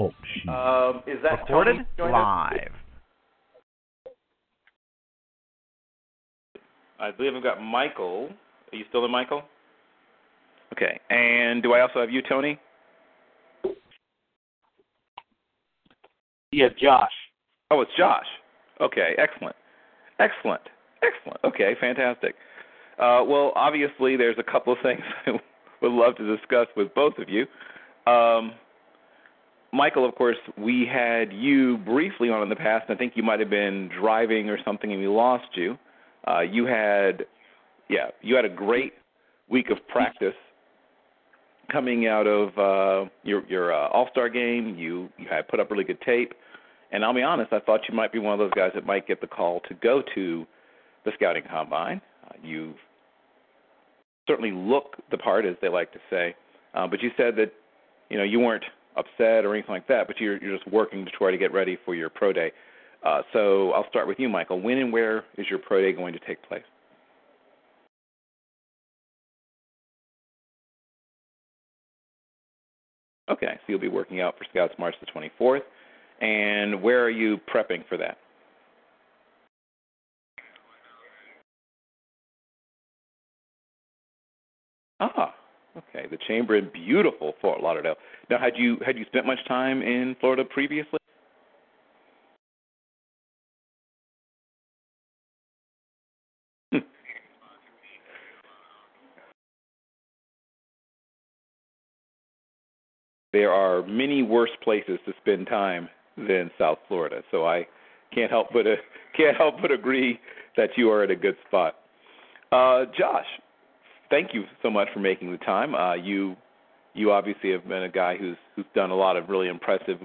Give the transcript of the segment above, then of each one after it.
Talk sheet. Um, is that Recorded Toni joined us? live. I believe I've got Michael. Are you still in, Michael? Okay. And do I also have you, Toni? Yeah, Josh. Oh, it's Josh. Okay, excellent. Excellent. Excellent. Okay, fantastic. Uh, well, obviously, there's a couple of things I would love to discuss with both of you. Um, Michael, of course, we had you briefly on in the past. and I think you might have been driving or something, and we lost you. Uh, you had, yeah, you had a great week of practice coming out of uh, your your uh, All Star game. You you had put up really good tape, and I'll be honest, I thought you might be one of those guys that might get the call to go to the scouting combine. Uh, you certainly look the part, as they like to say, uh, but you said that you know you weren't upset or anything like that, but you're you're just working to try to get ready for your pro day. Uh, so I'll start with you, Michael. When and where is your pro day going to take place? Okay, so you'll be working out for Scouts March the 24th. And where are you prepping for that? Ah, okay. The chamber in beautiful Fort Lauderdale. Now, had you had you spent much time in Florida previously? Hmm. There are many worse places to spend time than South Florida, so I can't help but uh, can't help but agree that you are at a good spot. Uh, Josh, thank you so much for making the time. Uh, you you obviously have been a guy who's who's done a lot of really impressive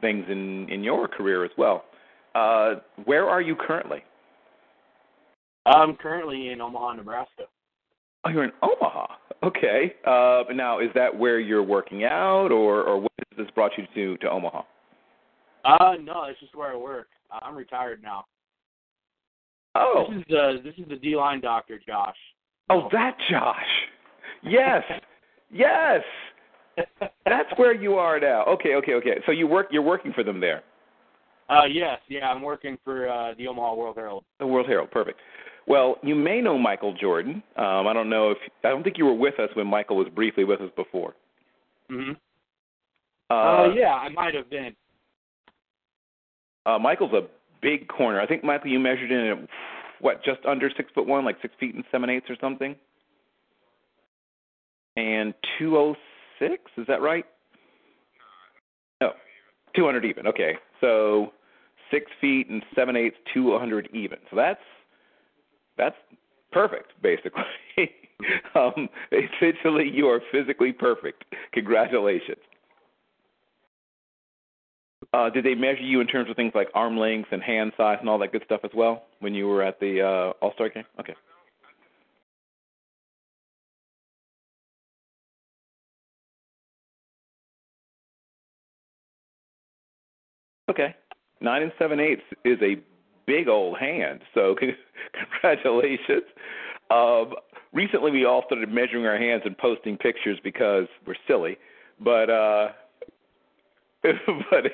things in in your career as well. Uh, where are you currently? I'm currently in Omaha, Nebraska. Oh, you're in Omaha. Okay. Uh, now, is that where you're working out, or or what has this brought you to to Omaha? Uh, no, it's just where I work. I'm retired now. Oh, This is the this is the D line doctor, Josh. Oh, that Josh. Yes, yes. That's where you are now. Okay, okay, okay. So you work. You're working for them there. Uh, yes, yeah, I'm working for uh, the Omaha World Herald. The World Herald. Perfect. Well, you may know Michael Jordan. Um, I don't know if I don't think you were with us when Michael was briefly with us before. Mm-hmm. Uh, Uh, yeah, I might have been. uh, Michael's a big corner. I think Michael, you measured in at what, just under six foot one, like six feet and seven eighths or something. And two oh six, is that right? No, two hundred even. Okay, so six feet and seven eighths, two hundred even. So that's that's perfect, basically. um, essentially, you are physically perfect. Congratulations. Uh, did they measure you in terms of things like arm length and hand size and all that good stuff as well when you were at the uh, All Star game? Okay. Okay. Nine and seven eighths is a big old hand, so congratulations. Um, recently, we all started measuring our hands and posting pictures because we're silly, but uh, but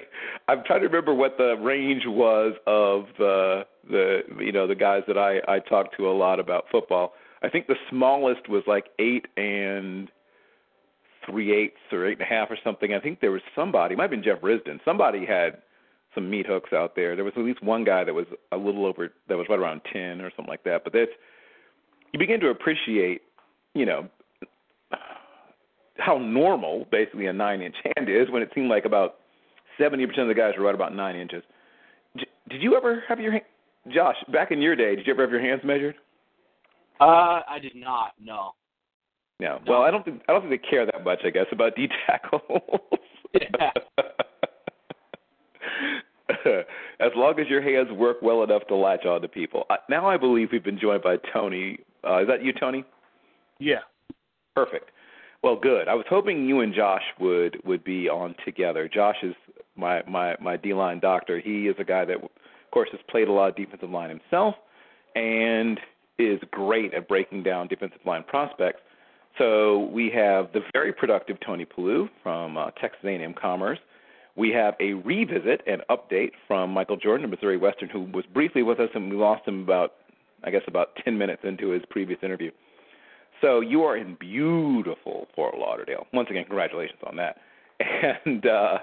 I'm trying to remember what the range was of the the you know the guys that I I talked to a lot about football. I think the smallest was like eight and three eighths or eight and a half or something. I think there was somebody, it might have been Jeff Risdon. Somebody had some meat hooks out there. There was at least one guy that was a little over that was right around ten or something like that. But that's you begin to appreciate, you know, how normal basically a nine inch hand is when it seemed like about seventy percent of the guys were right about nine inches. J- Did you ever have your hand, Josh? Back in your day, did you ever have your hands measured? Uh, I did not. No. Yeah. Well, I don't think I don't think they care that much. I guess about D tackles. Yeah. as long as your hands work well enough to latch on to people. Uh, now I believe we've been joined by Toni. Uh, is that you, Toni? Yeah. Perfect. Well, good. I was hoping you and Josh would would be on together. Josh is my my my D line doctor. He is a guy that, of course, has played a lot of defensive line himself, and is great at breaking down defensive line prospects. So we have the very productive Toni Pulu from uh, Texas A&M Commerce. We have a revisit and update from Michael Jordan of Missouri Western, who was briefly with us, and we lost him about, I guess, about 10 minutes into his previous interview. So you are in beautiful Fort Lauderdale. Once again, congratulations on that. And uh,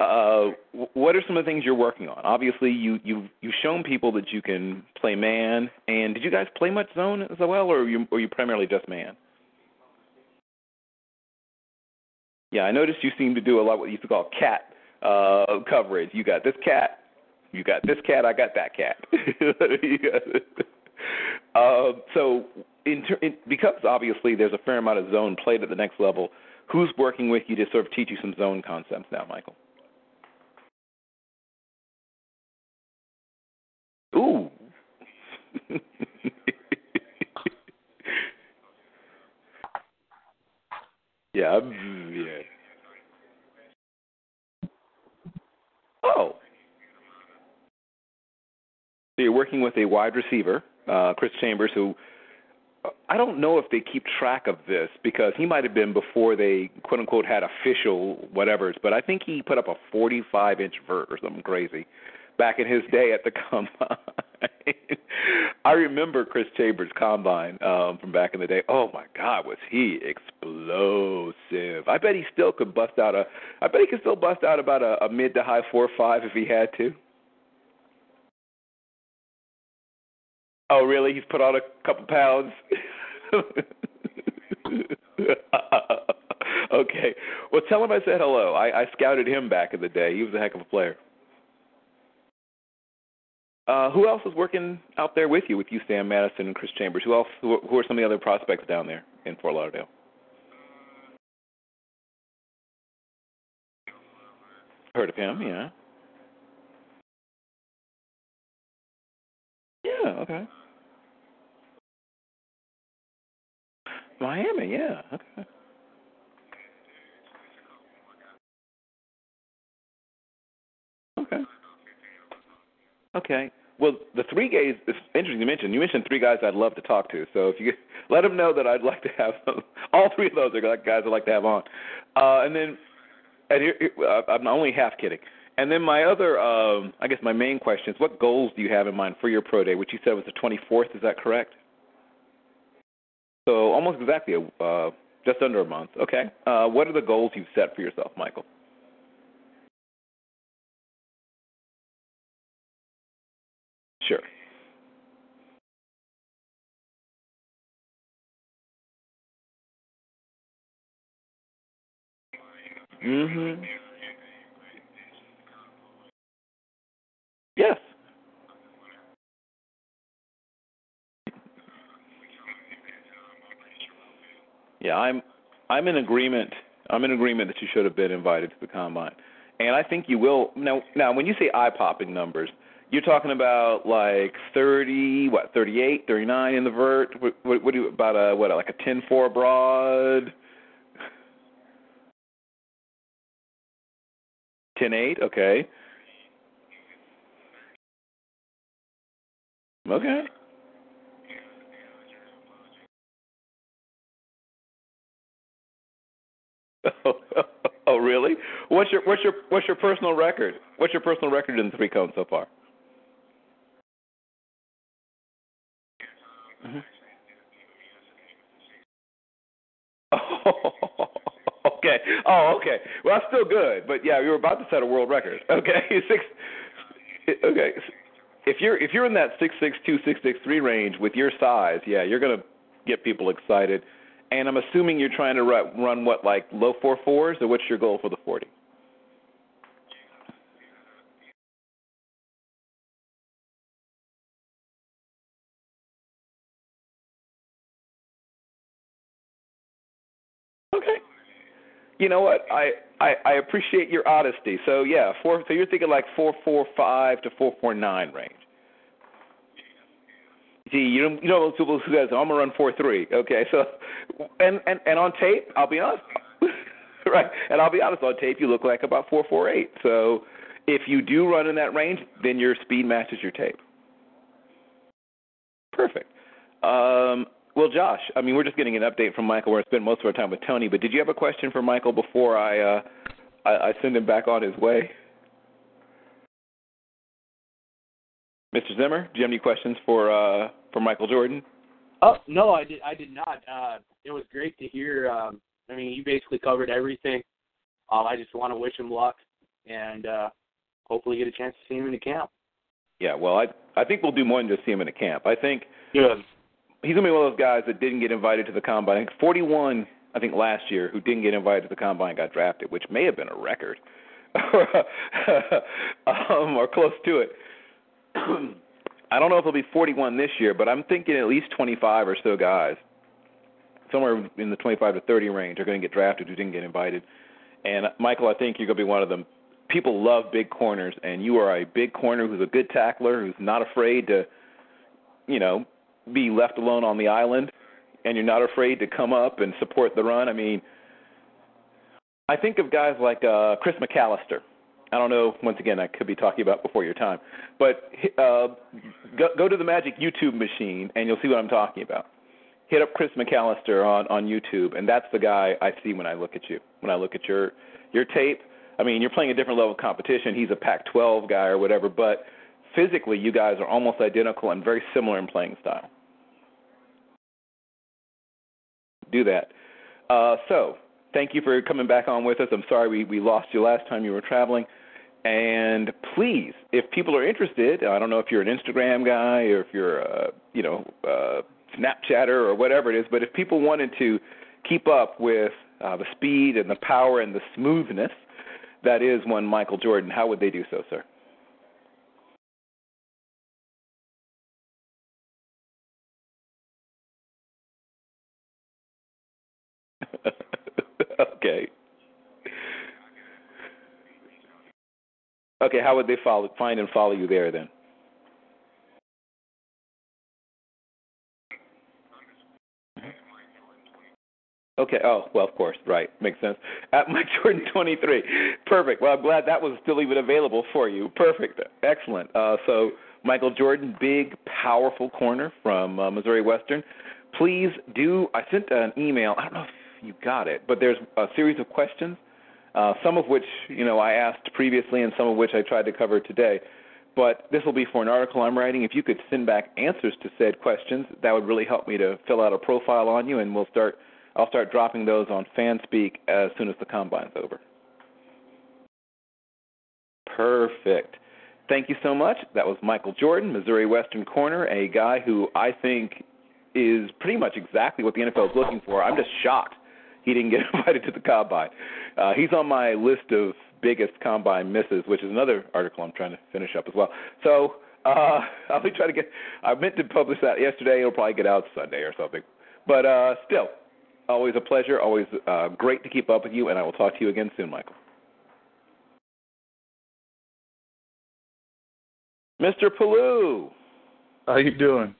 uh, what are some of the things you're working on? Obviously, you you you've shown people that you can play man. And did you guys play much zone as well, or you you primarily just man? Yeah, I noticed you seem to do a lot what you used to call cat uh, coverage. You got this cat, you got this cat, I got that cat. uh, so, in, in, because obviously there's a fair amount of zone played at the next level, who's working with you to sort of teach you some zone concepts now, Michael? Ooh. yeah, yeah. Oh. So you're working with a wide receiver, uh, Chris Chambers, who I don't know if they keep track of this because he might have been before they quote unquote had official whatevers, but I think he put up a 45 inch vert or something crazy back in his day at the combine. I remember Chris Chambers combine um from back in the day. Oh my god, was he explosive. I bet he still could bust out a I bet he could still bust out about a, a mid to high four five if he had to. Oh really? He's put on a couple pounds. okay. Well tell him I said hello. I, I scouted him back in the day. He was a heck of a player. Uh, who else is working out there with you, with you, Sam Madison and Chris Chambers? Who else? Who, who are some of the other prospects down there in Fort Lauderdale? Heard of him? Yeah. Yeah. Okay. Miami. Yeah. Okay. Okay. Okay. Well, the three guys. It's interesting you mentioned. You mentioned three guys I'd love to talk to. So if you could, let them know that I'd like to have them. all three of those are guys I'd like to have on. Uh, and then, and here, here, I'm only half kidding. And then my other, um, I guess my main question is, what goals do you have in mind for your pro day, which you said was the 24th? Is that correct? So almost exactly a, uh, just under a month. Okay. Uh, what are the goals you've set for yourself, Michael? Sure. Mhm. Yes. Yeah, I'm I'm in agreement. I'm in agreement that you should have been invited to the combine. And I think you will now now when you say eye popping numbers, you're talking about like 30, what, 38, 39 in the vert? What, what, what do you, about a, what, like a 10 4 broad? 10 8, okay. Okay. Oh, really? What's your what's your what's your personal record? What's your personal record in the three cones so far? Mm-hmm. Oh, okay. Oh, okay. Well, that's still good, but yeah, you were about to set a world record. Okay, six. Okay, if you're if you're in that six six two six six three range with your size, yeah, you're gonna get people excited. And I'm assuming you're trying to run, what like low four fours, or what's your goal for the forty? You know what? I, I I appreciate your honesty. So yeah, four. So you're thinking like four four five to four four nine range. See, you don't you know those people who says I'm gonna run four three. Okay, so and and and on tape, I'll be honest, right? And I'll be honest, on tape you look like about four four eight. So if you do run in that range, then your speed matches your tape. Perfect. Um, well, Josh, I mean, we're just getting an update from Michael. We're spending most of our time with Toni, but did you have a question for Michael before I uh, I, I send him back on his way? Mr. Zimmer, do you have any questions for uh, for Michael Jordan? Oh no, I did. I did not. Uh, it was great to hear. Um, I mean, you basically covered everything. Um, I just want to wish him luck and uh, hopefully get a chance to see him in the camp. Yeah, well, I I think we'll do more than just see him in the camp. I think Good. he's gonna be one of those guys that didn't get invited to the combine. I think 41, I think last year, who didn't get invited to the combine got drafted, which may have been a record, um, or close to it. I don't know if it'll be 41 this year, but I'm thinking at least 25 or so guys, somewhere in the 25 to 30 range, are going to get drafted who didn't get invited. And Michael, I think you're going to be one of them. People love big corners, and you are a big corner who's a good tackler, who's not afraid to, you know, be left alone on the island, and you're not afraid to come up and support the run. I mean, I think of guys like uh, Chris McAlister. I don't know. Once again, I could be talking about before your time, but uh, go, go to the Magic YouTube machine, and you'll see what I'm talking about. Hit up Chris McAlister on on YouTube, and that's the guy I see when I look at you. When I look at your your tape, I mean, you're playing a different level of competition. He's a Pac-12 guy or whatever, but physically, you guys are almost identical and very similar in playing style. Do that. Uh, so, thank you for coming back on with us. I'm sorry we, we lost you last time you were traveling. And please, if people are interested, I don't know if you're an Instagram guy or if you're a, you know, uh, Snapchatter or whatever it is, but if people wanted to keep up with uh, the speed and the power and the smoothness that is one Michael Jordan, how would they do so, sir? okay. Okay, how would they follow, find and follow you there then? Okay. Oh, well, of course, right. Makes sense. At Mike Jordan 23. Perfect. Well, I'm glad that was still even available for you. Perfect. Excellent. Uh, so, Michael Jordan, big, powerful corner from uh, Missouri Western. Please do. I sent an email. I don't know if you got it, but there's a series of questions, uh, some of which you know I asked previously, and some of which I tried to cover today. But this will be for an article I'm writing. If you could send back answers to said questions, that would really help me to fill out a profile on you, and we'll start. I'll start dropping those on FanSpeak as soon as the combine's over. Perfect. Thank you so much. That was Michael Jordan, Missouri Western corner, a guy who I think is pretty much exactly what the NFL is looking for. I'm just shocked he didn't get invited to the combine. Uh, he's on my list of biggest combine misses, which is another article I'm trying to finish up as well. So uh, I'll be trying to get. I meant to publish that yesterday. It'll probably get out Sunday or something. But uh, still, always a pleasure. Always uh, great to keep up with you, and I will talk to you again soon, Michael. Mr. Pulu. How you doing?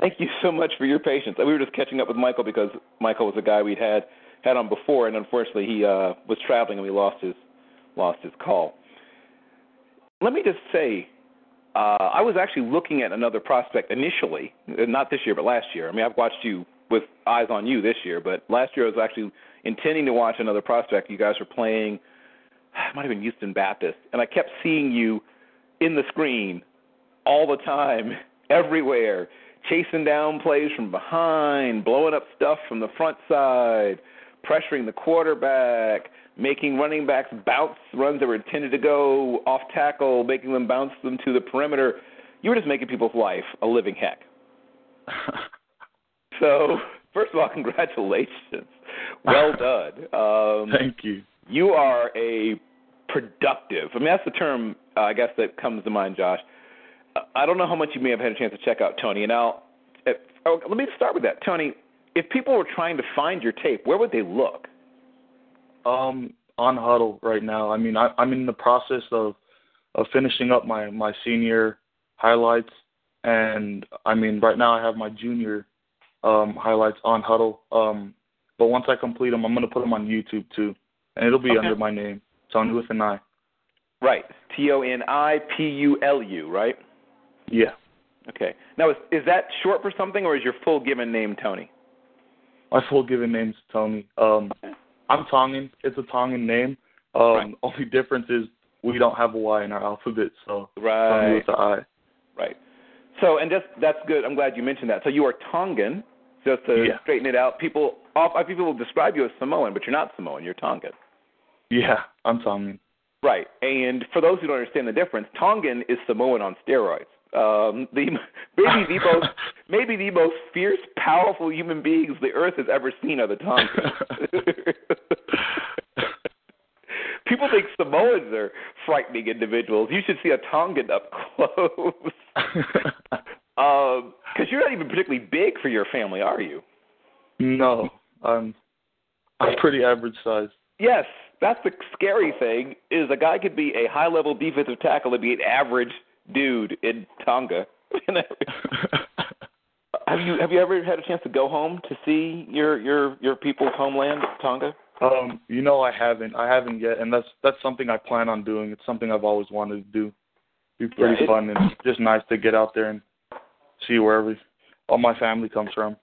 Thank you so much for your patience. We were just catching up with Michael because Michael was a guy we'd had had on before, and unfortunately he uh, was traveling and we lost his lost his call. Let me just say, uh, I was actually looking at another prospect initially, not this year, but last year. I mean, I've watched you with eyes on you this year, but last year I was actually intending to watch another prospect. You guys were playing, it might have been Houston Baptist, and I kept seeing you in the screen all the time, everywhere, chasing down plays from behind, blowing up stuff from the front side, pressuring the quarterback, making running backs bounce runs that were intended to go off tackle, making them bounce them to the perimeter. You were just making people's life a living heck. so, first of all, congratulations. Well done. Um, Thank you. You are a productive. I mean, that's the term uh, I guess that comes to mind, Josh. I don't know how much you may have had a chance to check out Toni, and I'll. If, oh, let me start with that, Toni. If people were trying to find your tape, where would they look? Um, on Hudl right now. I mean, I, I'm in the process of of finishing up my my senior highlights, and I mean, right now I have my junior um, highlights on Hudl. Um, but once I complete them, I'm gonna put them on YouTube too, and it'll be Okay. under my name, Toni with an I. Right. T O N I P U L U. Right. Yeah. Okay. Now, is is that short for something, or is your full given name Toni? My full given name's Toni. Um, I'm Tongan. It's a Tongan name. Um, Right. Only difference is we don't have a Y in our alphabet, so Toni Right. with the I. Right. So, and just that's good. I'm glad you mentioned that. So you are Tongan. Just to Yeah. straighten it out, people, people will describe you as Samoan, but you're not Samoan. You're Tongan. Yeah, I'm Tongan. Right. And for those who don't understand the difference, Tongan is Samoan on steroids. Um, the maybe the most maybe the most fierce, powerful human beings the earth has ever seen are the Tongans. People think Samoans are frightening individuals. You should see a Tongan up close. Because you're not even particularly big for your family, are you? no, I'm I'm pretty average size. Yes, that's the scary thing. Is a guy could be a high level defensive tackle and be an average dude in Tonga. have you have you ever had a chance to go home to see your your your people's homeland, Tonga? Um, you know I haven't. I haven't yet, and that's that's something I plan on doing. It's something I've always wanted to do. It'd Be pretty Yeah, fun and just nice to get out there and see where every all my family comes from.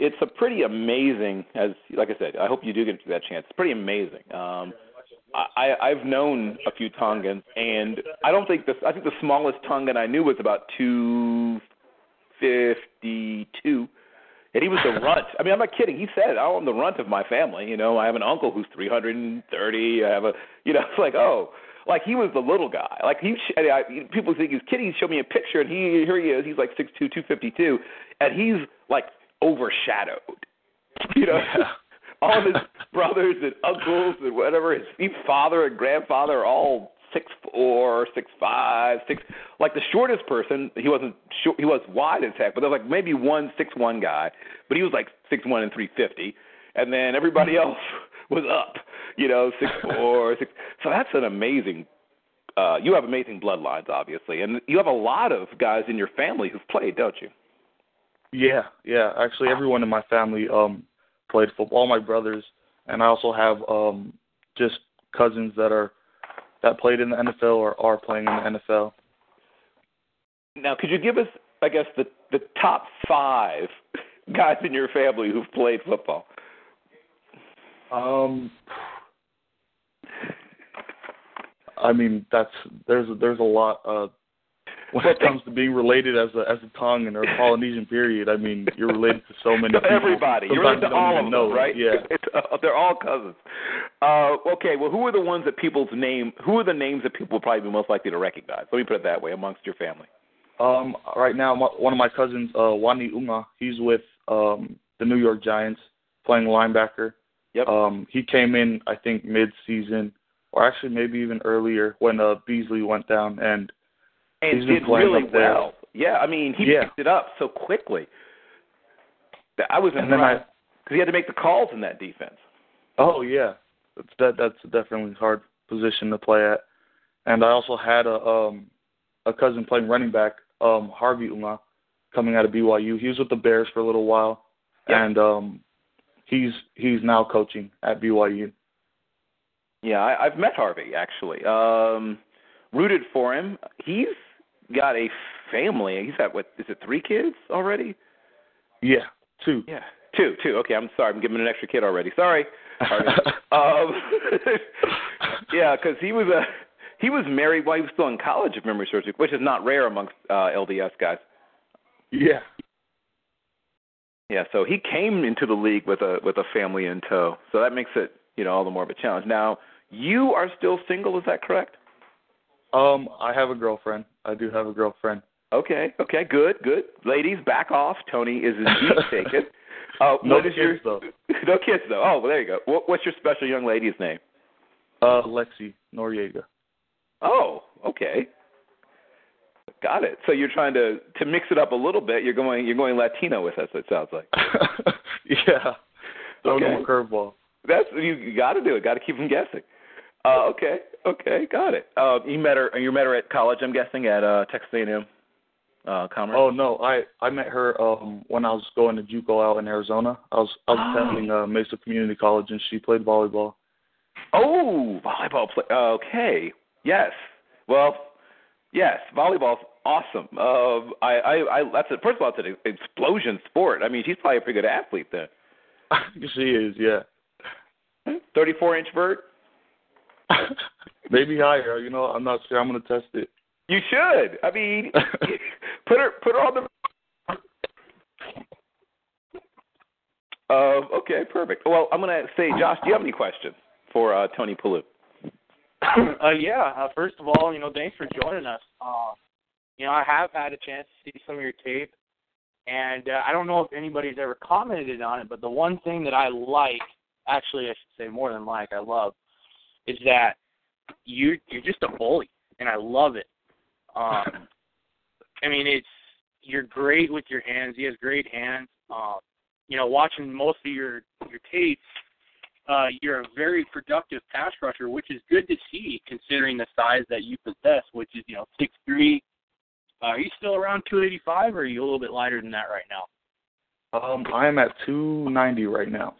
It's a pretty amazing, as like I said, I hope you do get that chance. It's pretty amazing. Um, I, I've known a few Tongans, and I don't think the I think the smallest Tongan I knew was about two fifty two. And he was the runt. I mean, I'm not kidding. He said, "Oh, I'm the runt of my family." You know, I have an uncle who's 330. I have a, you know, it's like, oh, like he was the little guy. Like he, I, I, people think he's kidding. He showed me a picture, and he, here he is. He's like six two, two fifty-two, and he's like overshadowed. You know, all his brothers and uncles and whatever, his, father and grandfather are all six four, six five, six. Like the shortest person, he wasn't short, he was wide as heck, but there was like maybe one six one guy, but he was like six one and three fifty, and then everybody else was up, you know, six four, six. So that's an amazing. Uh, you have amazing bloodlines, obviously, and you have a lot of guys in your family who've played, don't you? Yeah, yeah. Actually, everyone in my family um played football. All my brothers, and I also have um just cousins that are that played in the NFL or are playing in the NFL. Now, could you give us, I guess, the the top five guys in your family who've played football? Um, I mean that's there's there's a lot. Uh, when it comes to being related as a as a Tongan or a Polynesian period, I mean you're related to so many To people. everybody. You're related to all of know them, it. right? Yeah. Uh, they're all cousins. Uh, okay, well, who are the ones that people's name? Who are the names that people will probably be most likely to recognize? Let me put it that way amongst your family. Um, right now, my, one of my cousins, uh, Uani Unga, he's with um, the New York Giants, playing linebacker. Yep. Um, he came in, I think, mid-season, or actually maybe even earlier when uh, Beasley went down, and and did really well. Yeah, I mean, he Yeah. picked it up so quickly. That I was And then I- impressed because he had to make the calls in that defense. oh yeah, that's that that's definitely a hard position to play at. And I also had a um a cousin playing running back, um, Harvey Unga, coming out of BYU. He was with the Bears for a little while, Yeah. and um, he's he's now coaching at BYU. Yeah, I, I've met Harvey actually. Um, rooted for him. He's got a family. He's got what is it? Three kids already? Yeah, two. Yeah, two, two. Okay, I'm sorry. I'm giving an extra kid already. Sorry. Um, yeah, because he was a he was married while he was still in college, if memory serves which is not rare amongst uh, LDS guys. Yeah. Yeah, so he came into the league with a with a family in tow. So that makes it, you know, all the more of a challenge. Now, you are still single, is that correct? Um, I have a girlfriend. I do have a girlfriend. Okay, okay, good, good. Ladies, back off. Toni is indeed taken. Uh, No what is kids your though. no kids though? Oh, well, there you go. What, what's your special young lady's name? Uh, Lexi Noriega. Oh, okay. Got it. So you're trying to to mix it up a little bit. You're going you're going Latino with us. It sounds like. yeah. Throwing Okay. him a curveball. That's you, you got to do it. Got to keep them guessing. Uh, okay, okay, got it. Uh, you met her. You met her at college, I'm guessing, at uh, Texas A&M uh, Commerce. Oh no, I I met her um when I was going to JUCO out in Arizona. I was I was Oh. attending uh, Mesa Community College, and she played volleyball. Oh, volleyball play. Okay, yes. Well, yes, volleyball's awesome. Uh, I, I, I, that's a, first of all, it's an explosion sport. I mean, she's probably a pretty good athlete then. she is, yeah. Thirty-four inch vert. Maybe higher. You know, I'm not sure. I'm gonna test it. You should. I mean, put her, put her on the. Uh, okay, perfect. Well, I'm gonna say, Josh, do you have any questions for uh, Toni Pulu? uh, yeah. Uh, first of all, you know, thanks for joining us. Uh, you know, I have had a chance to see some of your tape, and uh, I don't know if anybody's ever commented on it, but the one thing that I like, actually, I should say more than like, I love, is that you you're just a bully, and I love it. Um, I mean, it's you're great with your hands. He has great hands. Um, you know, watching most of your your tapes, uh, you're a very productive pass rusher, which is good to see considering the size that you possess, which is you know six three. Uh, are you still around 285, or are you a little bit lighter than that right now? Um, I am at 290 right now.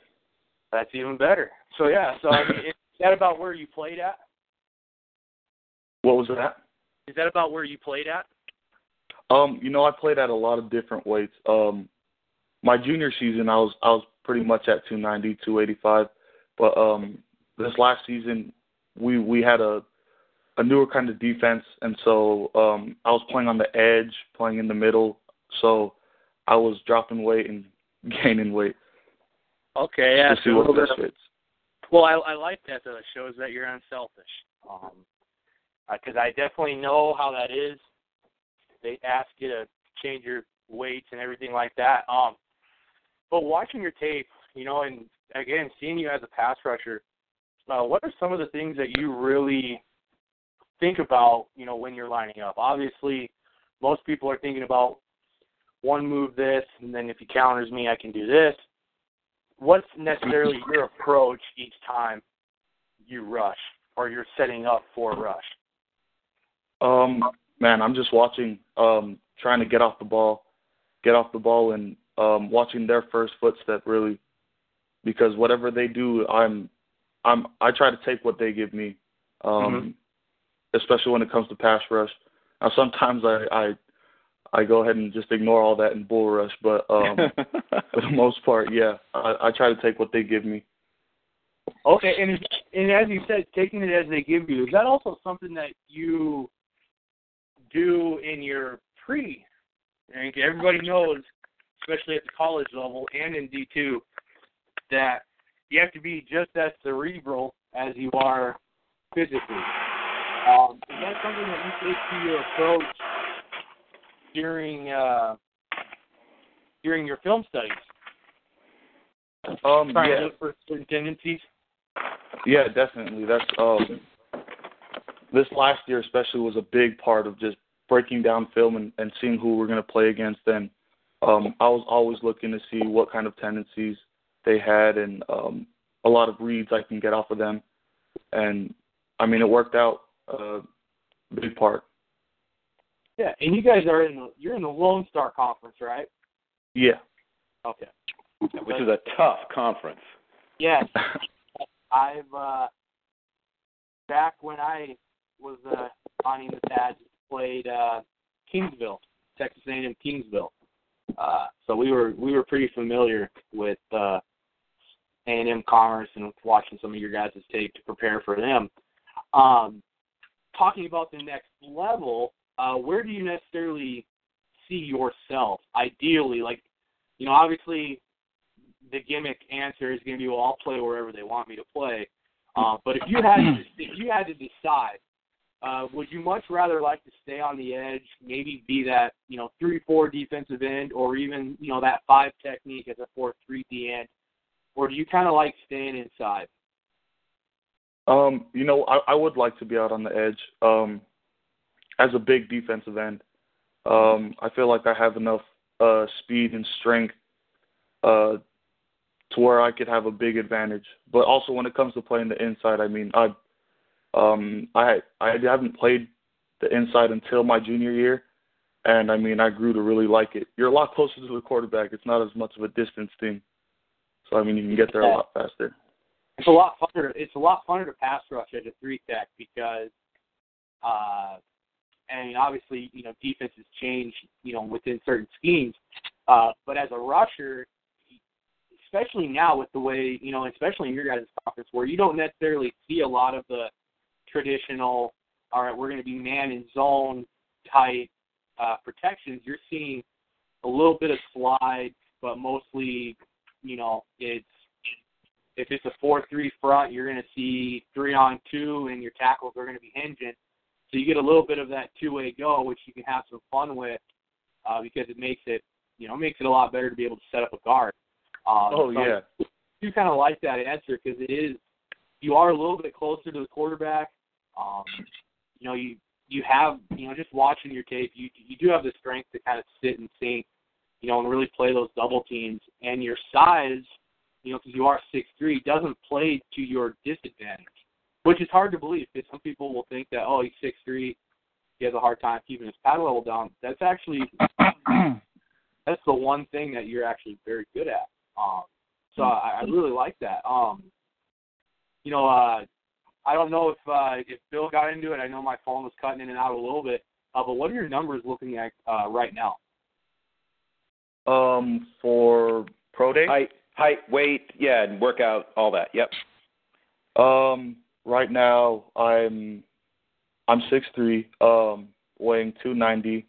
That's even better. So yeah, so I mean, is that about where you played at? What was that? Is that about where you played at? Um, you know, I played at a lot of different weights. Um, my junior season, I was I was pretty much at 290, 285, but um, this last season, we we had a a newer kind of defense, and so um, I was playing on the edge, playing in the middle, so I was dropping weight and gaining weight Okay, yeah. to so see a what best fits. Well, I, I like that though. It shows that you're unselfish. Um, because I definitely know how that is. They ask you to change your weights and everything like that. Um, but watching your tape, you know, and again seeing you as a pass rusher, uh, what are some of the things that you really think about, you know, when you're lining up? Obviously, most people are thinking about one move this, and then if he counters me, I can do this what's necessarily your approach each time you rush or you're setting up for a rush? Um, man, I'm just watching, um, trying to get off the ball, get off the ball, and um, watching their first footstep really, because whatever they do, I'm, I'm, I try to take what they give me, um, especially when it comes to pass rush. Now, sometimes I, I, I go ahead and just ignore all that and bull rush, but um, for the most part, yeah, I, I try to take what they give me. Okay, and is, and as you said, taking it as they give you, is that also something that you do in your pre? Think everybody knows, especially at the college level and in D two, that you have to be just as cerebral as you are physically. Um, is that something that you take to your approach during uh, during your film studies? Um, Trying yeah. to look for certain tendencies. Yeah, definitely. That's um this last year especially was a big part of just breaking down film and, and seeing who we're gonna play against and um I was always looking to see what kind of tendencies they had and um a lot of reads I can get off of them. And I mean it worked out uh big part. Yeah, and you guys are in the you're in the Lone Star Conference, right? Yeah. Okay. Which is a tough conference. Yes, I've uh back when I was uh hunting the pads played uh Kingsville, Texas A&M Kingsville. Uh so we were we were pretty familiar with uh A&M Commerce and watching some of your guys' tape to prepare for them. Um talking about the next level, uh where do you necessarily see yourself ideally like you know obviously the gimmick answer is going to be, well, I'll play wherever they want me to play. Uh, but if you had to, if you had to decide, uh, would you much rather like to stay on the edge, maybe be that you know three four defensive end, or even you know that five technique as a four three D end, or do you kind of like staying inside? Um, you know, I, I would like to be out on the edge. Um, as a big defensive end, um, I feel like I have enough uh, speed and strength uh, to where I could have a big advantage. But also when it comes to playing the inside, I mean, I um I I haven't played the inside until my junior year, and I mean I grew to really like it. You're a lot closer to the quarterback. It's not as much of a distance thing, so I mean you can get there a lot faster. It's a lot funner. It's a lot funner to pass rush at a three tech because, uh, and obviously you know defenses change you know within certain schemes, uh, but as a rusher, especially now with the way you know, especially in your guys' conference where you don't necessarily see a lot of the traditional. All right, we're going to be man and zone type uh, protections. You're seeing a little bit of slide, but mostly, you know, it's if it's a four-three front, you're going to see three on two, and your tackles are going to be hinging. So you get a little bit of that two-way go, which you can have some fun with uh, because it makes it, you know, makes it a lot better to be able to set up a guard. Um, oh so yeah. I do kind of like that answer because it is you are a little bit closer to the quarterback. Um, you know, you you have you know just watching your tape, you you do have the strength to kind of sit and think, you know, and really play those double teams. And your size, you know, because you are six three, doesn't play to your disadvantage, which is hard to believe because some people will think that oh he's six three, he has a hard time keeping his pad level down. That's actually that's the one thing that you're actually very good at. Um, so I, I really like that. Um, you know, uh, I don't know if uh, if Bill got into it. I know my phone was cutting in and out a little bit. Uh, but what are your numbers looking at uh, right now? Um, for pro day. Height, height, weight, yeah, and workout, all that. Yep. Um, right now I'm I'm six three, um, weighing two ninety.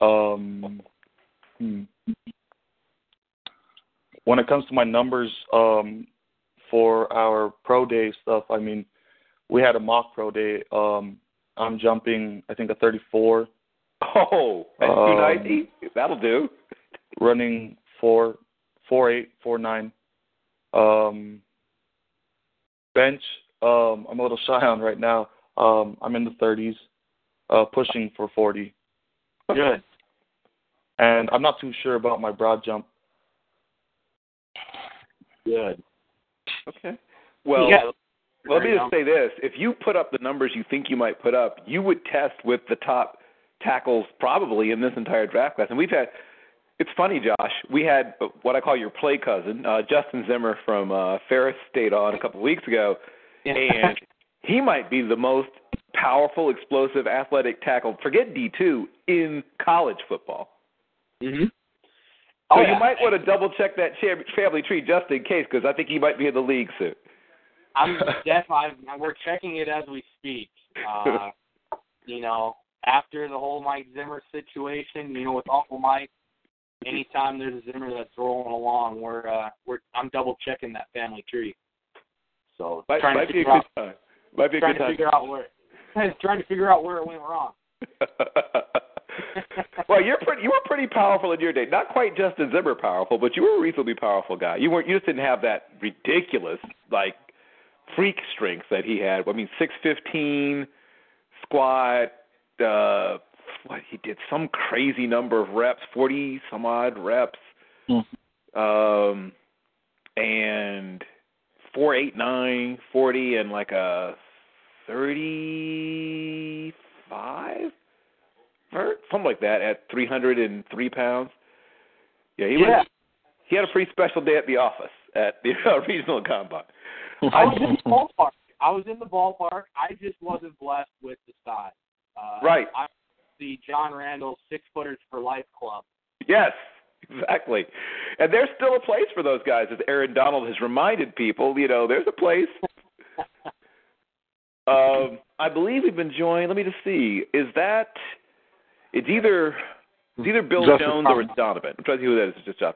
Um, hmm. when it comes to my numbers, um, for our pro day stuff, I mean, we had a mock pro day. Um, I'm jumping, I think a 34. Oh, Um, 290? That'll do. running four four eight four nine um bench um i'm a little shy on right now um i'm in the thirties uh pushing for forty Good. and i'm not too sure about my broad jump Good. Okay. Well, yeah. let me just say this: if you put up the numbers you think you might put up, you would test with the top tackles probably in this entire draft class. And we've had. It's funny, Josh. We had what I call your play cousin, uh, Justin Zimmer from uh, Ferris State, on a couple of weeks ago, Yeah. And he might be the most powerful, explosive, athletic tackle. Forget D two in college football. hmm So Oh, you might want to double check that family tree just in case, because I think he might be in the league soon. I'm definitely. We're checking it as we speak. Uh, you know, after the whole Mike Zimmer situation, you know, with Uncle Mike, anytime there's a Zimmer that's rolling along, we're uh, we're I'm double checking that family tree. So Might, trying might to be a figure good out, time. Might be a trying good to time. figure out where trying to figure out where it went wrong. well, you're pretty. You were pretty powerful in your day. Not quite Justin Zimmer powerful, but you were a reasonably powerful guy. You weren't. You just didn't have that ridiculous like freak strength that he had. I mean, six fifteen squat. Uh, what he did some crazy number of reps, forty some odd reps, um, and four eight nine forty and like a thirty five vert, something like that at 303 pounds. Yeah, he Yeah. was. He had a pretty special day at the office at the uh, regional combine. I was in the ballpark. I was in the ballpark. I just wasn't blessed with the size. Uh, Right. I the John Randle Six Footers for Life Club. Yes, exactly. And there's still a place for those guys, as Aaron Donald has reminded people. You know, there's a place. Um, I believe we've been joined. Let me just see. Is that? It's either it's either Bill Justice Jones or it's Donovan. I'm trying to see who that is. It's just Josh.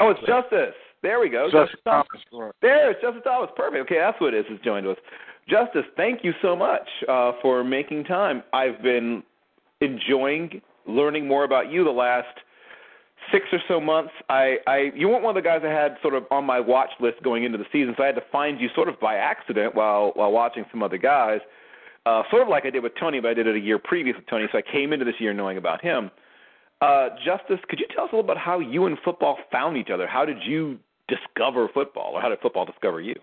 Oh, it's Justice. There we go. Justice Thomas. Thomas. There, it's Justice Thomas. Perfect. Okay, that's what it is. Has joined us. Justice, thank you so much uh, for making time. I've been enjoying learning more about you the last six or so months. I, I you weren't one of the guys I had sort of on my watch list going into the season, so I had to find you sort of by accident while while watching some other guys. Uh, sort of like I did with Toni, but I did it a year previous with Toni, so I came into this year knowing about him. Uh, Justice, could you tell us a little about how you and football found each other? How did you discover football, or how did football discover you?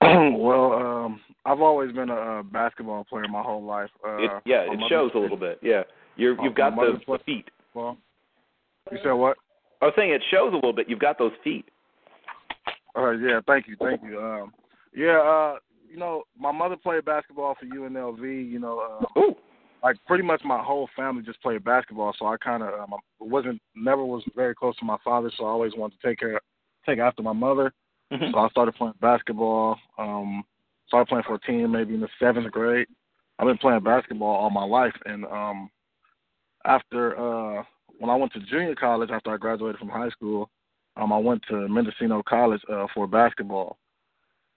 well, um, I've always been a, a basketball player my whole life. Uh, it, yeah, it shows a little bit. Yeah, you're you've got my mother those played- feet. Well, you said what? I was saying it shows a little bit. You've got those feet. Uh, yeah, thank you, thank you. Um, yeah, uh, you know, my mother played basketball for UNLV. You know, uh, Ooh. like pretty much my whole family just played basketball. So I kind of um, wasn't never was very close to my father. So I always wanted to take care, take after my mother. Mhm. So I started playing basketball. Um, started playing for a team maybe in the seventh grade. I've been playing basketball all my life, and um, after uh, when I went to junior college after I graduated from high school, um, I went to Mendocino College uh, for basketball,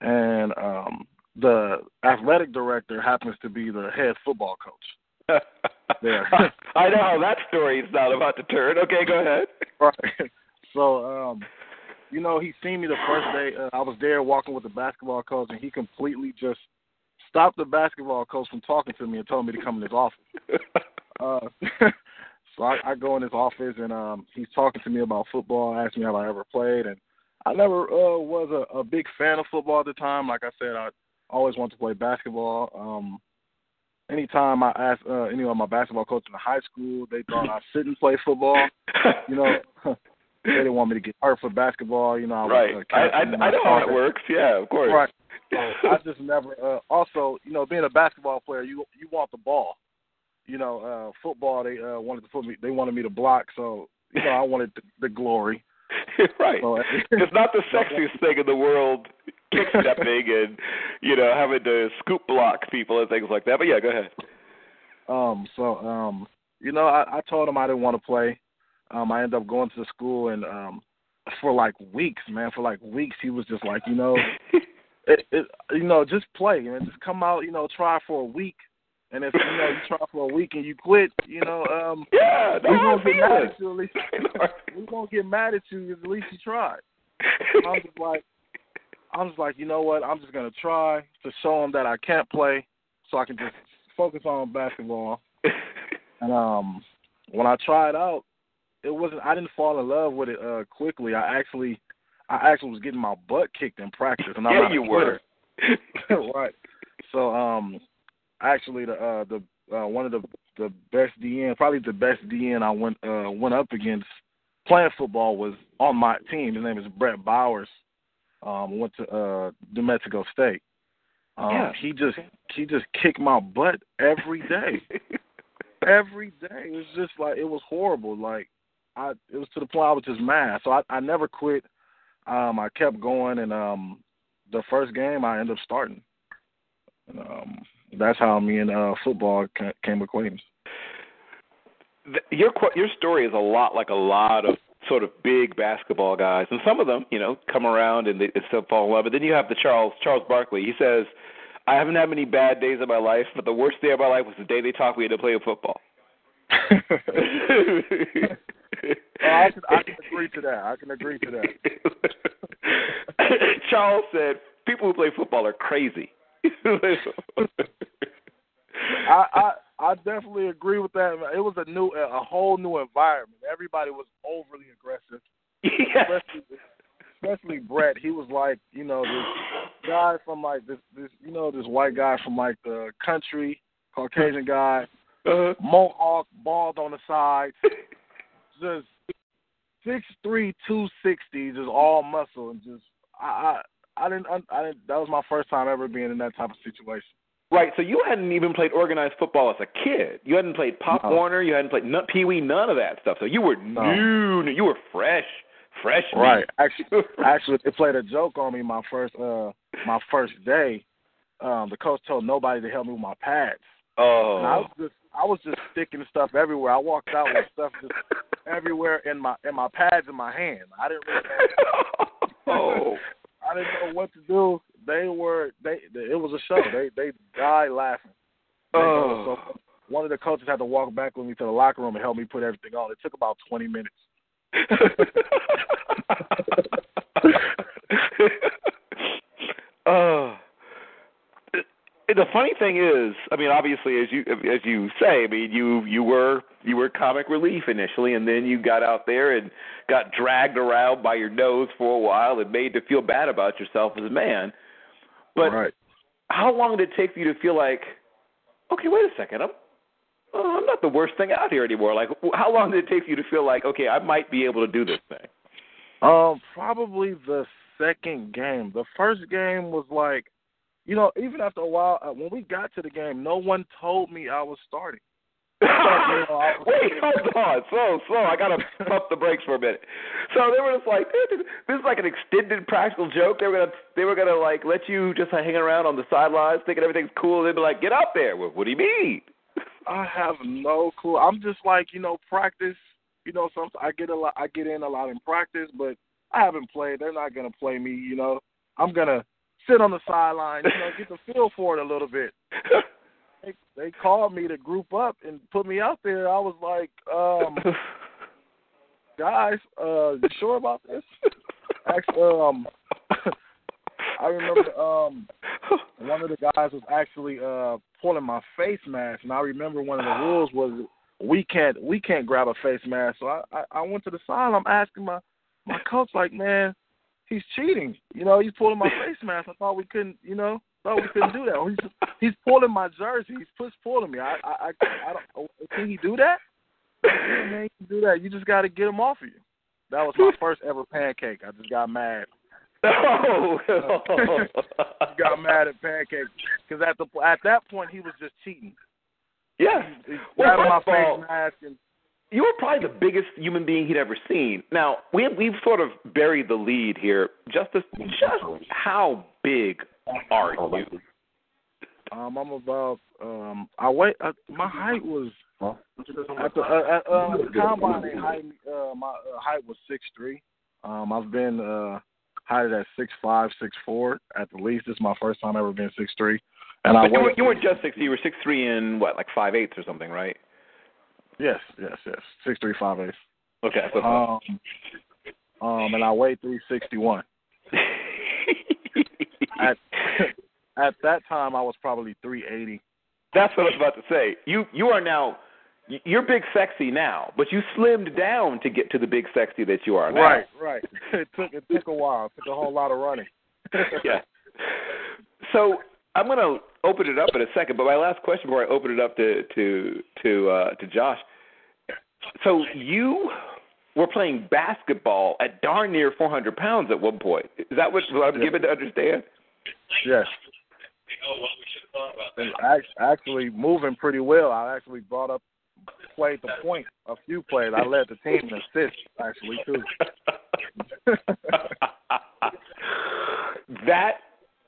and um, the athletic director happens to be the head football coach. There. I know how that story is not about to turn. Okay, go ahead. Right. So, um, you know, he seen me the first day. Uh, I was there walking with the basketball coach, and he completely just stopped the basketball coach from talking to me and told me to come in his office. Uh, so I, I go in his office, and um, he's talking to me about football, asked me have I ever played, and I never uh, was a, a big fan of football at the time. Like I said, I always wanted to play basketball. Um, anytime I asked uh, any of my basketball coach in high school, they thought I shouldn't play football. You know, they didn't want me to get hurt for basketball. You know, I was right. uh, I, I I know how it works. Yeah, of course. Right. So I just never. Uh, also, you know, being a basketball player, you you want the ball. You know, uh, football they uh, wanted to put me. They wanted me to block, so you know I wanted the, the glory. right. So, it's not the sexiest thing in the world, kick stepping and you know having to scoop block people and things like that. But yeah, go ahead. Um, so um, you know, I, I told him I didn't want to play. Um, I ended up going to the school and um, for like weeks, man, for like weeks, he was just like, you know, it, it, you know, just play and just come out, you know, try for a week. And if you know you try for a week and you quit, you know, um, yeah, we won't get mad at you. At least we won't get mad at you. At least you tried. I'm just like, I'm just like, you know what? I'm just gonna try to show him that I can't play, so I can just focus on basketball. And um, when I tried out, it wasn't. I didn't fall in love with it uh quickly. I actually, I actually was getting my butt kicked in practice, and I'm yeah, you were. right. So um, actually the uh the uh, one of the the best DN, probably the best DN I went uh went up against playing football was on my team. His name is Brett Bowers. Um, went to uh New Mexico State. Um, Yeah. he just he just kicked my butt every day. every day. It was just like it was horrible. Like I it was to the point I was just mad. So I, I never quit. Um, I kept going and um the first game I ended up starting. And, um that's how me and uh football ca- came acquaintance. Your your story is a lot like a lot of sort of big basketball guys, and some of them, you know, come around and they, they still fall in love. But then you have the Charles Charles Barkley. He says, "I haven't had many bad days in my life, but the worst day of my life was the day they taught me to play football." Oh, I can I can agree to that. I can agree to that. Charles said, "People who play football are crazy." I, I I definitely agree with that. It was a new a whole new environment. Everybody was overly aggressive. yeah. especially especially Brett. He was like, you know, this guy from like this this you know, this white guy from like the country, Caucasian guy, Uh, mohawk, bald on the side, just six three, two sixty, just all muscle and just I I I didn't I didn't that was my first time ever being in that type of situation. Right, so you hadn't even played organized football as a kid. You hadn't played Pop No. Warner. You hadn't played nut, Pee Wee, none of that stuff. So you were No. new. You were fresh, fresh. Right. Actually actually they played a joke on me my first uh my first day. Um the coach told nobody to help me with my pads. And I oh. was just I was just sticking stuff everywhere. I walked out with stuff just everywhere in my in my pads in my hand. I didn't really oh. I didn't know what to do. They were they it was a show. They they died laughing. They Oh. so one of the coaches had to walk back with me to the locker room and help me put everything on. It took about twenty minutes. oh. the funny thing is, I mean, obviously, as you as you say, I mean, you you were you were comic relief initially, and then you got out there and got dragged around by your nose for a while and made to feel bad about yourself as a man. But right. how long did it take for you to feel like, okay, wait a second, I'm oh, I'm not the worst thing out here anymore. Like, how long did it take for you to feel like, okay, I might be able to do this thing? Um, probably the second game. The first game was like, you know, even after a while, uh, when we got to the game, no one told me I was starting. Wait, hold on, slow, slow. I gotta pump the brakes for a minute. So they were just like, this is like an extended practical joke. They were gonna, they were gonna like let you just hang around on the sidelines, thinking everything's cool. They'd be like, get out there. What, what do you mean? I have no clue. I'm just like, you know, practice. You know, some I get a lot. I get in a lot in practice, but I haven't played. They're not gonna play me. You know, I'm gonna sit on the sideline. You know, get the feel for it a little bit. they, they called me to group up and put me out there. I was like, um, guys, uh, you sure about this? Actually, um, I remember um, one of the guys was actually uh, pulling my face mask, and I remember one of the rules was we can't we can't grab a face mask. So I I, I went to the side. I'm asking my my coach like, man, he's cheating. You know, he's pulling my face mask. I thought we couldn't, you know, thought we couldn't do that. He's he's pulling my jersey. He's push pulling me. I I I, I don't. Oh, can he do that? Yeah, man, he can do that. You just got to get him off of you. That was my first ever pancake. I just got mad. Oh, got mad at pancake because at the at that point he was just cheating. Yeah, he, he well, my face mask and you were probably the biggest human being he'd ever seen. Now we we've sort of buried the lead here. Justice, just how big are you? Um, I'm about um, I weigh uh, my height was at the uh, at, uh, the combine. They height uh, my uh, height was six three. Um, I've been uh, heighted at six five, six four at the least. This is my first time ever being six three. And I But you, weigh- were, you weren't just six. You were six three and what, like five eighths or something, right? Yes, yes, yes. Six three five eight. Okay. that's what I Um, um, and I weigh three sixty one. At at that time, I was probably three eighty. That's what I was about to say. You you are now you're big sexy now, but you slimmed down to get to the big sexy that you are now. Right, right. it took it took a while. It took a whole lot of running. yeah. So I'm going to open it up in a second, but my last question before I open it up to to to uh, to Josh. So you were playing basketball at darn near 400 pounds at one point. Is that what, what I'm Yeah. given to understand? Yes. And act- actually moving pretty well. I actually brought up played the point a few plays. I led the team in assists actually too. that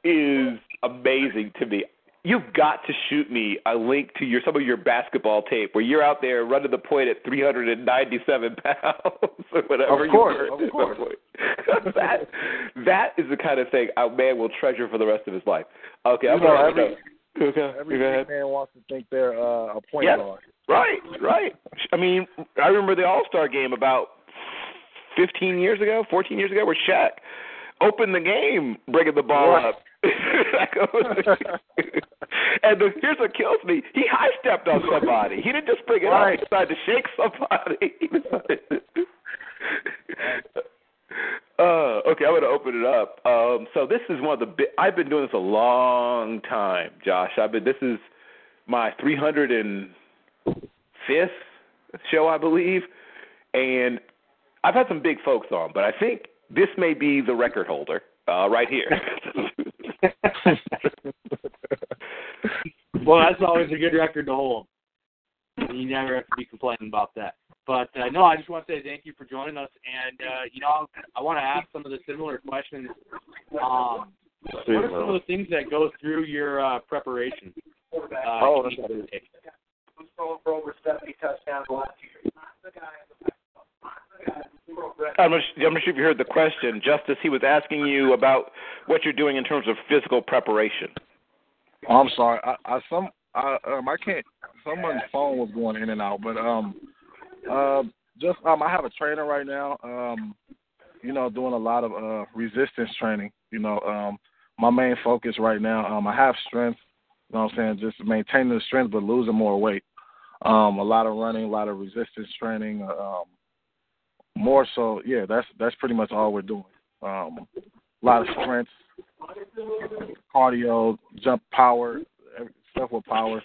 is amazing to me. You've got to shoot me a link to your some of your basketball tape where you're out there running the point at 397 pounds or whatever. Of course, you of course. that that is the kind of thing a man will treasure for the rest of his life. Okay, I'm know, gonna every- okay, Every man wants to think they're uh, a point Yes. guard. Right, right. I mean, I remember the All Star game about 15 years ago, 14 years ago, where Shaq opened the game bringing the ball Right. up. and the, here's what kills me: he high stepped on somebody. He didn't just bring it Right. up; he decided to shake somebody. Uh, okay, I'm going to open it up. Um, so this is one of the. Bi- I've been doing this a long time, Josh. I've been. This is my 305th show, I believe, and I've had some big folks on, but I think this may be the record holder uh, right here. Well, that's always a good record to hold. You never have to be complaining about that. But uh, no, I just want to say thank you for joining us. And uh, you know, I want to ask some of the similar questions. Um, what are some of the things that go through your uh, preparation? Uh, Oh, that's I'm not, I'm not sure if you heard the question, Justice. He was asking you about what you're doing in terms of physical preparation. Oh, I'm sorry. I, I some I um I can't. Someone's phone was going in and out, but um uh just um I have a trainer right now. Um you know doing a lot of uh resistance training. You know um my main focus right now. Um I have strength You know what I'm saying? Just maintaining the strength but losing more weight. Um, a lot of running, a lot of resistance training. Um, more so, yeah, that's that's pretty much all we're doing. Um, a lot of strength, cardio, jump power, stuff with power.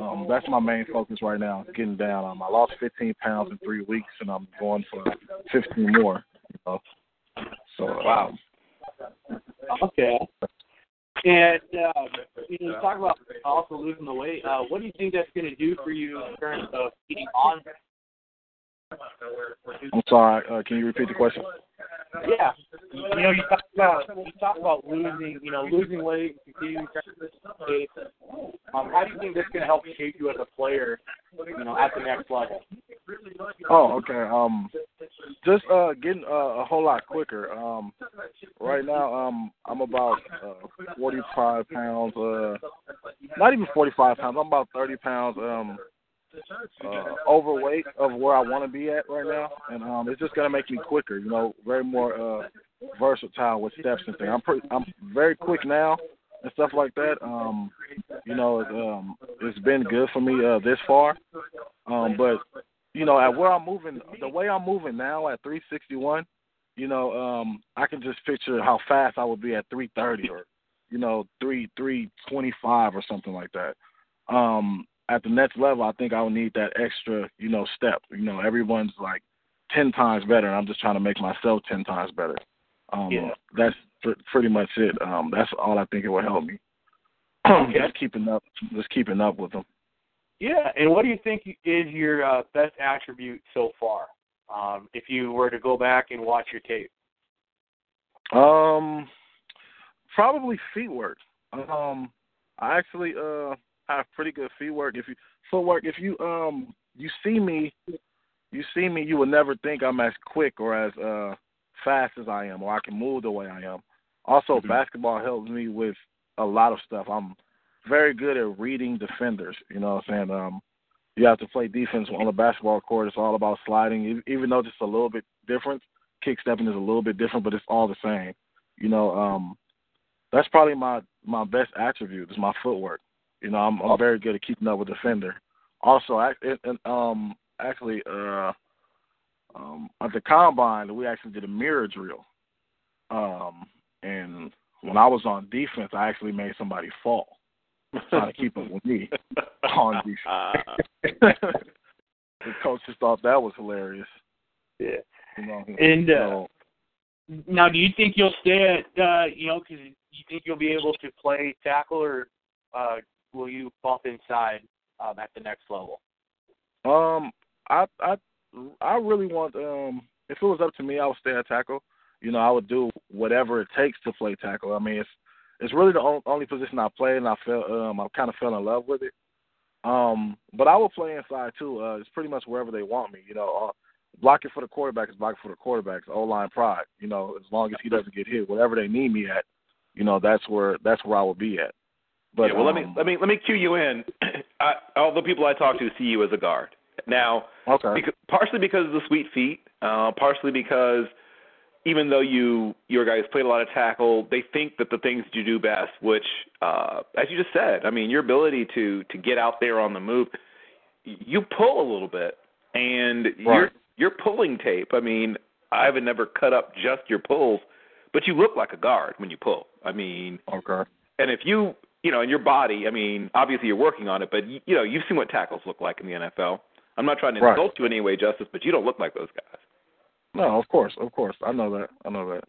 Um, that's my main focus right now, getting down. Um, I lost 15 pounds in three weeks, and I'm going for 15 more. You know? So wow. Um, okay. And uh, you know, talk about also losing the weight. Uh, what do you think that's going to do for you in terms of getting on I'm sorry. Uh, can you repeat the question? Yeah. You know, you talk about you talk about losing, you know, losing weight, continuing weight. Um, how do you think this can help shape you as a player, you know, at the next level? Oh, okay. Um, just uh, getting uh, a whole lot quicker. Um, right now, um, I'm about uh, 45 pounds. Uh, not even 45 pounds. I'm about 30 pounds. Um, uh, overweight of where I want to be at right now, and um, it's just gonna make me quicker. You know, very more uh, versatile with steps and things. I'm pretty, I'm very quick now and stuff like that. Um, you know, um, it's been good for me uh, this far, um, but you know, at where I'm moving, the way I'm moving now at 361, you know, um, I can just picture how fast I would be at 330 or you know, three three twenty five or something like that. Um, at the next level, I think I would need that extra, you know, step. You know, everyone's like ten times better, and I'm just trying to make myself ten times better. Um, yeah. That's pr- pretty much it. Um, that's all I think it will help me. Okay. just keeping up, just keeping up with them. Yeah, and what do you think is your uh, best attribute so far? Um, if you were to go back and watch your tape. Um, probably feet work. Um, I actually uh I have pretty good feet work. If you footwork, if you um you see me, you see me, you would never think I'm as quick or as uh fast as I am, or I can move the way I am. Also, mm-hmm. basketball helps me with a lot of stuff. I'm very good at reading defenders. You know what I'm saying? Um, you have to play defense on the basketball court. It's all about sliding, even though it's a little bit different. Kick stepping is a little bit different, but it's all the same. You know, um, that's probably my my best attribute is my footwork. You know, I'm, I'm very good at keeping up with defender. Also, I, it, um, actually, uh, um, at the combine, we actually did a mirror drill. Um, and when I was on defense, I actually made somebody fall, trying to keep up with me on defense. the coaches thought that was hilarious. Yeah. You know, and uh, so, now, do you think you'll stay at, uh, you know, because you think you'll be able to play tackle, or uh, will you bump inside um, at the next level? Um, I I I really want um if it was up to me, I would stay at tackle. You know, I would do whatever it takes to play tackle. I mean, it's it's really the only position I play, and I feel um I kind of fell in love with it. Um, but I will play inside too. Uh, it's pretty much wherever they want me. You know, uh, blocking for the quarterback is blocking for the quarterback. O line pride. You know, as long as he doesn't get hit, whatever they need me at, you know, that's where that's where I will be at. But yeah, well, um, let me let me let me cue you in. I, all the people I talk to see you as a guard. Now, okay. because, partially because of the sweet feet, uh, partially because even though you your guys played a lot of tackle, they think that the things you do best, which, uh, as you just said, I mean, your ability to to get out there on the move, you pull a little bit, and right. you're pulling tape. I mean, I haven't never cut up just your pulls, but you look like a guard when you pull. I mean, okay. And if you you know, in your body, I mean, obviously you're working on it, but you, you know, you've seen what tackles look like in the NFL. I'm not trying to right. insult you in any way, Justice, but you don't look like those guys. No, of course, of course, I know that. I know that.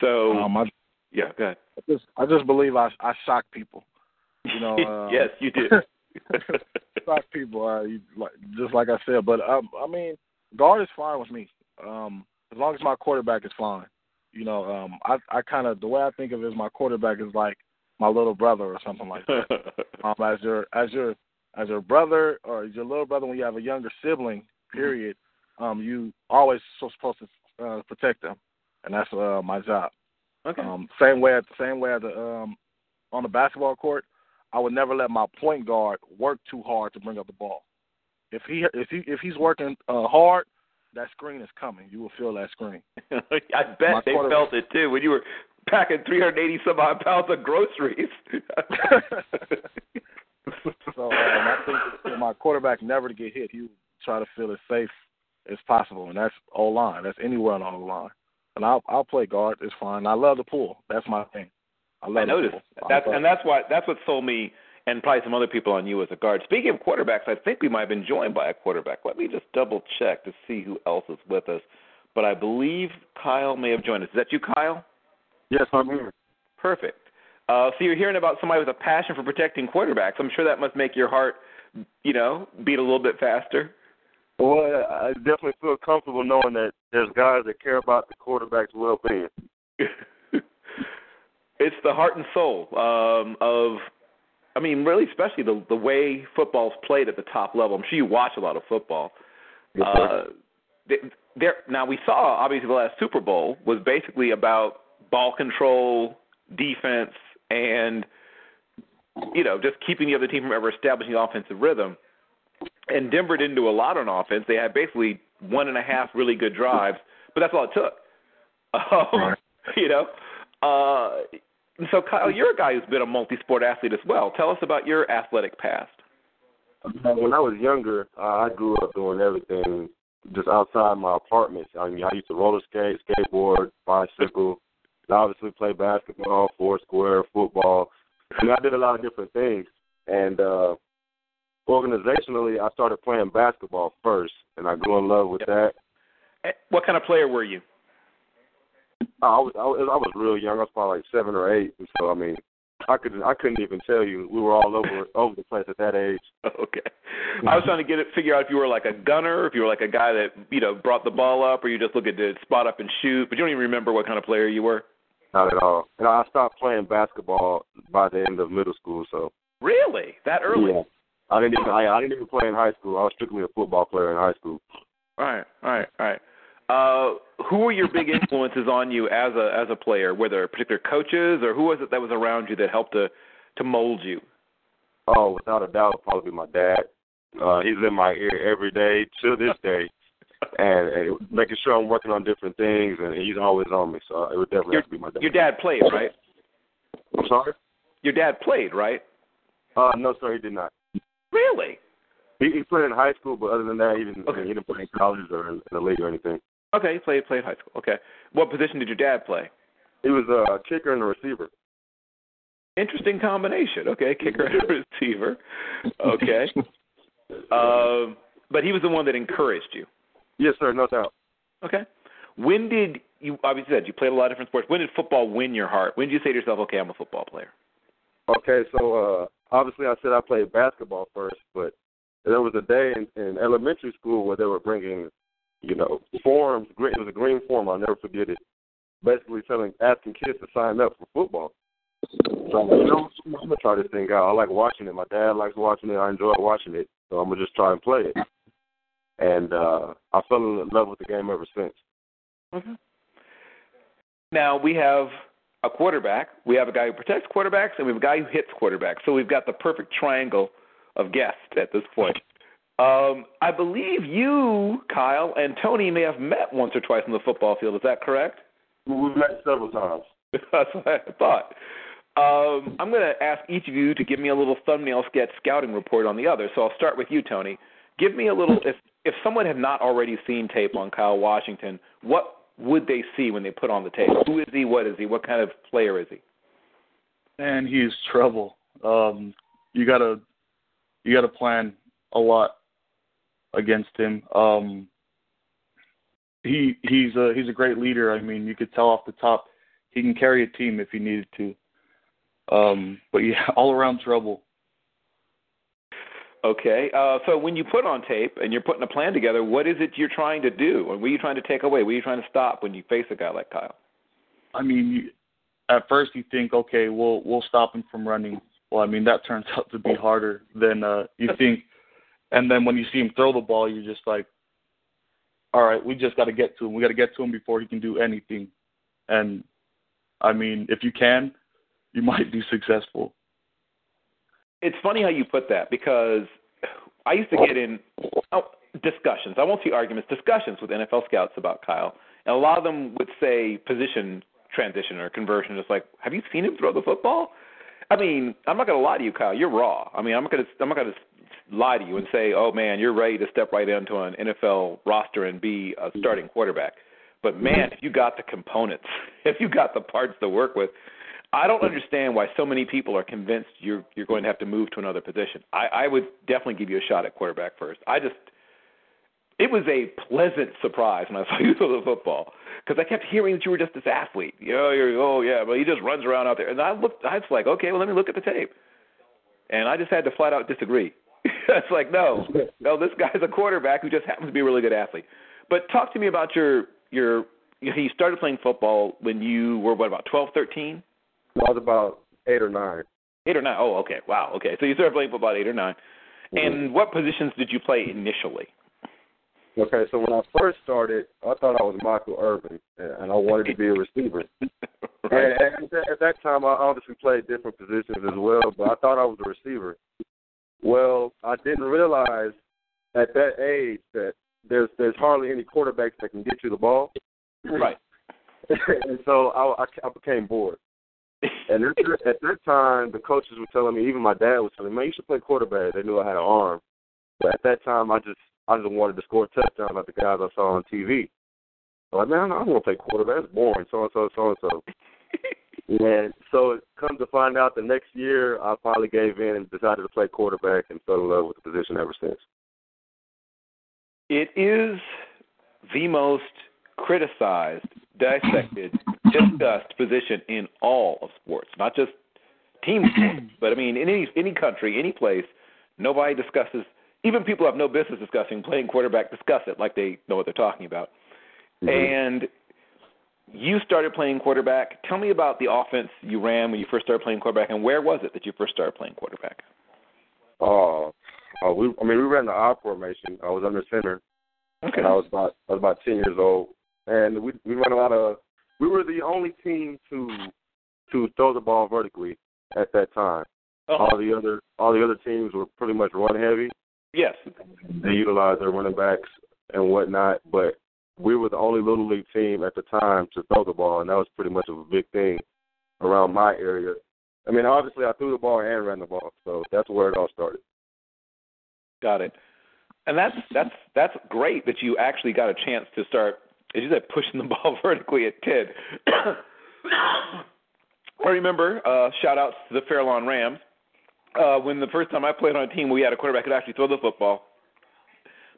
So, um, I, yeah, go ahead. I just, I just believe I, I shock people. You know. Uh, yes, you do. shock people, uh, you, like, just like I said. But um, I mean, guard is fine with me. Um, as long as my quarterback is fine. You know, um, I, I kind of the way I think of it is my quarterback is like my little brother or something like that. um, as your as your as your brother or your little brother when you have a younger sibling, period, um, you always so supposed to uh, protect them, and that's uh, my job. Okay. Um, same way at the same way at the um, on the basketball court, I would never let my point guard work too hard to bring up the ball. If he if he if he's working uh, hard, that screen is coming. You will feel that screen. I bet my they felt it too when you were packing 380 some odd pounds of groceries. so um, I think for my quarterback never to get hit, he would try to feel as safe as possible, and that's O line. That's anywhere on the line. And I'll I'll play guard. It's fine. I love the pull. That's my thing. I love I noticed the pull. that's and that's why that's what sold me and probably some other people on you as a guard. Speaking of quarterbacks, I think we might have been joined by a quarterback. Let me just double check to see who else is with us. But I believe Kyle may have joined us. Is that you, Kyle? Yes, I'm here. Perfect. Uh, so you're hearing about somebody with a passion for protecting quarterbacks. I'm sure that must make your heart, you know, beat a little bit faster. Well, I definitely feel comfortable knowing that there's guys that care about the quarterback's well-being. it's the heart and soul um, of, I mean, really, especially the the way football's played at the top level. I'm sure you watch a lot of football. Yes, uh, there now we saw obviously the last Super Bowl was basically about ball control, defense, and you know just keeping the other team from ever establishing offensive rhythm. And Denver didn't do a lot on offense. They had basically one and a half really good drives, but that's all it took. Um, you know, uh, so Kyle, you're a guy who's been a multi-sport athlete as well. Tell us about your athletic past. When I was younger, uh, I grew up doing everything just outside my apartment. I mean, I used to roller skate, skateboard, bicycle, and obviously play basketball, four square, football. And I did a lot of different things. And uh organizationally, I started playing basketball first, and I grew in love with Yep. that. Eh, What kind of player were you? I was, I was I was real young. I was probably like seven or eight, and so I mean, I could I couldn't even tell you. We were all over over the place at that age. Okay. I was trying to get it figure out if you were like a gunner, if you were like a guy that, you know, brought the ball up or you just look at the spot up and shoot, but you don't even remember what kind of player you were. Not at all. And I stopped playing basketball by the end of middle school. So Really? That early? yeah, I didn't even I, I didn't even play in high school. I was strictly a football player in high school. All right, all right, all right. Uh, who were your big influences on you as a as a player? Were there particular coaches, or who was it that was around you that helped to to mold you? Oh, without a doubt, probably be my dad. Uh, he's in my ear every day to this day, and, and making sure I'm working on different things, and he's always on me. So it would definitely Your, have to be my dad. your dad played, right? I'm sorry. Your dad played, right? Uh, no, sir, he did not. Really? He, he played in high school, but other than that, he didn't. Okay. He didn't play in college or in the league or anything. Okay, he played played high school. Okay. What position did your dad play? He was a kicker and a receiver. Interesting combination. Okay, kicker and receiver. Okay. Um, but he was the one that encouraged you. Yes, sir, no doubt. Okay. When did you obviously said you played a lot of different sports? When did football win your heart? When did you say to yourself, "Okay, I'm a football player"? Okay, so uh obviously I said I played basketball first, but there was a day in, in elementary school where they were bringing, you know, forms. Green, it was a green form. I'll never forget it. Basically, telling asking kids to sign up for football. So I'm like, you know, I'm gonna try this thing out. I like watching it. My dad likes watching it. I enjoy watching it. So I'm gonna just try and play it. And uh I fell in love with the game ever since. Okay. Now we have a quarterback. We have a guy who protects quarterbacks, and we have a guy who hits quarterbacks. So we've got the perfect triangle of guests at this point. Um, I believe you, Kyle, and Toni may have met once or twice on the football field. Is that correct? We've met several times. That's what I thought. Um, I'm going to ask each of you to give me a little thumbnail sketch scouting report on the other. So I'll start with you, Toni. Give me a little. If if someone had not already seen tape on Kyle Washington, what would they see when they put on the tape? Who is he? What is he? What kind of player is he? and he's trouble. Um, you gotta you gotta plan a lot against him. Um, he he's a he's a great leader. I mean, you could tell off the top he can carry a team if he needed to. Um, but yeah, all around trouble. Okay. Uh, so when you put on tape and you're putting a plan together, what is it you're trying to do? Or what are you trying to take away? What are you trying to stop when you face a guy like Kyle? I mean, you, at first you think, okay, we'll we'll stop him from running. Well, I mean that turns out to be harder than uh, you think. And then when you see him throw the ball, you're just like, all right, we just got to get to him. We got to get to him before he can do anything. And I mean, if you can, you might be successful. It's funny how you put that because I used to get in oh, discussions. I won't say arguments, discussions with NFL scouts about Kyle, and a lot of them would say position transition or conversion. It's like, have you seen him throw the football? I mean, I'm not going to lie to you, Kyle. You're raw. I mean, I'm not to I'm not going to lie to you and say, oh man, you're ready to step right into an NFL roster and be a starting quarterback. But man, mm-hmm. if you got the components, if you got the parts to work with, I don't understand why so many people are convinced you're you're going to have to move to another position. I, I would definitely give you a shot at quarterback first. I just it was a pleasant surprise when I saw you throw the football because I kept hearing that you were just this athlete. You know, you're oh yeah, but he just runs around out there. And I looked, I was like, okay, well let me look at the tape, and I just had to flat out disagree. it's like no, no, this guy's a quarterback who just happens to be a really good athlete. But talk to me about your your. You, know, you started playing football when you were what about twelve, thirteen? I was about eight or nine. Eight or nine. Oh, okay. Wow. Okay. So you started playing football at eight or 9 mm-hmm. And what positions did you play initially? Okay, so when I first started, I thought I was Michael Irvin, and I wanted to be a receiver. right. And at, at that time, I obviously played different positions as well, but I thought I was a receiver. Well, I didn't realize at that age that there's there's hardly any quarterbacks that can get you the ball. Right. and so I, I, I became bored. And at, at that time, the coaches were telling me, even my dad was telling me, man, you should play quarterback. They knew I had an arm. But at that time, I just I just wanted to score touchdowns like the guys I saw on TV. So like, man, I don't want to play quarterback. It's boring. So and so, so and so. And so it comes to find out the next year, I finally gave in and decided to play quarterback and fell in love with the position ever since. It is the most criticized, dissected, discussed position in all of sports, not just team sports, but I mean in any any country, any place, nobody discusses. Even people who have no business discussing playing quarterback discuss it like they know what they're talking about. Mm-hmm. And you started playing quarterback. Tell me about the offense you ran when you first started playing quarterback, and where was it that you first started playing quarterback? Uh, uh we, I mean, we ran the odd formation. I was under center. Okay. And I was about I was about ten years old, and we we ran a lot of. We were the only team to to throw the ball vertically at that time. Uh-huh. All the other all the other teams were pretty much run heavy. Yes. They utilized their running backs and whatnot, but we were the only little league team at the time to throw the ball, and that was pretty much a big thing around my area. I mean, obviously, I threw the ball and ran the ball, so that's where it all started. Got it. And that's that's that's great that you actually got a chance to start, as you said, pushing the ball vertically at ten. I remember uh, shout outs to the Fairlawn Rams. Uh, when the first time I played on a team, we had a quarterback who could actually throw the football.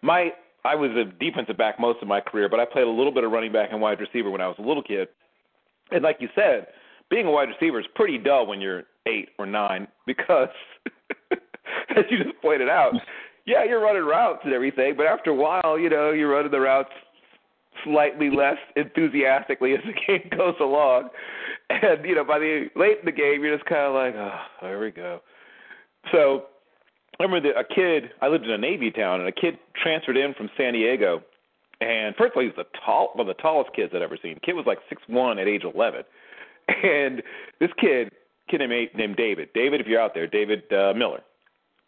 My I was a defensive back most of my career, but I played a little bit of running back and wide receiver when I was a little kid. And like you said, being a wide receiver is pretty dull when you're eight or nine because, as you just pointed out, yeah, you're running routes and everything, but after a while, you know, you're running the routes slightly less enthusiastically as the game goes along. And, you know, by the late in the game you're just kinda like, Oh, there we go. So I remember that a kid I lived in a Navy town and a kid transferred in from San Diego and first of all he was the tall one of the tallest kids I'd ever seen. Kid was like six one at age eleven. And this kid kid named named David. David, if you're out there, David uh, Miller.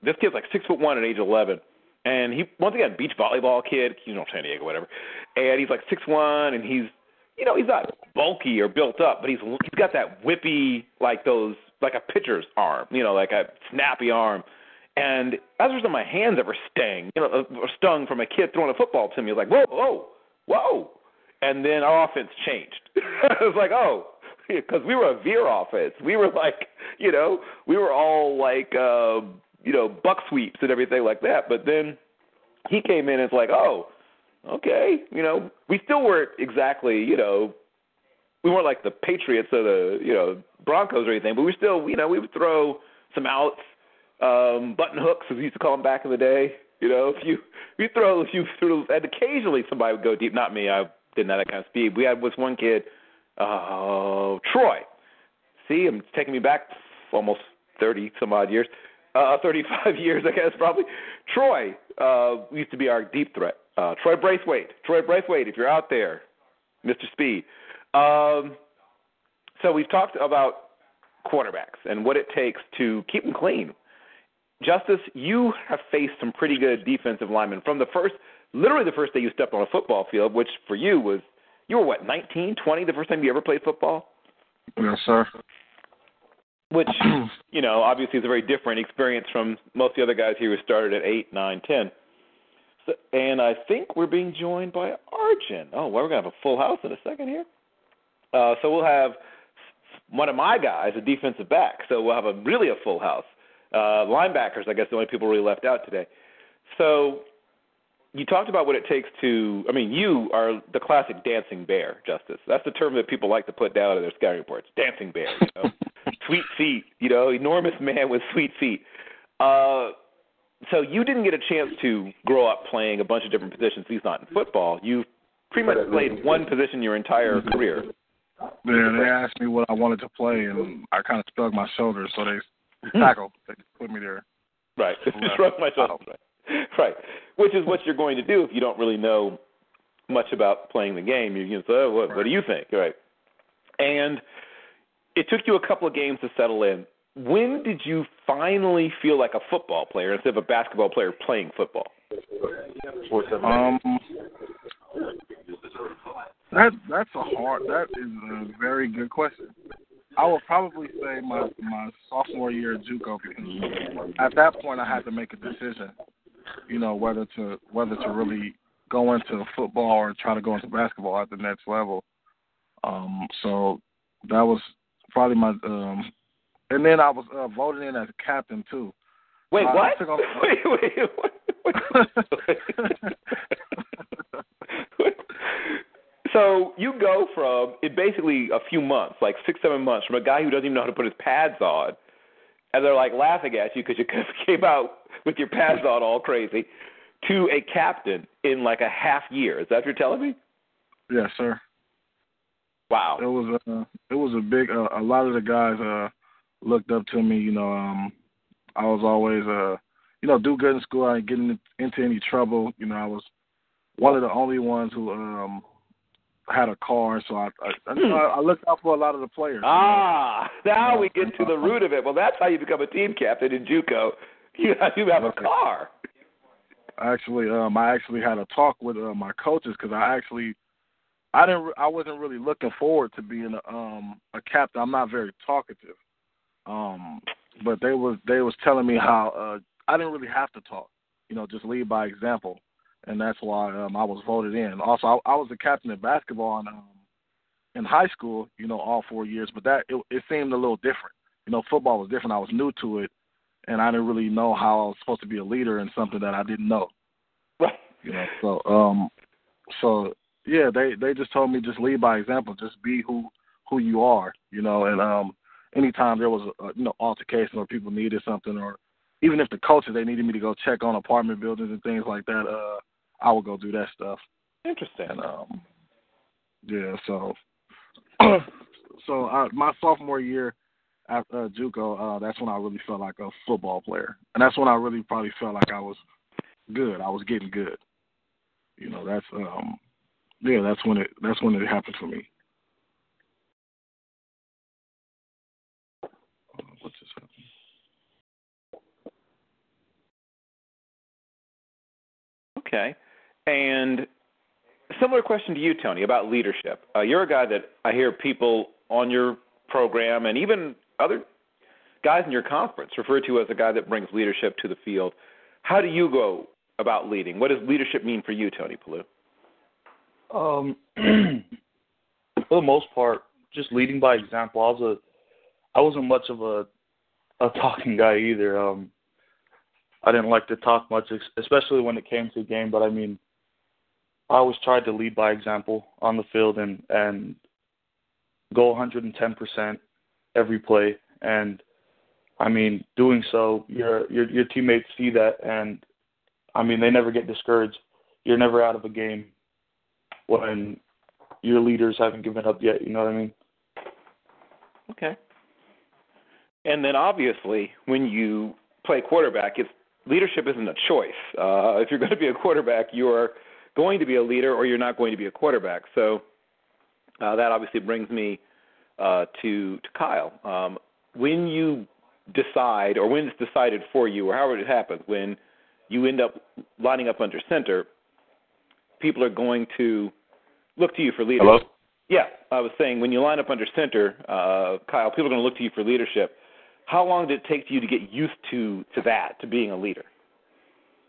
This kid's like six foot one at age eleven. And he once again beach volleyball kid, you know San Diego, whatever. And he's like six one and he's you know, he's not bulky or built up, but he's he's got that whippy like those like a pitcher's arm, you know, like a snappy arm. And as a result, my hands ever stung, you know, uh, stung from a kid throwing a football to me. Like, whoa, whoa, whoa. And then our offense changed. I was like, oh, because we were a veer offense. We were like, you know, we were all like, uh, you know, buck sweeps and everything like that. But then he came in and it's like, oh, okay, you know, we still weren't exactly, you know, we weren't like the Patriots or the, you know, Broncos or anything, but we still, you know, we would throw some outs, um, button hooks, as we used to call them back in the day. You know, if you we throw a few through, and occasionally somebody would go deep. Not me, I didn't have that kind of speed. We had this one kid, uh, Troy. See, I'm taking me back almost thirty some odd years, uh, 35 years, I guess probably. Troy uh, used to be our deep threat. Uh, Troy Braithwaite. Troy Braithwaite, if you're out there, Mr. Speed. Um, so we've talked about quarterbacks and what it takes to keep them clean. Justice, you have faced some pretty good defensive linemen from the first, literally the first day you stepped on a football field, which for you was, you were what, 19, 20, the first time you ever played football? Yes, sir. Which, you know, obviously is a very different experience from most of the other guys here who started at eight, nine, ten. So, and I think we're being joined by Arjen. Oh, well, we're gonna have a full house in a second here. Uh, so we'll have one of my guys, a defensive back. So we'll have a really a full house. Uh, linebackers, I guess, the only people really left out today. So you talked about what it takes to. I mean, you are the classic dancing bear, Justice. That's the term that people like to put down in their scouting reports. Dancing bear. You know? sweet feet. You know, enormous man with sweet feet. Uh, so you didn't get a chance to grow up playing a bunch of different positions. At least not in football. You pretty much played one position your entire career. Yeah, they asked me what I wanted to play, and I kind of shrugged my shoulders, so they tackled. They put me there. Right. Shrug my shoulders. Right. right. Which is what you're going to do if you don't really know much about playing the game. You can say, oh, what, what do you think? Right. And it took you a couple of games to settle in. When did you finally feel like a football player instead of a basketball player playing football? Um, that that's a hard. That is a very good question. I would probably say my my sophomore year at JUCO because at that point I had to make a decision, you know, whether to whether to really go into football or try to go into basketball at the next level. Um, so that was probably my um, and then I was uh, voted in as captain too. Wait, Uh, what? on- wait, wait, wait. so you go from in basically a few months, like six, seven months, from a guy who doesn't even know how to put his pads on, and they're like laughing at you because you came out with your pads on all crazy, to a captain in like a half year. Is that what you're telling me? Yes, sir. Wow. It was a it was a big uh, a lot of the guys uh looked up to me. You know, um, I was always uh you know do good in school. I didn't get into any trouble. You know, I was one of the only ones who um had a car, so I I, I, I looked out for a lot of the players. you know. Ah, now we get to the root of it. Well, that's how you become a team captain in JUCO. You you have a car. actually um I actually had a talk with uh, my coaches because I actually I didn't I wasn't really looking forward to being a um a captain. I'm not very talkative. Um but they was they was telling me how uh I didn't really have to talk. You know, just lead by example. And that's why um I was voted in. Also I, I was the captain in basketball in um in high school, you know, all four years, but that it, it seemed a little different. You know, football was different. I was new to it and I didn't really know how I was supposed to be a leader in something that I didn't know. Right. You know, so um, so yeah, they they just told me just lead by example, just be who who you are, you know, and um, anytime there was a, a you know altercation or people needed something, or even if the coaches they needed me to go check on apartment buildings and things like that, uh, I would go do that stuff. Interesting. And um, yeah, so so uh, my sophomore year at uh, JUCO, uh, that's when I really felt like a football player, and that's when I really probably felt like I was good. I was getting good. You know, that's um, yeah, that's when it that's when it happened for me. Uh, What just happened? Okay. And similar question to you, Toni, about leadership. Uh, you're a guy that I hear people on your program and even other guys in your conference refer to as a guy that brings leadership to the field. How do you go about leading? What does leadership mean for you, Toni Pulu? Um, for the most part, just leading by example. I was a, I wasn't much of a, a talking guy either. Um, I didn't like to talk much, especially when it came to game. But I mean, I always tried to lead by example on the field and and go 110% every play. And I mean, doing so, your your your teammates see that, and I mean, they never get discouraged. You're never out of a game when your leaders haven't given up yet. You know what I mean? Okay. And then obviously, when you play quarterback, it's leadership isn't a choice. Uh, if you're going to be a quarterback, you are going to be a leader, or you're not going to be a quarterback. So uh, that obviously brings me uh, to to Kyle. Um, when you decide, or when it's decided for you, or however it happens, when you end up lining up under center, people are going to look to you for leadership. Hello? Yeah, I was saying when you line up under center, uh, Kyle, people are going to look to you for leadership. How long did it take you to get used to to that, to being a leader?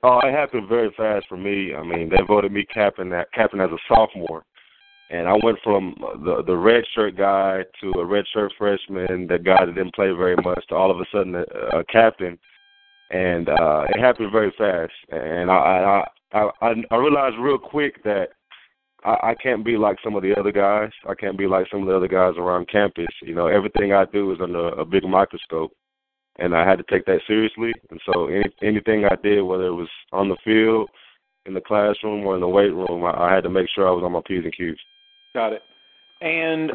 Oh, it happened very fast for me. I mean, they voted me captain that captain as a sophomore, and I went from the the red shirt guy to a red shirt freshman, that guy that didn't play very much, to all of a sudden a, a captain, and uh it happened very fast. And I I I I realized real quick that I, I can't be like some of the other guys. I can't be like some of the other guys around campus. You know, everything I do is under a big microscope, and I had to take that seriously. And so, any, anything I did, whether it was on the field, in the classroom, or in the weight room, I, I had to make sure I was on my p's and q's. Got it. And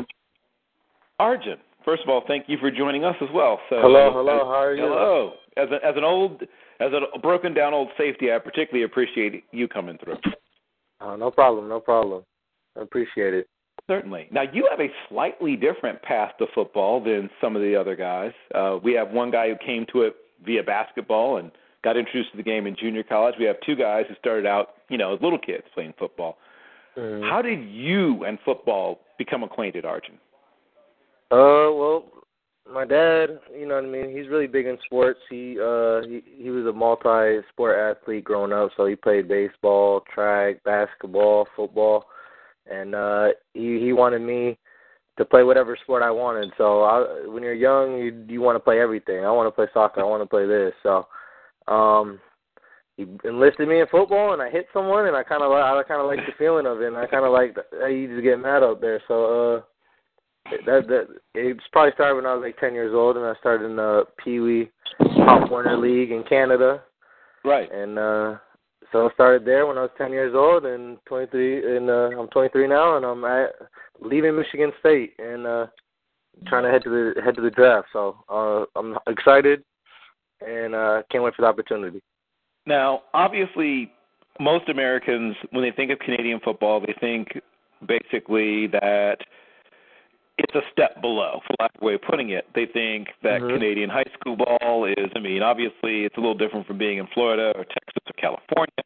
Arjen, first of all, thank you for joining us as well. So, hello, hello. How are you? Hello. As a, as an old as a broken down old safety, I particularly appreciate you coming through. Uh, no problem, no problem. I appreciate it. Certainly. Now you have a slightly different path to football than some of the other guys. Uh, we have one guy who came to it via basketball and got introduced to the game in junior college. We have two guys who started out, you know, as little kids playing football. Mm. How did you and football become acquainted, Arjen? Uh, well, my dad, you know what I mean. He's really big in sports. He uh he he was a multi-sport athlete growing up, so he played baseball, track, basketball, football, and uh he he wanted me to play whatever sport I wanted. So I, when you're young, you you want to play everything. I want to play soccer. I want to play this. So um he enlisted me in football, and I hit someone, and I kind of I kind of like the feeling of it, and I kind of like how you just get mad out there. So uh that that it probably started when I was like ten years old, and I started in the Pee Wee Pop Warner League in Canada. Right. And uh so I started there when I was ten years old, and twenty three, and uh, I'm 23 now, and I'm at leaving Michigan State and uh trying to head to the head to the draft. So uh I'm excited, and uh can't wait for the opportunity. Now, obviously, most Americans, when they think of Canadian football, they think basically that it's a step below, for lack of a way of putting it. They think that Mhm. Canadian high school ball is, I mean, obviously it's a little different from being in Florida or Texas or California.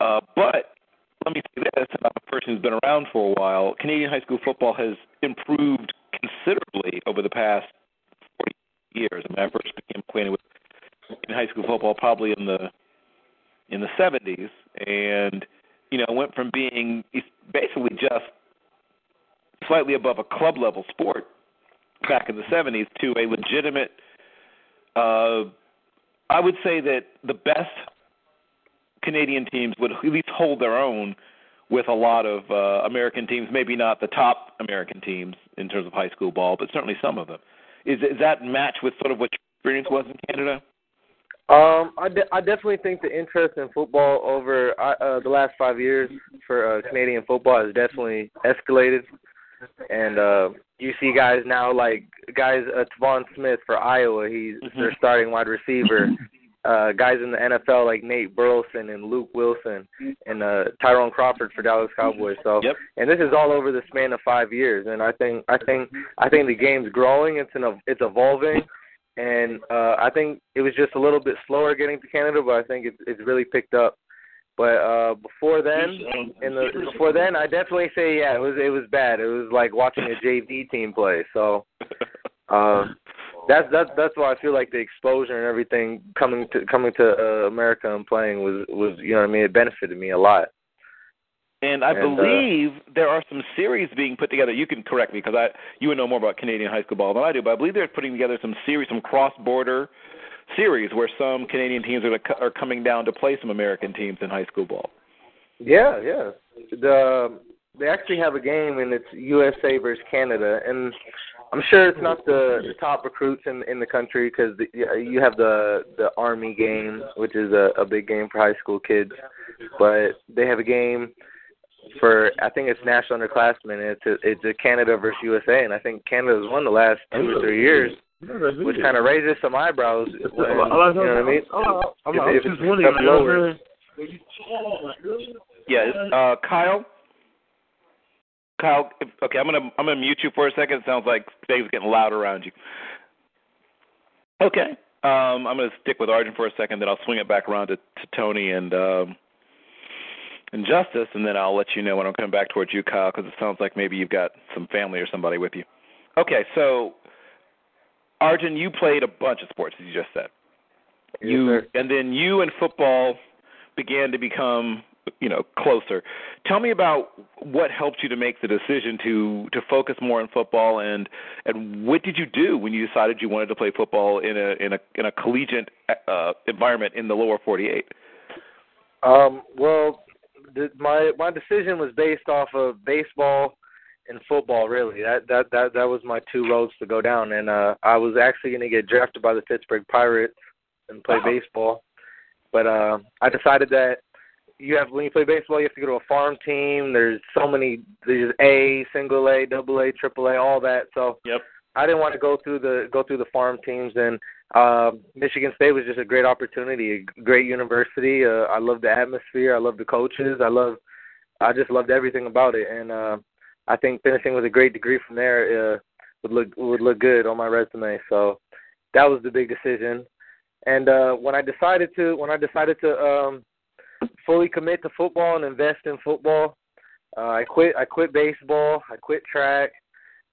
Uh, but let me say this I'm a person who's been around for a while. Canadian high school football has improved considerably over the past 40 years. I mean, I first became acquainted with in high school football probably in the in the 70s, and you know went from being basically just slightly above a club level sport back in the 70s to a legitimate. Uh, I would say that the best Canadian teams would at least hold their own with a lot of uh, American teams, maybe not the top American teams in terms of high school ball, but certainly some of them. Is, is that match with sort of what your experience was in Canada? Um, I, de- I definitely think the interest in football over uh, uh, the last five years for uh, Canadian football has definitely escalated, and uh, you see guys now like guys uh, Tevaun Smith for Iowa, he's Mhm. their starting wide receiver. Uh, guys in the NFL like Nate Burleson and Luke Wilson and uh, Tyrone Crawford for Dallas Cowboys. So, Yep. and this is all over the span of five years. And I think I think I think the game's growing. It's an it's evolving and uh, I think it was just a little bit slower getting to Canada, but I think it's it's really picked up. But uh, before then, in the before then, I definitely say yeah, it was it was bad. It was like watching a JV team play. So uh, that's that's that's why I feel like the exposure and everything coming to coming to uh, America and playing was was you know what I mean. It benefited me a lot. And I And, uh, believe there are some series being put together. You can correct me because I you would know more about Canadian high school ball than I do. But I believe they're putting together some series, some cross-border series where some Canadian teams are are coming down to play some American teams in high school ball. Yeah, yeah. The they actually have a game and it's USA versus Canada, and I'm sure it's not the, the top recruits in in the country because you have the the Army game, which is a, a big game for high school kids, but they have a game for I think it's national underclassmen. And it's a, it's a Canada versus USA, and I think Canada's won the last two or three years, which kind of raises some eyebrows. When, you know what I mean? If- if it's up lower. Yeah, uh, Kyle. Kyle, if, okay, I'm gonna I'm gonna mute you for a second. It sounds like things getting loud around you. Okay, um, I'm gonna stick with Arjen for a second, then I'll swing it back around to, to Toni and um, and justice, and then I'll let you know when I'm coming back towards you, Kyle, because it sounds like maybe you've got some family or somebody with you. Okay, so Arjen, you played a bunch of sports, as you just said. Yes, you sir. and then you and football began to become you know closer. Tell me about what helped you to make the decision to to focus more on football and and what did you do when you decided you wanted to play football in a in a in a collegiate uh, environment in the lower 48? Um, well, my my decision was based off of baseball and football. Really, that that that that was my two roads to go down, and uh, I was actually going to get drafted by the Pittsburgh Pirates and play baseball, but uh, I decided that you have when you play baseball, you have to go to a farm team. There's so many. There's A, single A, double A, triple A, all that. So Yep. I didn't want to go through the go through the farm teams, and uh, Michigan State was just a great opportunity, a great university. Uh, I love the atmosphere. I love the coaches. I love, I just loved everything about it, and uh, I think finishing with a great degree from there uh, would look would look good on my resume. So that was the big decision. And uh, when I decided to when I decided to um, fully commit to football and invest in football, uh, I quit I quit baseball. I quit track.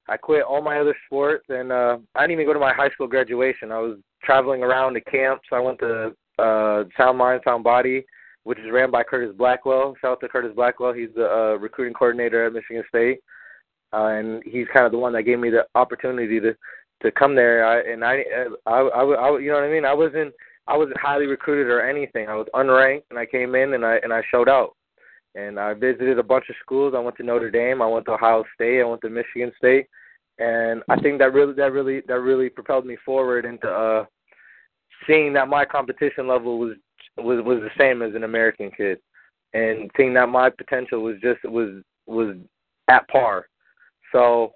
I quit all my other sports, and uh, I didn't even go to my high school graduation. I was traveling around to camps. I went to uh, Sound Mind, Sound Body, which is ran by Curtis Blackwell. Shout out to Curtis Blackwell. He's the uh, recruiting coordinator at Michigan State, uh, and he's kind of the one that gave me the opportunity to to come there. I, and I, I, I, I, you know what I mean. I wasn't I wasn't highly recruited or anything. I was unranked, and I came in and I and I showed out. And I visited a bunch of schools. I went to Notre Dame. I went to Ohio State. I went to Michigan State. And I think that really that really that really propelled me forward into uh seeing that my competition level was was was the same as an American kid, and seeing that my potential was just was was at par. So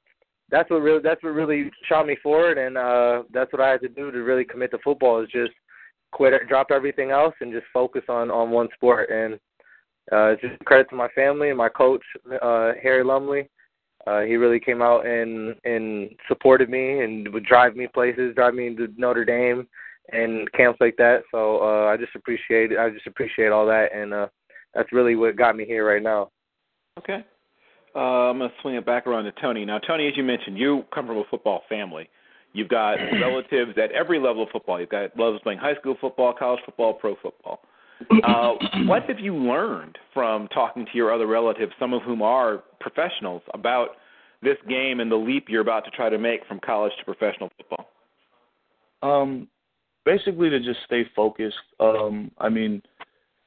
that's what really that's what really shot me forward, and uh that's what I had to do to really commit to football is just quit, drop everything else, and just focus on on one sport. And uh, just credit to my family and my coach, uh, Harry Lumley. Uh, he really came out and and supported me and would drive me places, drive me to Notre Dame and camps like that. So uh, I just appreciate I just appreciate all that, and uh, that's really what got me here right now. Okay. Uh, I'm going to swing it back around to Toni. Now, Toni, as you mentioned, you come from a football family. You've got relatives at every level of football. You've got relatives playing high school football, college football, pro football. Uh, what have you learned from talking to your other relatives, some of whom are professionals, about this game and the leap you're about to try to make from college to professional football? Um, basically to just stay focused. Um, I mean,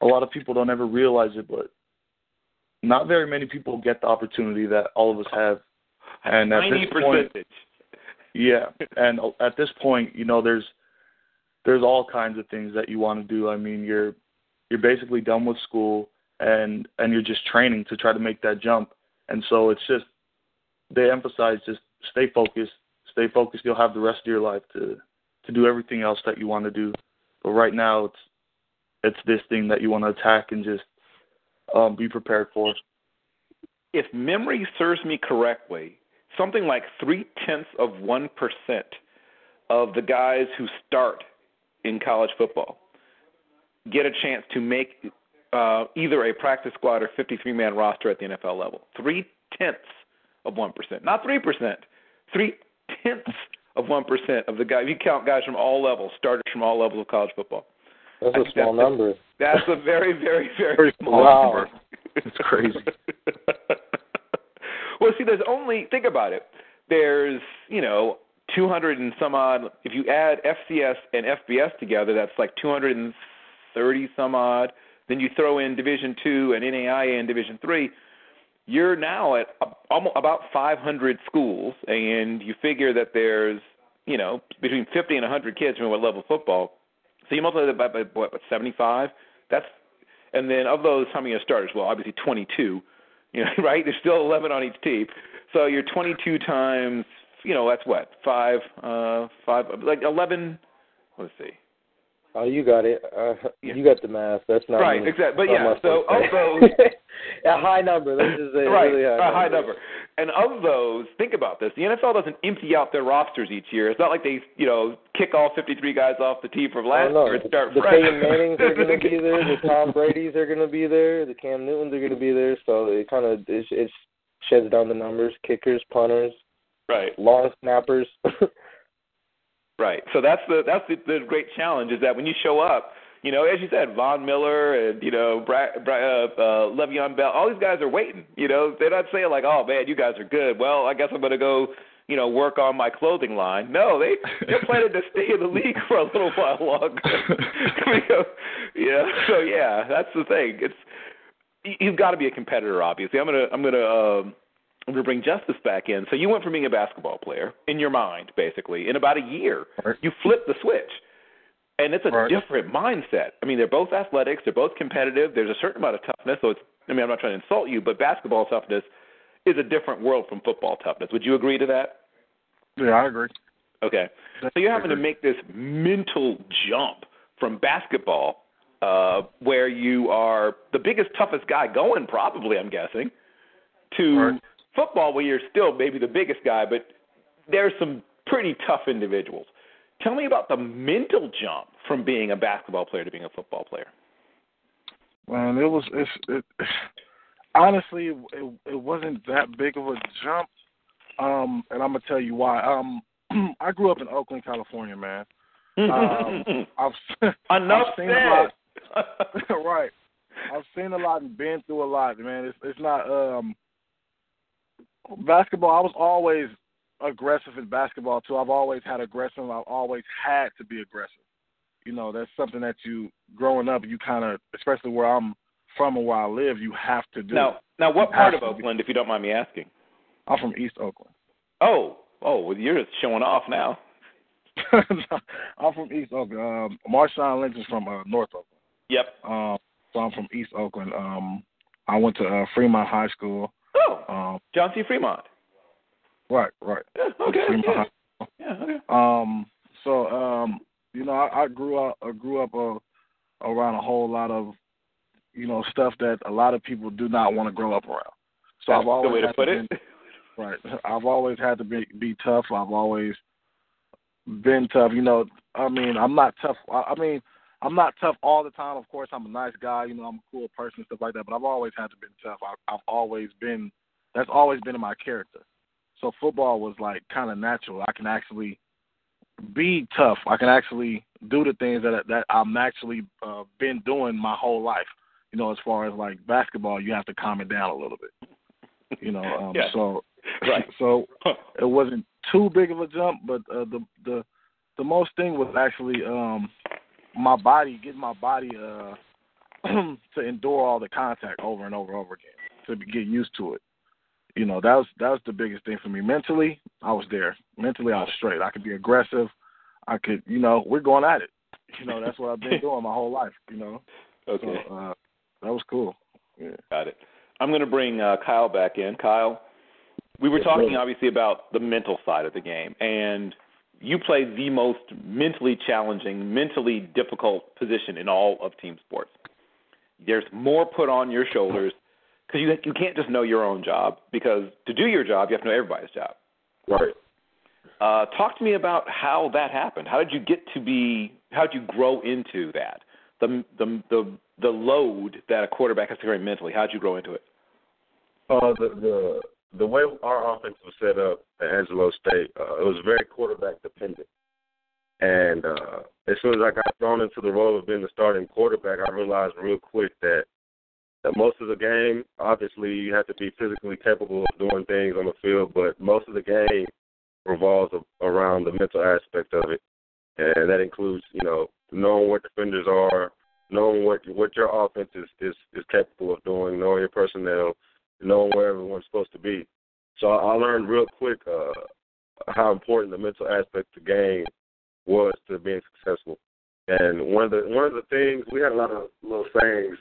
a lot of people don't ever realize it, but not very many people get the opportunity that all of us have. And at Tiny this point. Yeah, and at this point, you know, there's there's all kinds of things that you want to do. I mean, you're you're basically done with school and and you're just training to try to make that jump. And so it's just they emphasize just stay focused, stay focused. You'll have the rest of your life to to do everything else that you want to do. But right now, it's it's this thing that you want to attack and just um, be prepared for. if memory serves me correctly, something like three tenths of one percent of the guys who start in college football get a chance to make uh, either a practice squad or 53 man roster at the NFL level. Three tenths of one percent, not three percent, three tenths of one percent of the guys. You count guys from all levels, starters from all levels of college football. That's a small that's- number. That's a very, very, very Very small Wow. number. It's crazy. see, there's only think about it. There's you know 200 and some odd. If you add FCS and FBS together, that's like 230 some odd. Then you throw in Division two and NAIA and Division three. You're now at almost about 500 schools, and you figure that there's you know between 50 and 100 kids from what level football. So you multiply that by, by what 75? That's and then of those, how many are starters? Well, obviously 22. You know, right? There's still 11 on each team. So you're 22 times, you know, that's what five, uh, five, like 11. Let's see, Oh, you got it. Uh, Yeah. You got the math. That's not Right, me. exactly. But yeah, so of those, a high number. Let's just say right, really high a high number. And of those, think about this: the NFL doesn't empty out their rosters each year. It's not like they, you know, kick all 53 guys off the team from last oh, year and start the fresh. The Peyton Mannings are going to be there. The Tom Brady's are going to be there. The Cam Newtons are going to be there. So it kind of it, it sheds down the numbers: kickers, punters, right. long snappers. Right. So that's the that's the, the great challenge is that when you show up, you know, as you said, Von Miller and you know, Bra- Bra- uh, uh, Le'Veon Bell, all these guys are waiting. You know, they're not saying like, "Oh man, you guys are good." Well, I guess I'm going to go, you know, work on my clothing line. No, they they're planning to stay in the league for a little while longer. Because, yeah. So yeah, that's the thing. It's you- you've got to be a competitor. Obviously, I'm gonna I'm gonna. Um, to bring Justice back in. So you went from being a basketball player in your mind, basically, in about a year. Right. You flipped the switch. And it's a Right. different mindset. I mean, they're both athletics, they're both competitive. There's a certain amount of toughness. So it's, I mean, I'm not trying to insult you, but basketball toughness is a different world from football toughness. Would you agree to that? Yeah, I agree. Okay. So you're having to make this mental jump from basketball, uh, where you are the biggest, toughest guy going, probably, I'm guessing, to Right. Football, where you're still maybe the biggest guy, but there's some pretty tough individuals. Tell me about the mental jump from being a basketball player to being a football player. Man, it was it's it, honestly it it wasn't that big of a jump. Um, and I'm gonna tell you why. Um, I grew up in Oakland, California, man. Um, I've Enough I've seen a lot. said. right. I've seen a lot and been through a lot, man. It's it's not um basketball. I was always aggressive in basketball too. I've always had aggressive. I've always had to be aggressive. You know, that's something that you growing up, you kind of, especially where I'm from and where I live, you have to do. now, now, what You part of to be- Oakland, if you don't mind me asking? I'm from East Oakland. Oh, oh, well, you're showing off now. I'm from East Oakland. Um, Marshawn Lynch is from uh, North Oakland. Yep. Um, so I'm from East Oakland. Um, I went to uh, Fremont High School. Oh, Um, John C. Fremont. right, right. Yeah, okay. Fremont yeah. Yeah, okay. Um, so um, you know, I, I grew up, I grew up uh, around a whole lot of, you know, stuff that a lot of people do not want to grow up around. So That's I've always the way to put been- it. Right. I've always had to be be tough. I've always been tough. You know, I mean, I'm not tough. I I mean, I'm not tough all the time. Of course, I'm a nice guy. You know, I'm a cool person stuff like that. But I've always had to be tough. I, I've always been. That's always been in my character. So football was like kind of natural. I can actually be tough. I can actually do the things that that I'm actually uh, been doing my whole life. You know, as far as like basketball, you have to calm it down a little bit. You know, um, Yeah. so Right. so it wasn't too big of a jump, but uh, the the the most thing was actually um my body getting my body uh to endure all the contact over and over and over again to get used to it. You know that was that was the biggest thing for me. Mentally, I was there. Mentally, I was straight. I could be aggressive. I could, you know, we're going at it. You know, that's what I've been doing my whole life. You know, Okay. so uh, that was cool. Yeah. Got it. I'm going to bring uh, Kyle back in. Kyle, we were Yes, talking sir. obviously about the mental side of the game, and you play the most mentally challenging, mentally difficult position in all of team sports. There's more put on your shoulders because you you can't just know your own job because to do your job you have to know everybody's job. Right. Uh, talk to me about how that happened. How did you get to be? How did you grow into that? The the the the load that a quarterback has to carry mentally. How did you grow into it? Uh, the the the way our offense was set up at Angelo State, uh, it was very quarterback dependent. And uh, as soon as I got thrown into the role of being the starting quarterback, I realized real quick that that most of the game, obviously, you have to be physically capable of doing things on the field, but most of the game revolves around the mental aspect of it, and that includes, you know, knowing what defenders are, knowing what what your offense is is, is capable of doing, knowing your personnel, knowing where everyone's supposed to be. So I learned real quick uh, how important the mental aspect of the game was to being successful. And one of the one of the things we had a lot of little sayings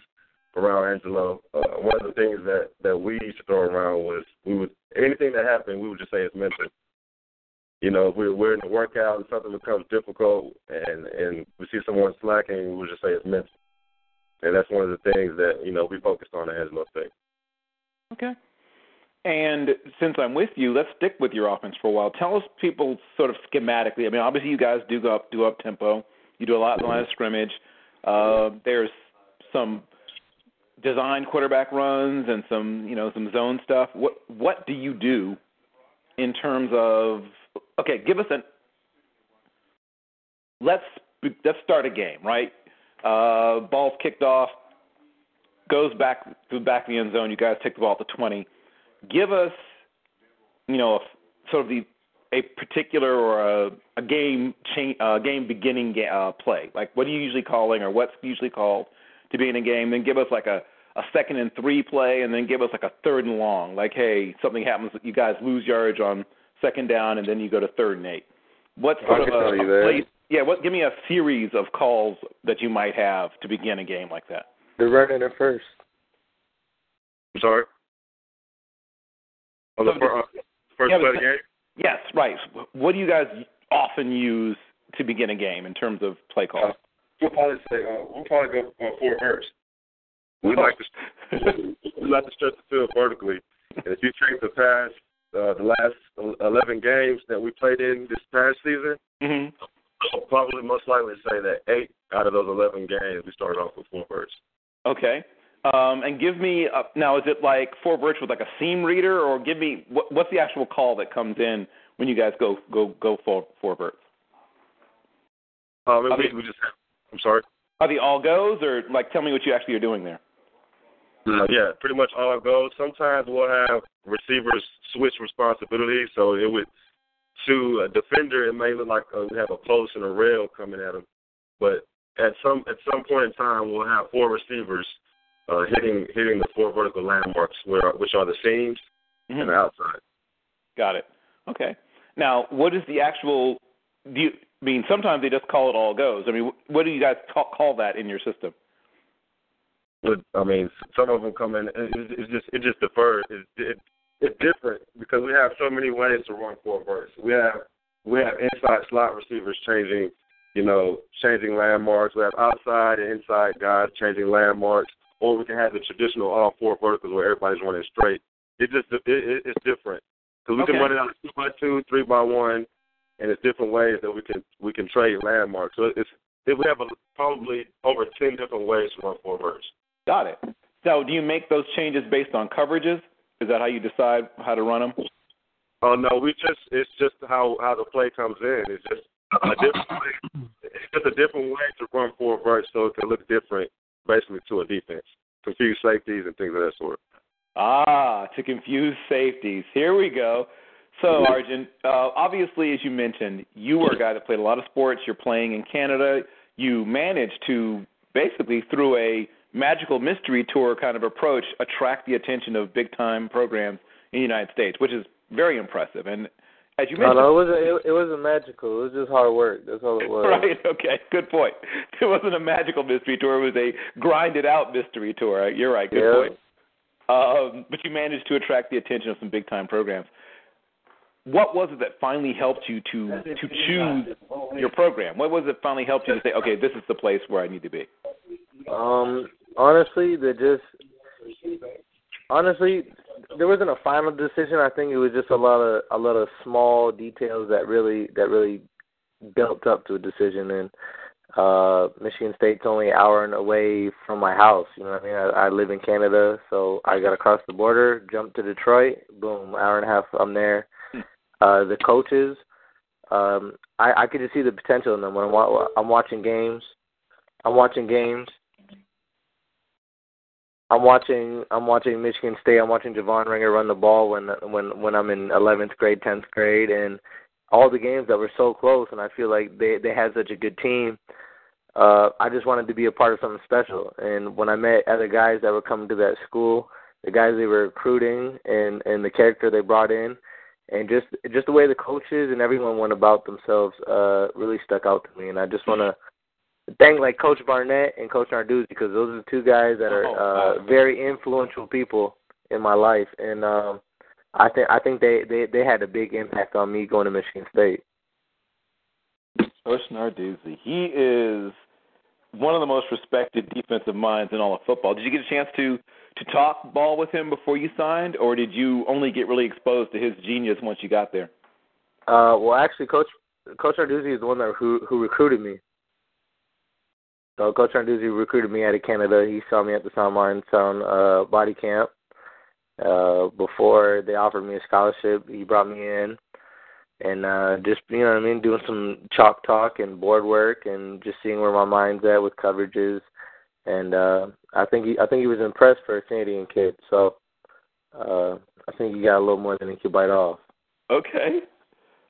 around Angelo. Uh, one of the things that that we used to throw around was we would anything that happened we would just say it's mental. you know, if we're, we're in the workout and something becomes difficult and and we see someone slacking, we'll just say it's mental. And that's one of the things that, you know, we focused on at Angelo State. Okay. And since I'm with you, let's stick with your offense for a while. Tell us people sort of schematically. I mean, obviously you guys do go up do up tempo. You do a lot in the line of scrimmage. Uh, there's some design quarterback runs and some you know some zone stuff. What what do you do in terms of okay? Give us an let's let's start a game right. Uh, ball's kicked off, goes back to the back of the end zone. You guys take the ball at the twenty. Give us you know a, sort of the a particular or a, a game cha- uh, game beginning ga- uh, play. Like what are you usually calling or what's usually called to begin a game? Then give us like a a second and three play, and then give us like a third and long. Like, hey, something happens, you guys lose yardage on second down, and then you go to third and eight. What sort of a, a place? Yeah, what? Give me a series of calls that you might have to begin a game like that. They're running it first. I'm sorry. Oh, the So fir- uh, first yeah, play of the game. Yes, right. What do you guys often use to begin a game in terms of play calls? We'll probably say uh, we'll probably go uh, four verts. We like to we like to stretch the field vertically. And if you take the past uh, the last eleven games that we played in this past season, hmm I'll probably most likely say that eight out of those eleven games we started off with four verts. Okay. Um, and give me uh, now. Is it like four verts with like a seam reader, or give me what, what's the actual call that comes in when you guys go go go for four verts? Um, we, we just I'm sorry. Are the all goes, or like tell me what you actually are doing there? Uh, yeah, pretty much all goes. Sometimes we'll have receivers switch responsibilities, so it would to a defender it may look like uh, we have a post and a rail coming at them, but at some at some point in time we'll have four receivers uh, hitting hitting the four vertical landmarks, where which are the seams Mhm. and the outside. Got it. Okay. Now, what is the actual? Do you I mean sometimes they just call it all goes? I mean, what do you guys call, call that in your system? But I mean, some of them come in. It, it, it's just it just defers. It, it, it's different because we have so many ways to run four verts. We have we have inside slot receivers changing, you know, changing landmarks. We have outside and inside guys changing landmarks, or we can have the traditional all four verticals where everybody's running straight. It just it, it, it's different because we Okay. can run it out two by two, three by one, and it's different ways that we can we can trade landmarks. So it's it, we have a, probably over ten different ways to run four verts. Got it. So, do you make those changes based on coverages? Is that how you decide how to run them? Oh no, we just it's just how how the play comes in. It's just a different way. It's just a different way to run four verts so it can look different basically to a defense. Confuse safeties and things of that sort. Ah, to confuse safeties. Here we go. So, Arjen, uh, obviously, as you mentioned, you were a guy that played a lot of sports. You're playing in Canada. You managed to basically, through a magical mystery tour kind of approach, attract the attention of big time programs in the United States, which is very impressive. And as you No, mentioned, no, it wasn't. It, it wasn't magical. It was just hard work. That's all it was. Right. Okay. Good point. It wasn't a magical mystery tour. It was a grinded out mystery tour. You're right. Good Yeah. point. Um, but you managed to attract the attention of some big time programs. What was it that finally helped you to to choose your program? What was it that finally helped you to say, okay, this is the place where I need to be? Um, honestly, the just honestly, there wasn't a final decision. I think it was just a lot of a lot of small details that really that really built up to a decision. And uh, Michigan State's only an hour and away from my house. You know what I mean? I, I live in Canada, so I got across the border, jumped to Detroit, boom, hour and a half. I'm there. Uh, the coaches, um, I, I could just see the potential in them when I'm, wa- I'm watching games. I'm watching games. I'm watching I'm watching Michigan State. I'm watching Javon Ringer run the ball when when when I'm in 11th grade, 10th grade, and all the games that were so close. And I feel like they they had such a good team. Uh, I just wanted to be a part of something special. And when I met other guys that were coming to that school, the guys they were recruiting, and and the character they brought in, and just just the way the coaches and everyone went about themselves, uh, really stuck out to me. And I just want to thank like Coach Barnett and Coach Narduzzi because those are the two guys that are Oh, wow. uh, very influential people in my life. And um, I think I think they they they had a big impact on me going to Michigan State. Coach Narduzzi, he is one of the most respected defensive minds in all of football. Did you get a chance to to talk ball with him before you signed, or did you only get really exposed to his genius once you got there? Uh, well, actually, Coach Coach Narduzzi is the one that who who recruited me. So Coach Narduzzi recruited me out of Canada. He saw me at the Sound Sound uh, Body Camp. Uh, before they offered me a scholarship, he brought me in, and uh, just you know what I mean, doing some chalk talk and board work, and just seeing where my mind's at with coverages. And uh, I think he, I think he was impressed for a Canadian kid. So uh, I think he got a little more than he could bite off. Okay.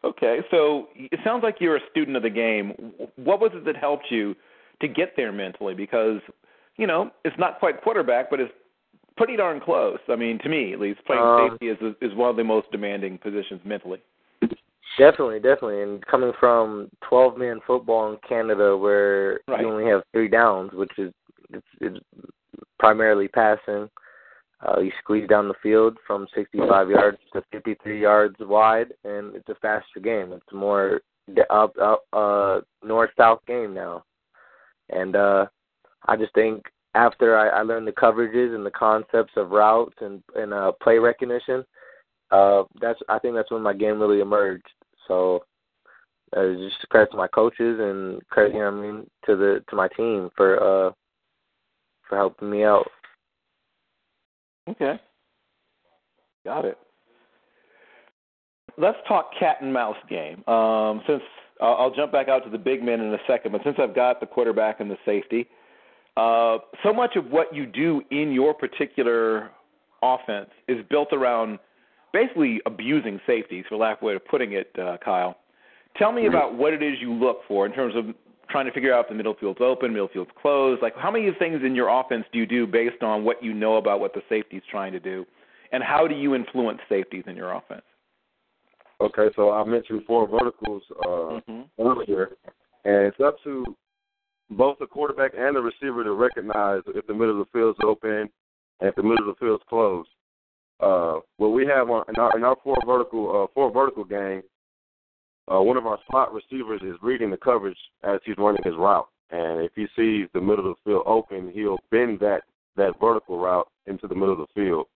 Okay, so it sounds like you're a student of the game. What was it that helped you to get there mentally? Because you know it's not quite quarterback, but it's pretty darn close. I mean, to me at least, playing Um, safety is is one of the most demanding positions mentally. Definitely, definitely. And coming from 12 man football in Canada where Right. you only have three downs, which is it's, it's primarily passing. Uh, you squeeze down the field from 65 yards to 53 yards wide, and it's a faster game. It's more up, up, uh, north-south game now. And uh, I just think after I, I learned the coverages and the concepts of routes and and uh, play recognition, uh, that's I think that's when my game really emerged. So uh, just credit to my coaches and credit, you know what I mean, to the to my team for uh for helping me out. Okay. Got it. Let's talk cat and mouse game. Um, since I'll, I'll jump back out to the big men in a second, but since I've got the quarterback and the safety, uh, so much of what you do in your particular offense is built around basically abusing safeties, for lack of a way of putting it, uh, Kyle. Tell me about what it is you look for in terms of trying to figure out if the middle field's open, middle field's closed. Like, how many things in your offense do you do based on what you know about what the safety's trying to do? And how do you influence safeties in your offense? Okay, so I mentioned four verticals uh, Mm-hmm. earlier, and it's up to both the quarterback and the receiver to recognize if the middle of the field's open and if the middle of the field's closed. Uh, what we have on in our, in our four vertical uh, four vertical game, uh, one of our slot receivers is reading the coverage as he's running his route, and if he sees the middle of the field open, he'll bend that that vertical route into the middle of the field.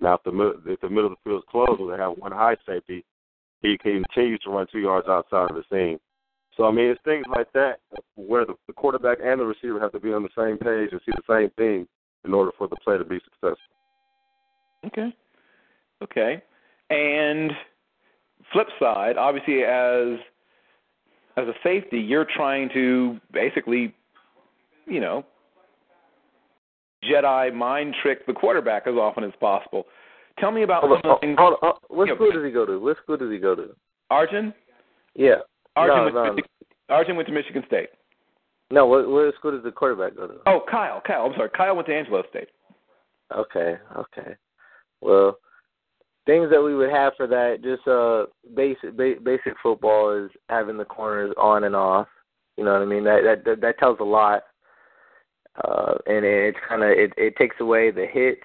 Now, if the if the middle of the field is closed, they have one high safety, he continues to run two yards outside of the seam. So I mean, it's things like that where the, the quarterback and the receiver have to be on the same page and see the same thing in order for the play to be successful. Okay. Okay. And flip side, obviously as as a safety, you're trying to basically, you know, Jedi mind trick the quarterback as often as possible. Tell me about Hold some on, of the things. hold on, hold on. What school does he go to? What school does he go to? Arjen? Yeah. Arjen, no, went no, to Michigan, Arjen went to Michigan State. no. What what school does the quarterback go to? Oh, Kyle. Kyle. I'm sorry. Kyle went to Angelo State. Okay, okay. Well, things that we would have for that, just uh, basic ba- basic football is having the corners on and off. You know what I mean? That that that, that tells a lot. Uh, and it, it's kind of it it takes away the hitch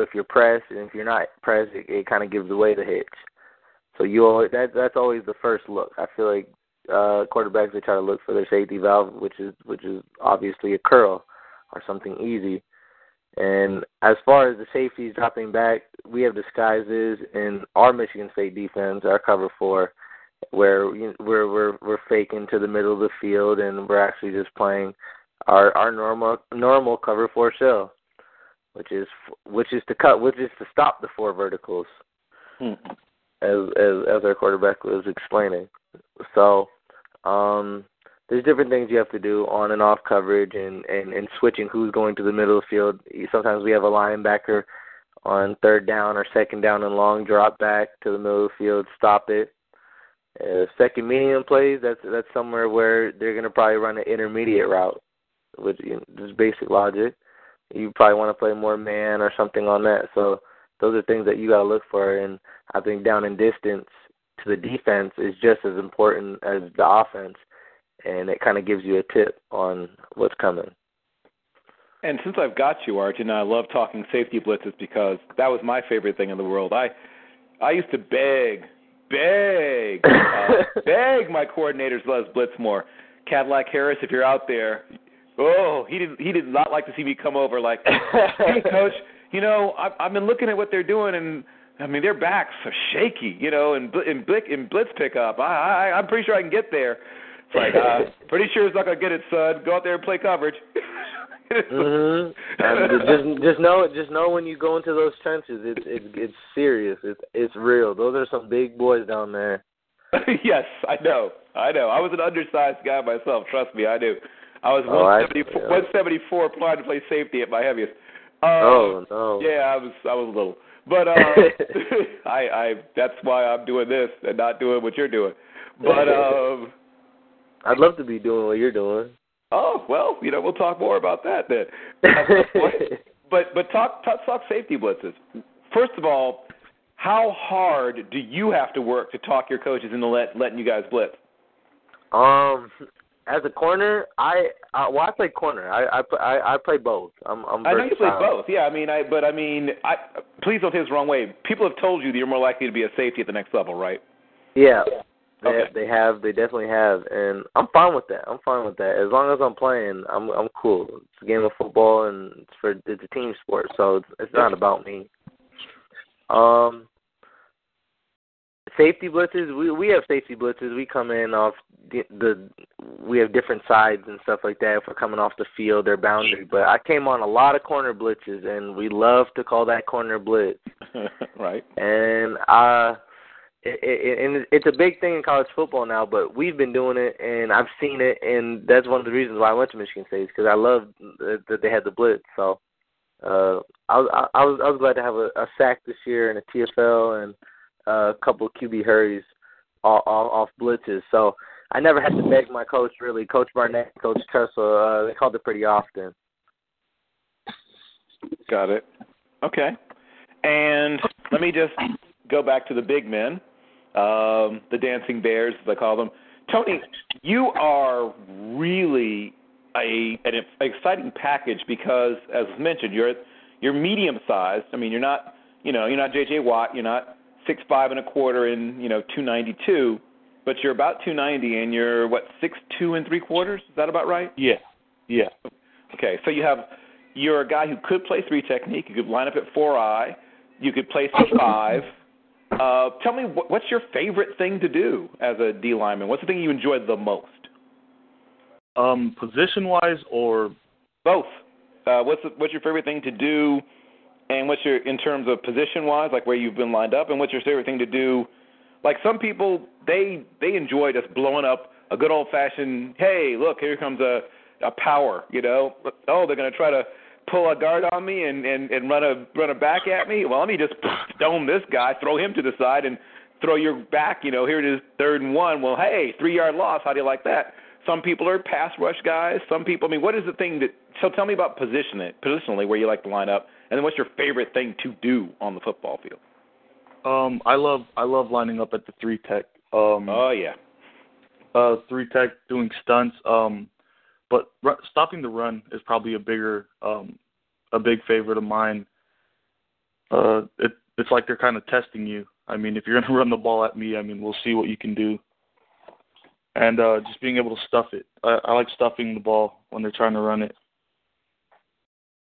if you're pressed, and if you're not pressed, it, it kind of gives away the hitch. So you always that that's always the first look. I feel like uh quarterbacks they try to look for their safety valve, which is which is obviously a curl or something easy. And as far as the safeties dropping back, we have disguises in our Michigan State defense, our cover four, where we're we're we're faking to the middle of the field, and we're actually just playing our our normal normal cover four shell, which is which is to cut which is to stop the four verticals, Hmm. as as as our quarterback was explaining. So, um, there's different things you have to do on and off coverage and, and, and switching who's going to the middle of the field. Sometimes we have a linebacker on third down or second down and long drop back to the middle of the field, stop it. Uh, second medium plays, that's that's somewhere where they're going to probably run an intermediate route, which you know, is basic logic. You probably want to play more man or something on that. So those are things that you got to look for. And I think down in distance to the defense is just as important as the offense and it kind of gives you a tip on what's coming. And since I've got you, Arjen, I love talking safety blitzes because that was my favorite thing in the world. I I used to beg, beg, uh, beg my coordinators let us blitz more. Cadillac Harris, if you're out there, oh, he did he did not like to see me come over like, hey coach, you know I've I've been looking at what they're doing and I mean their backs are shaky, you know, and in blitz in blitz pickup. I, I I'm pretty sure I can get there. It's like, uh, pretty sure it's not gonna get it, son. Go out there and play coverage. mhm. Just just know just know when you go into those trenches, it's it's it's serious. It's it's real. Those are some big boys down there. yes, I know. I know. I was an undersized guy myself. Trust me, I do. I was Oh, I- 174, yeah. 174 applying to play safety at my heaviest. Uh, Oh no. Yeah, I was I was a little, but uh, I I that's why I'm doing this and not doing what you're doing. But um, I'd love to be doing what you're doing. oh well, you know we'll talk more about that then. But but talk talk, talk safety blitzes. First of all, how hard do you have to work to talk your coaches into let, letting you guys blitz? Um, as a corner, I uh, well, I play corner. I I I, I play both. I'm I'm I know you play both. Yeah, I mean, I but I mean, I please don't take this the wrong way. People have told you that you're more likely to be a safety at the next level, right? Yeah. They Okay. they have they definitely have and I'm fine with that. I'm fine with that. As long as I'm playing, I'm I'm cool. It's a game of football and it's for it's a team sport, so it's, it's not about me. Um safety blitzes, we we have safety blitzes. We come in off the, the we have different sides and stuff like that if we're coming off the field or boundary. But I came on a lot of corner blitzes and we love to call that corner blitz right. and uh it, it, and it's a big thing in college football now, but we've been doing it, and I've seen it, and that's one of the reasons why I went to Michigan State because I loved that they had the blitz. So uh, I was I, was I was glad to have a, a sack this year and a TFL and a couple QB hurries off, off, off blitzes. So I never had to beg my coach really. Coach Barnett, Coach Tressel, uh, they called it pretty often. Got it. Okay. And let me just go back to the big men, um, the dancing bears, as I call them. Toni, you are really a an exciting package because, as mentioned, you're you're medium sized. I mean, you're not you know you're not J.J. Watt. You're not six five and a quarter and you know two ninety two, but you're about two ninety and you're what six two and three quarters. Is that about right? Yeah, yeah. Okay, so you have you're a guy who could play three technique. You could line up at four eye. You could play some five. Uh, tell me what, what's your favorite thing to do as a D lineman? What's the thing you enjoy the most? Um, position wise or Both. Uh, what's the, what's your favorite thing to do, and what's your in terms of position wise, like where you've been lined up, and what's your favorite thing to do? Like some people, they they enjoy just blowing up a good old fashioned. Hey, look, here comes a a power. You know, oh, they're to try to pull a guard on me and and and run a run a back at me. Well, let me just dome this guy, throw him to the side, and throw your back. You know, here it is, third and one. Well, hey, three yard loss. How do you like that? Some people are pass rush guys. Some people. I mean, what is the thing that? So tell me about position it positionally where you like to line up, and then what's your favorite thing to do on the football field? um, I love I love lining up at the three tech. Um, Oh yeah. uh, three tech doing stunts. Um, but ru- stopping the run is probably a bigger, um, a big favorite of mine. Uh, it it's like they're kind of testing you. I mean, if you're gonna run the ball at me, I mean, we'll see what you can do. And uh, just being able to stuff it. I, I like stuffing the ball when they're trying to run it.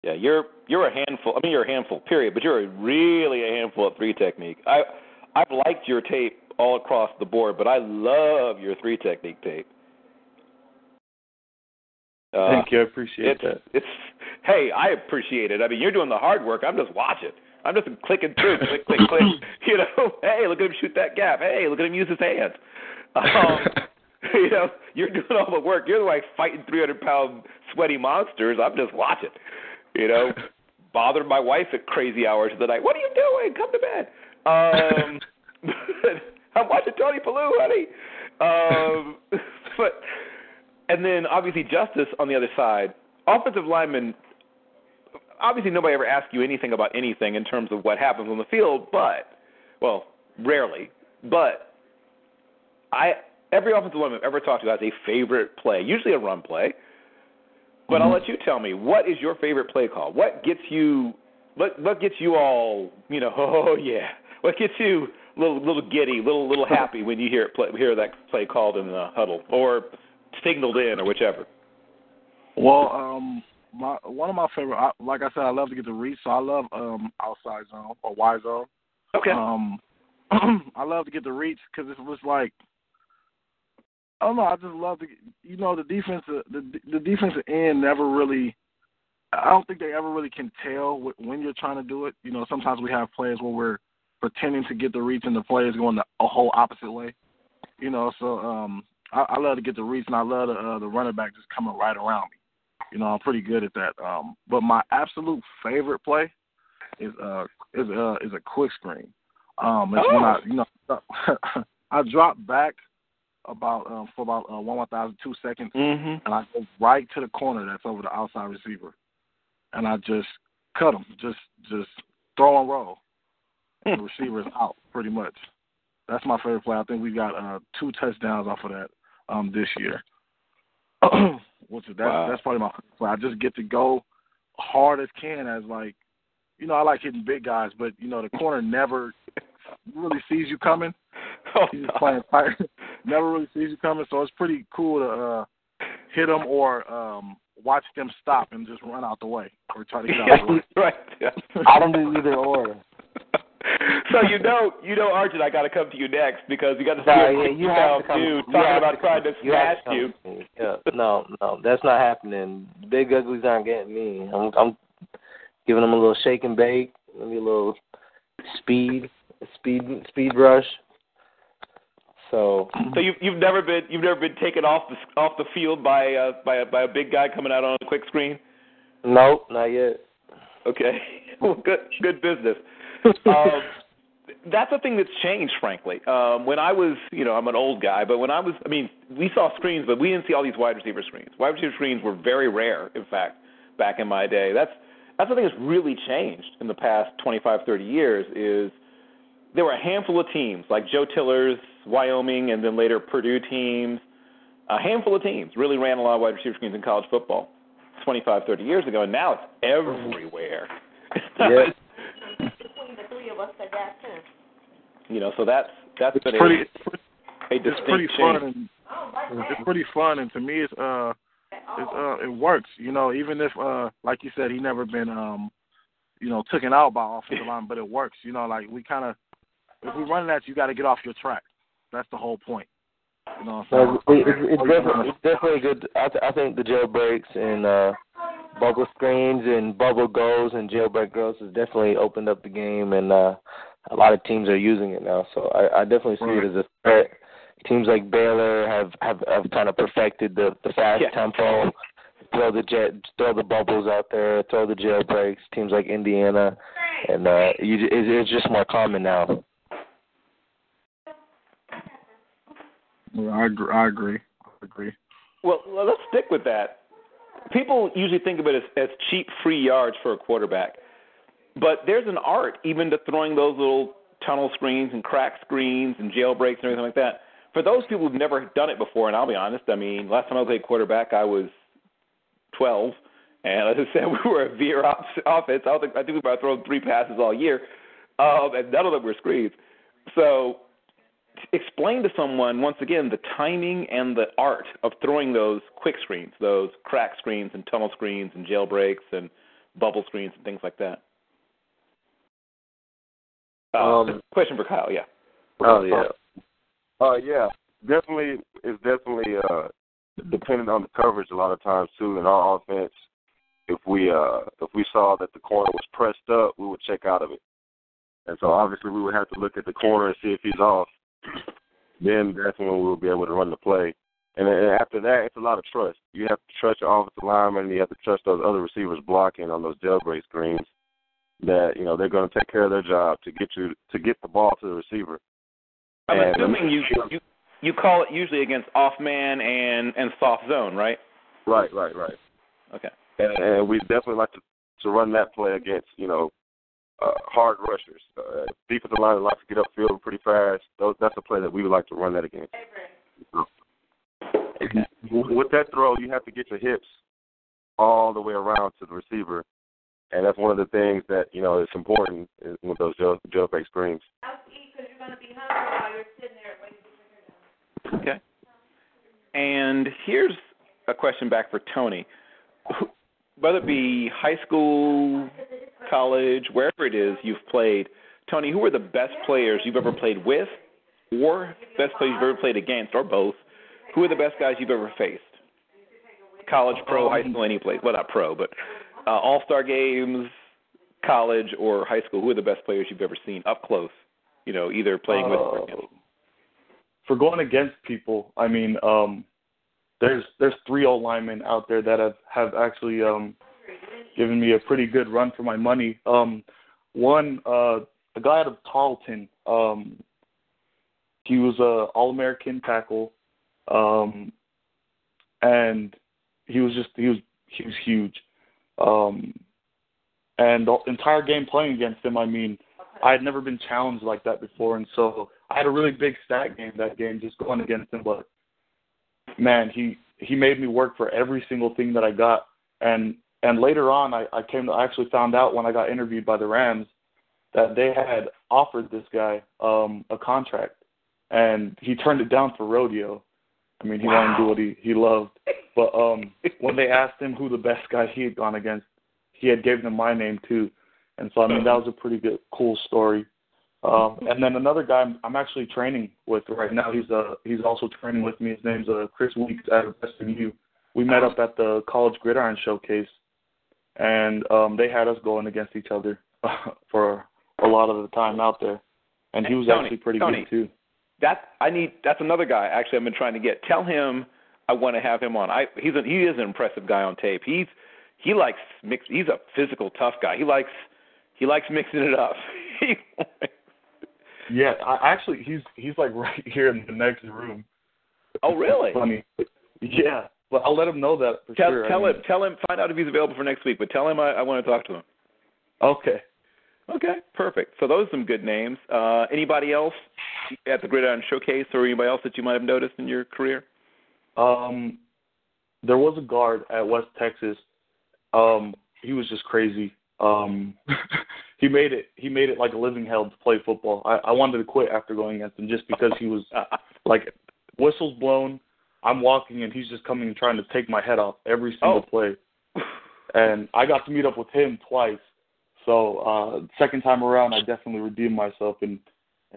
Yeah, you're you're a handful. I mean, you're a handful, period. But you're a really a handful at three technique. I I've liked your tape all across the board, but I love your three technique tape. Uh, Thank you, I appreciate it's, that. It's hey, I appreciate it. I mean, you're doing the hard work. I'm just watching. I'm just clicking through, click, click, click. You know, hey, look at him shoot that gap. Hey, look at him use his hands. Um, you know, you're doing all the work. You're like fighting 300 pound sweaty monsters. I'm just watching. You know, bothered my wife at crazy hours of the night. What are you doing? Come to bed. Um, I'm watching Toni Pulu, honey. Um, but and then obviously Justice on the other side, offensive lineman. Obviously, nobody ever asks you anything about anything in terms of what happens on the field, but well, rarely. But I every offensive lineman I've ever talked to has a favorite play, usually a run play. But I'll let you tell me what is your favorite play call. What gets you what what gets you all you know? Oh yeah, what gets you a little little giddy, little little happy when you hear it play, hear that play called in the huddle or signaled in or whichever? Well, um, my one of my favorite, I, like I said, I love to get the reach, so I love um outside zone or Y zone. Okay. Um, I love to get the reach because it was like I don't know. I just love to, you know, the defense. The the defensive end never really. I don't think they ever really can tell when you're trying to do it. You know, sometimes we have players where we're pretending to get the reach and the players going the a whole opposite way. You know, so um, I, I love to get the reach and I love the uh, the running back just coming right around me. You know, I'm pretty good at that. Um, but my absolute favorite play is uh is uh is a quick screen. Um, it's oh. when I you know I drop back about um, for about uh, one one thousand two seconds, mm-hmm. and I go right to the corner that's over the outside receiver, and I just cut him, just just throw and roll. and the receiver is out pretty much. That's my favorite play. I think we got uh, two touchdowns off of that um, this year. Which is wow. that's probably my favorite play. I just get to go hard as can as like, you know, I like hitting big guys, but you know the corner never really sees you coming. Oh, He's playing tight. never really sees you coming, so it's pretty cool to uh, hit them or um, watch them stop and just run out the way or try to get out the way. right. Yeah. I don't do either or. so you know, you know, Arjen, I got to come to you next because you got to see Nah, yeah, you have to come. dude you talking have about to trying come, to you have smash to come you. to. Yeah, no, no, that's not happening. Big uglies aren't getting me. I'm, I'm giving them a little shake and bake, maybe a little speed, speed, speed rush. So, So you've you've never been you've never been taken off the off the field by uh, by a, by a big guy coming out on a quick screen. nope, not yet. Okay, well, good good business. Um, that's a thing that's changed, frankly. Um, when I was, you know, I'm an old guy, but when I was, I mean, we saw screens, but we didn't see all these wide receiver screens. Wide receiver screens were very rare, in fact, back in my day. That's that's the thing that's really changed in the past 25, 30 years. Is there were a handful of teams like Joe Tiller's Wyoming, and then later Purdue teams. A handful of teams really ran a lot of wide receiver screens in college football 25, 30 years ago, and now it's everywhere. Yeah. Between the three of us, that got ten. You know, so that's that's It's been a, pretty, a it's distinct pretty change. fun and I don't like that it's pretty fun and to me it's uh it's uh it works you know even if uh like you said he never been um you know taken out by offensive line but it works you know like we kind of if we run that you got to get off your track that's the whole point you know what I'm No, saying? it, it, it's definitely it's definitely good. I, th- I think the jailbreaks and uh, bubble screens and bubble goals and jailbreak goals has definitely opened up the game, and uh, a lot of teams are using it now. So I, I definitely see Right. it as a threat. Teams like Baylor have have, have kind of perfected the the fast Yeah. tempo. Throw the jet, throw the bubbles out there, throw the jailbreaks. Teams like Indiana, and uh, you, it, it's just more common now. Yeah, I agree I agree I agree Well, well, let's stick with that. People usually think of it as, as cheap free yards for a quarterback, but there's an art even to throwing those little tunnel screens and crack screens and jailbreaks and everything like that. For those people who've never done it before, and I'll be honest, I mean, last time I played quarterback, I was 12, and as I said, we were a veer off- offense. I, don't think, I think we might have thrown three passes all year, um, and none of them were screens. So explain to someone once again the timing and the art of throwing those quick screens, those crack screens and tunnel screens and jailbreaks and bubble screens and things like that. Uh, Um, question for Kyle, yeah. Oh yeah. Uh, yeah, definitely. It's definitely uh dependent on the coverage a lot of times too. In our offense, if we uh if we saw that the corner was pressed up, we would check out of it, and so obviously we would have to look at the corner and see if he's off. Then that's when we will be able to run the play. And then after that, it's a lot of trust. You have to trust your offensive lineman. You have to trust those other receivers blocking on those jailbreak screens. That you know they're going to take care of their job to get you to get the ball to the receiver. I'm And- assuming you, you you call it usually against off man and and soft zone, right? Right, right, right. Okay. and, and we definitely like to to run that play against you know uh, hard rushers. Uh, defensive line likes to get upfield pretty fast. Those, that's a play that we would like to run that against. With that throw, you have to get your hips all the way around to the receiver, and that's one of the things that you know is important is with those jail, jailbreak screens. Okay. And here's a question back for Toni. Whether it be high school, college, wherever it is you've played, Toni, who are the best players you've ever played with, or best players you've ever played against, or both? Who are the best guys you've ever faced? College, pro, high school, any place. Well, not pro, but uh, all star games, college, or high school. Who are the best players you've ever seen up close? You know, either playing with or Uh, against. for going against people, I mean, um, there's there's three old linemen out there that have have actually um, given me a pretty good run for my money. Um, one, uh, a guy out of Tarleton, um, he was a All American tackle, um, and he was just he was he was huge. Um, and the entire game playing against him, I mean, I had never been challenged like that before, and so I had a really big stat game that game just going against him. But man, he he made me work for every single thing that I got, and and later on, I, I came to I actually found out when I got interviewed by the Rams that they had offered this guy um a contract, and he turned it down for rodeo. I mean, he wanted to do what he he loved, but um when they asked him who the best guy he had gone against, he had given them my name too, and so I mean that was a pretty good cool story. Um, and then another guy I'm, I'm actually training with right now. He's uh he's also training with me. His name's uh, Chris Weeks out of SMU. We met up at the College Gridiron Showcase, and um, they had us going against each other for a lot of the time out there. And he was Toni, actually pretty Toni. good too. That I need. That's another guy. Actually, I've been trying to get. Tell him I want to have him on. I he's a, he is an impressive guy on tape. He's he likes mix. He's a physical tough guy. He likes he likes mixing it up. Yeah, I actually he's he's like right here in the next room. oh really? Funny. Yeah, but I'll let him know that for Tell sure. I tell mean- him tell him find out if he's available for next week. But tell him I, I want to talk to him. Okay. Okay, perfect. So those are some good names. Uh, anybody else at the Gridiron Showcase, or anybody else that you might have noticed in your career? Um, there was a guard at West Texas. Um, he was just crazy. Um, he made it. He made it like a living hell to play football. I, I wanted to quit after going against him just because he was like whistles blown. I'm walking and he's just coming and trying to take my head off every single Oh. play. And I got to meet up with him twice. So uh second time around I definitely redeemed myself and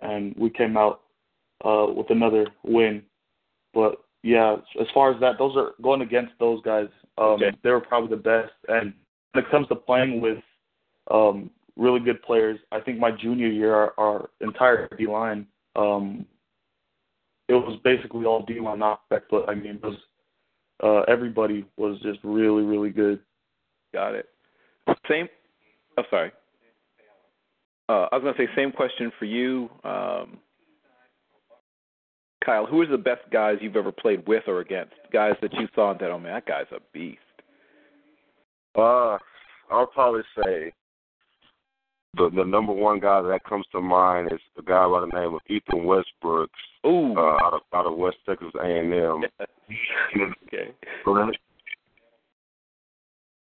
and we came out uh with another win. But yeah, as far as that, those are going against those guys. Um Okay. they were probably the best. And when it comes to playing with um really good players, I think my junior year our, our entire D line um it was basically all D line knockback, but I mean it was uh everybody was just really, really good. Got it. Same. Oh, sorry. Uh, I was going to say same question for you, um, Kyle. Who Who is the best guys you've ever played with or against? Guys that you saw and said, "Oh man, that guy's a beast." Uh, I'll probably say the the number one guy that comes to mind is the guy by the name of Ethan Westbrook, Ooh. uh, out of out of West Texas A and M. okay.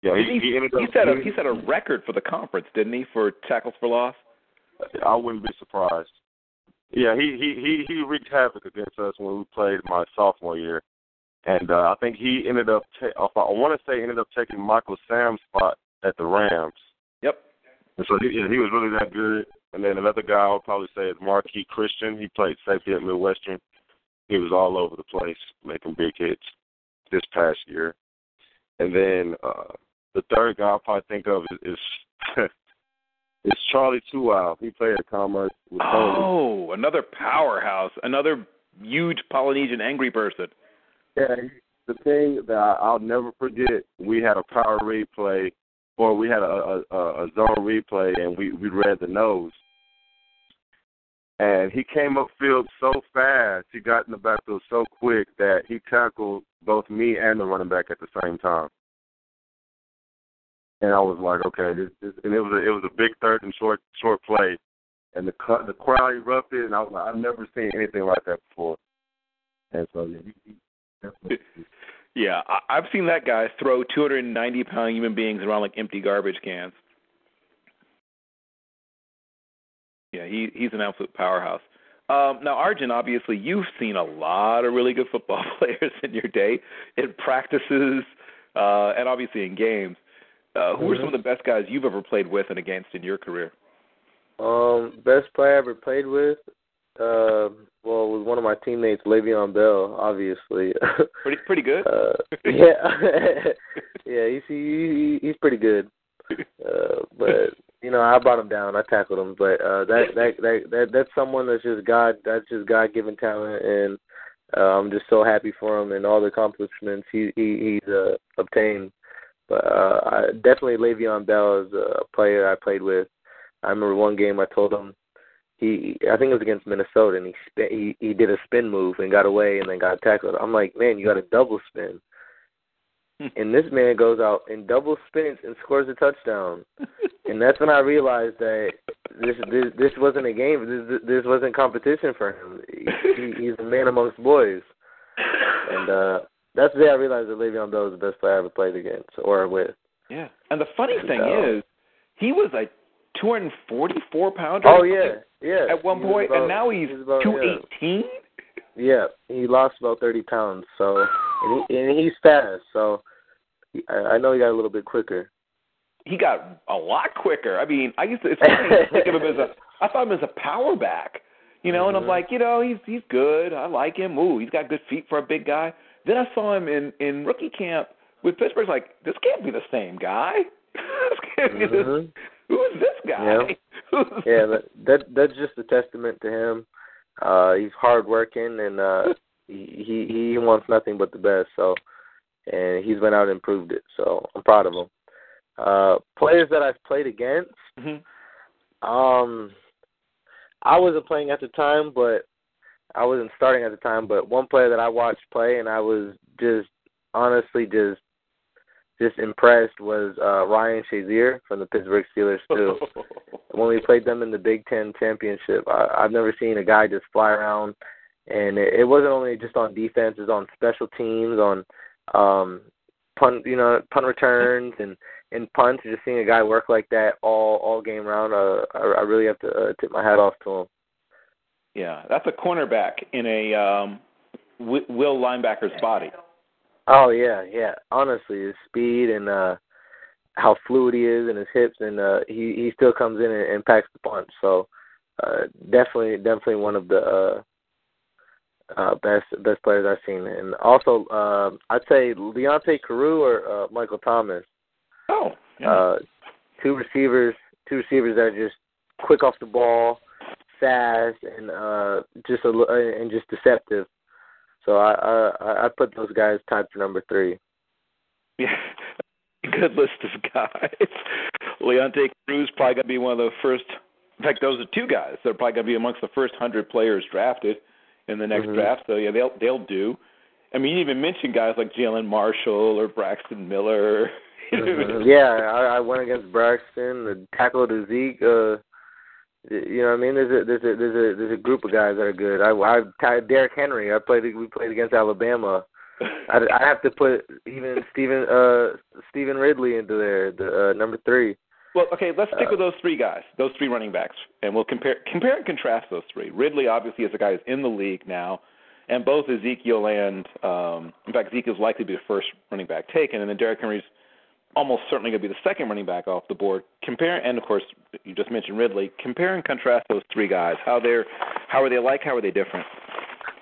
Yeah, he, he, he ended up. he set a he set a record for the conference, didn't he, for tackles for loss? I wouldn't be surprised. Yeah, he he he he wreaked havoc against us when we played my sophomore year, and uh, I think he ended up. Ta- I want to say, ended up taking Michael Sam's spot at the Rams. And so he, yeah, he was really that good. And then another guy I would probably say is Marquis Christian. He played safety at Midwestern. He was all over the place, making big hits this past year. And then uh the third guy I'll probably think of is is, is Charlie Tuaau. He played at Commerce with Toni. Oh, another powerhouse, another huge Polynesian angry person. Yeah, the thing that I- I'll never forget, we had a power replay, or we had a, a, a zone replay, and we we read the nose. And he came upfield so fast, he got in the backfield so quick that he tackled both me and the running back at the same time. And I was like, okay, this, this and it was a, it was a big third and short short play, and the the crowd erupted, and I was like, I've never seen anything like that before. And so yeah, he, he definitely yeah, I, I've seen that guy throw 290 pound human beings around like empty garbage cans. Yeah, he he's an absolute powerhouse. Um, now, Arjen, obviously, you've seen a lot of really good football players in your day, in practices, uh, and obviously in games. Uh, who mm-hmm. some of the best guys you've ever played with and against in your career? Um, best player I ever played with, uh, well, was one of my teammates, Le'Veon Bell, obviously. Pretty pretty good. uh, yeah, yeah, he's he, he's pretty good. Uh, but you know, I brought him down. I tackled him. But uh, that that that that that's someone that's just God. That's just God given talent, and uh, I'm just so happy for him and all the accomplishments he, he he's uh, obtained. But uh, I, definitely Le'Veon Bell is a player I played with. I remember one game I told him he I think it was against Minnesota and he spin, he he did a spin move and got away and then got tackled. I'm like, man, you got a double spin. And this man goes out and double spins and scores a touchdown. and that's when I realized that this this this wasn't a game. This this wasn't competition for him. He, he's a man amongst boys. And uh that's the day I realized that Le'Veon Bell was the best player I ever played against or with. Yeah. And the funny thing uh, is, he was a 244 pounder. Oh yeah, yeah. At one point, about- and now he's he about, 218. Yeah, he lost about thirty pounds. So, and, he, and he's fast. So, I, I know he got a little bit quicker. He got a lot quicker. I mean, I used to it's funny to think of him as a. I thought him as a power back. You know, and I'm Mhm. like, you know, he's he's good. I like him. Ooh, he's got good feet for a big guy. Then I saw him in in rookie camp with Pittsburgh. Like, this can't be the same guy. this can't be this. Who is this guy? Who's- Yeah, that, that that's just a testament to him. Uh, he's hardworking and uh, he he wants nothing but the best. So, and he's went out and proved it. So I'm proud of him. Uh, players that I've played against. Mhm. Um, I wasn't playing at the time, but I wasn't starting at the time. But one player that I watched play and I was just honestly just just impressed was uh Ryan Shazier from the Pittsburgh Steelers too. when we played them in the Big Ten championship, I, I've never seen a guy just fly around, and it, it wasn't only just on defense; it was on special teams, on um punt, you know, punt returns and and punts. Just seeing a guy work like that all all game round, uh, I, I really have to uh, tip my hat off to him. Yeah, that's a cornerback in a um, wi- will linebacker's body. Oh yeah, yeah. Honestly, his speed and uh how fluid he is in his hips, and uh he he still comes in and, and packs the punch. So uh definitely, definitely one of the uh uh best best players I've seen. And also, uh, I'd say Leonte Carroo or uh, Michael Thomas. Oh, yeah. Uh, two receivers, two receivers that are just quick off the ball, fast, and uh just a and just deceptive. So I I I put those guys tied for number three. Yeah, good list of guys. Leonte Carroo probably going to be one of the first. In fact, those are two guys. They're probably going to be amongst the first hundred players drafted in the next Mhm. draft. So yeah, they'll they'll do. I mean, you even mentioned guys like Jalen Marshall or Braxton Miller. Mhm. yeah, I, I went against Braxton, the tackle to Zeke. Uh, you know what I mean? There's a there's a there's a there's a group of guys that are good. I I Derrick Henry. I played we played against Alabama. I I have to put even Stephen uh Stephen Ridley into there, the uh, number three. Well, okay, let's stick Uh, with those three guys, those three running backs, and we'll compare compare and contrast those three. Ridley obviously is a guy who's in the league now, and both Ezekiel and um, in fact Ezekiel is likely to be the first running back taken, and then Derrick Henry's almost certainly going to be the second running back off the board. Compare and of course you just mentioned Ridley. Compare and contrast those three guys. How they're how are they alike? How are they different?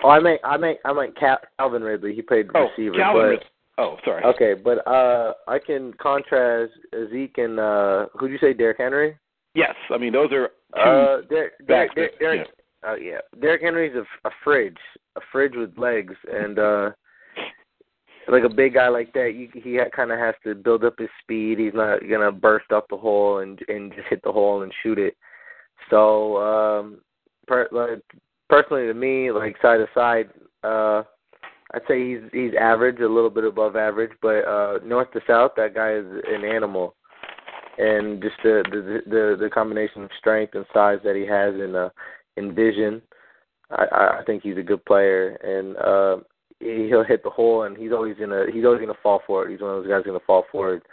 Oh, I meant I meant I meant Cal- Calvin Ridley. He played Oh, receiver. Calvin but, Ridley. Oh, sorry. Okay, but uh I can contrast Zeke and uh who'd you say Derrick Henry? Yes, I mean those are two Uh, backs. Derrick, that- Derrick, yeah. uh, yeah. Derrick Henry's a, a fridge, a fridge with legs, and uh, like a big guy like that, you, he kind of has to build up his speed. He's not gonna burst up the hole and and just hit the hole and shoot it. So, um, per, like, personally, to me, like side to side, uh, I'd say he's he's average, a little bit above average, but uh, north to south, that guy is an animal and just the the the, the combination of strength and size that he has in uh in vision. I I think he's a good player and uh he'll hit the hole and he's always gonna he's always gonna fall for it. He's one of those guys gonna fall for it.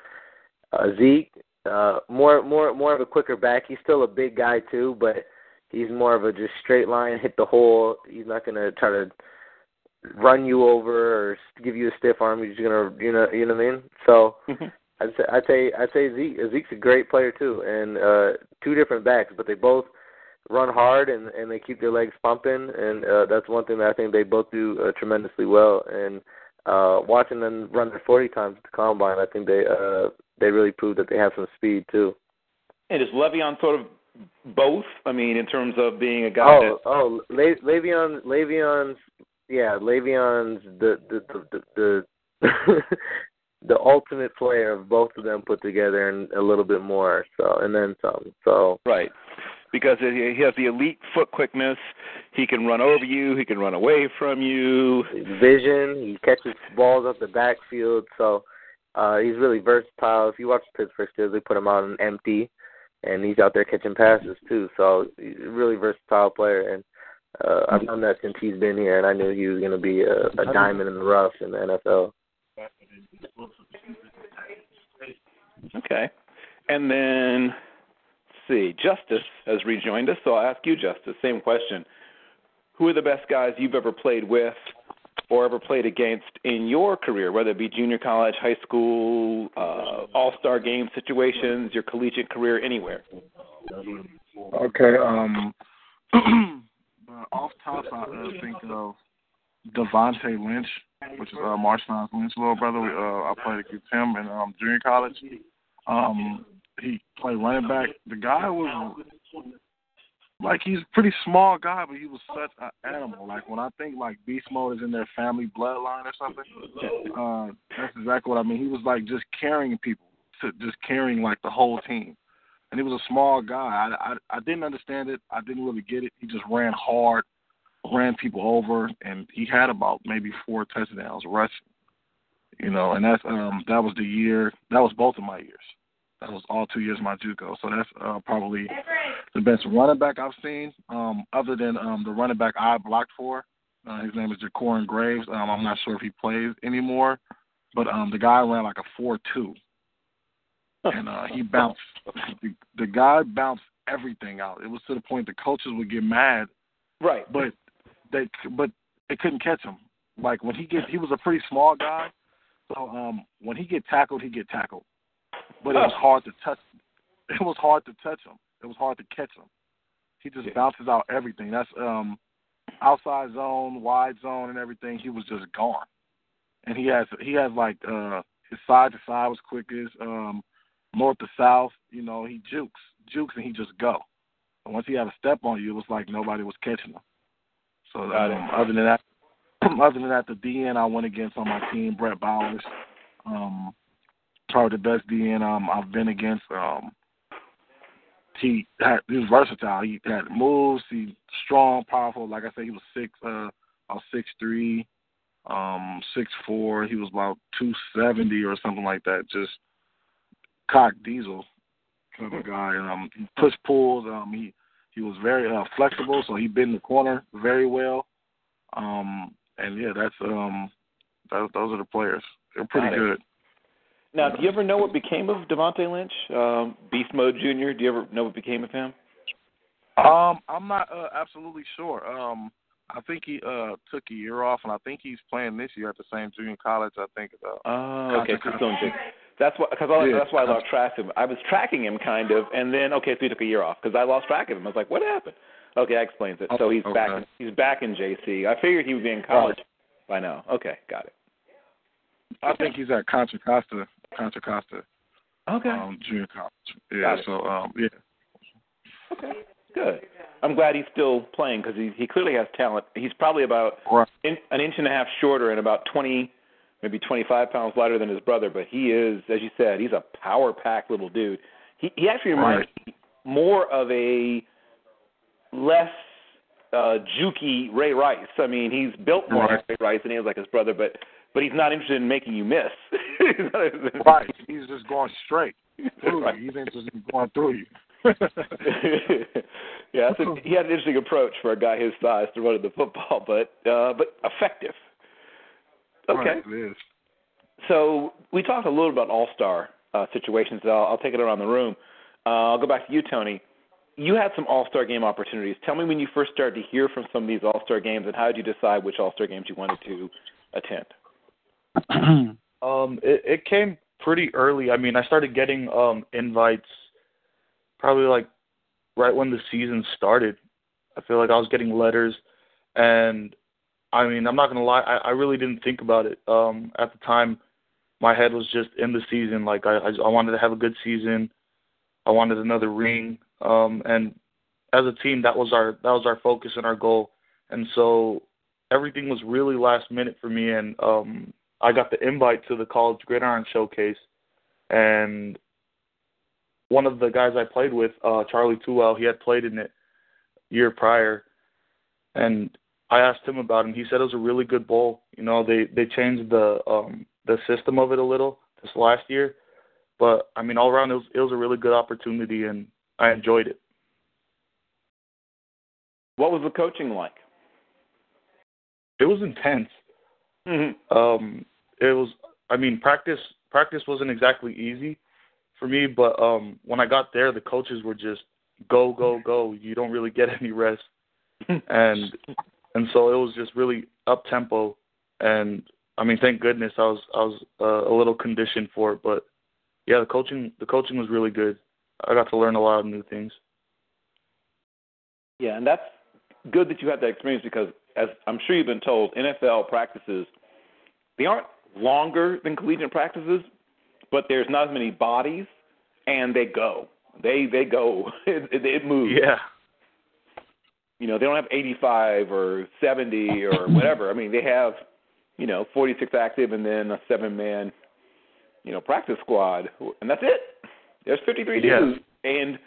Uh Zeke, uh more more more of a quicker back. He's still a big guy too, but he's more of a just straight line, hit the hole. He's not gonna try to run you over or give you a stiff arm. He's just gonna, you know, you know what I mean. So I'd say I'd say I'd say Zeke Zeke's a great player too, and uh two different backs, but they both run hard and and they keep their legs pumping, and uh that's one thing that I think they both do uh, tremendously well. And uh watching them run their 40 times at the combine, I think they uh they really proved that they have some speed too. And is Le'Veon sort of both? I mean, in terms of being a guy Oh, that oh, Le- Le'Veon, Le'Veon's, yeah, Le'Veon's the the the the, the, the ultimate player of both of them put together, and a little bit more. So, and then some. So, right because he he has the elite foot quickness. He can run over you. He can run away from you. vision, he catches balls up the backfield. So, uh, he's really versatile. If you watch the Pittsburgh Steelers, they put him out on empty, and he's out there catching passes too. So, he's a really versatile player, and uh, I've known that since he's been here, and I knew he was going to be a, a diamond in the rough in the NFL. Okay. And then, let's see, Justice has rejoined us, so I'll ask you, Justice, same question. Who are the best guys you've ever played with or ever played against in your career, whether it be junior college, high school, uh, all star game situations, your collegiate career, anywhere? Okay. Um, off top, I uh, think of Devontae Lynch, which is uh, Marshawn Lynch's little brother. Uh, I played against him in um, junior college. Um, he played running back. The guy was like he's a pretty small guy, but he was such an animal. Like when I think like beast mode is in their family bloodline or something, uh, that's exactly what I mean. He was like just carrying people, to just carrying like the whole team. And he was a small guy. I, I I didn't understand it. I didn't really get it. He just ran hard, ran people over, and he had about maybe four touchdowns rushing. You know, and that's um that was the year. That was both of my years. That was all two years my JUCO. So that's uh, probably the best running back I've seen. Um, other than um, the running back I blocked for, uh, his name is Jacorin Graves. Um, I'm not sure if he plays anymore, but um, the guy ran like a four-two, and uh, he bounced. The, the guy bounced everything out. It was to the point the coaches would get mad, Right. but they but they couldn't catch him. Like when he get he was a pretty small guy, so um, when he get tackled, he get tackled but it was hard to touch. It was hard to touch him. It was hard to catch him. He just bounces out everything. That's um outside zone, wide zone, and everything. He was just gone. And he has he has like uh his side to side was quickest, um north to south. You know he jukes jukes and he just go. And once he had a step on you, it was like nobody was catching him. So um, other than that, other than that, the DN I went against on my team, Brett Bowers. Um, probably the best DN um, I've been against. Um, he had he was versatile. He had moves. He strong, powerful. Like I said, he was six. Uh, was six three, um, six four. He was about two seventy or something like that. Just cock diesel kind of guy. Um, he push pulls. Um, he he was very uh, flexible, so he in the corner very well. Um, and yeah, that's um, those those are the players. They're pretty Got it. Now, do you ever know what became of Devontae Lynch, um, Beast Mode Jr.? Do you ever know what became of him? Um, I'm not uh, absolutely sure. Um, I think he uh took a year off, and I think he's playing this year at the same junior college. I think. Uh, Oh, okay. So Contra- still in Jake. That's why, because Yeah. that's why I lost track of him. I was tracking him kind of, and then okay, so he took a year off because I lost track of him. I was like, what happened? Okay, that explains it. So he's Okay. back. He's back in JC. I figured he would be in college by now. Okay, got it. I think he's at Contra Costa, Contra Costa Okay. um, junior college. Yeah. So um, yeah. Okay, good. I'm glad he's still playing because he he clearly has talent. He's probably about Right. in, an inch and a half shorter and about 20, maybe 25 pounds lighter than his brother. But he is, as you said, he's a power packed little dude. He he actually reminds me more of a less uh jukey Ray Rice. I mean, he's built more Right. like Ray Rice than he is like his brother, but but he's not interested in making you miss. Right. He's just going straight through Right. you. He's interested in going through you. yeah, that's a, he had an interesting approach for a guy his size to running the football, but uh, but effective. Okay, Right, it is. so we talked a little about all star uh, situations. I'll, I'll take it around the room. Uh, I'll go back to you, Toni. you had some All Star game opportunities. Tell me when you first started to hear from some of these All Star games, and how did you decide which All Star games you wanted to attend? um, it, it came pretty early. I mean, I started getting um invites probably like right when the season started. I feel like I was getting letters, and I mean, I'm not gonna lie, I, I really didn't think about it. Um, at the time, my head was just in the season. Like I, I, I wanted to have a good season. I wanted another ring. Um, and as a team, that was our that was our focus and our goal. And so everything was really last minute for me. And um, I got the invite to the College Gridiron Showcase, and one of the guys I played with, uh, Charlie Tuaau, he had played in it year prior, and I asked him about it. And he said it was a really good bowl. You know, they they changed the um, the system of it a little this last year, but I mean, all around it was it was a really good opportunity, and I enjoyed it. What was the coaching like? It was intense. Mm-hmm. Um, it was. I mean, practice practice wasn't exactly easy for me, but um, when I got there, the coaches were just go go go. You don't really get any rest, and and so it was just really up tempo. And I mean, thank goodness I was I was uh, a little conditioned for it. But yeah, the coaching the coaching was really good. I got to learn a lot of new things. Yeah, and that's good that you had that experience because, as I'm sure you've been told, NFL practices they aren't longer than collegiate practices, but there's not as many bodies, and they go. They they go. It, it, it moves. Yeah. You know, they don't have 85 or 70 or whatever. I mean, they have, you know, 46 active and then a seven-man, you know, practice squad, and that's it. There's 53 Yeah. dudes, and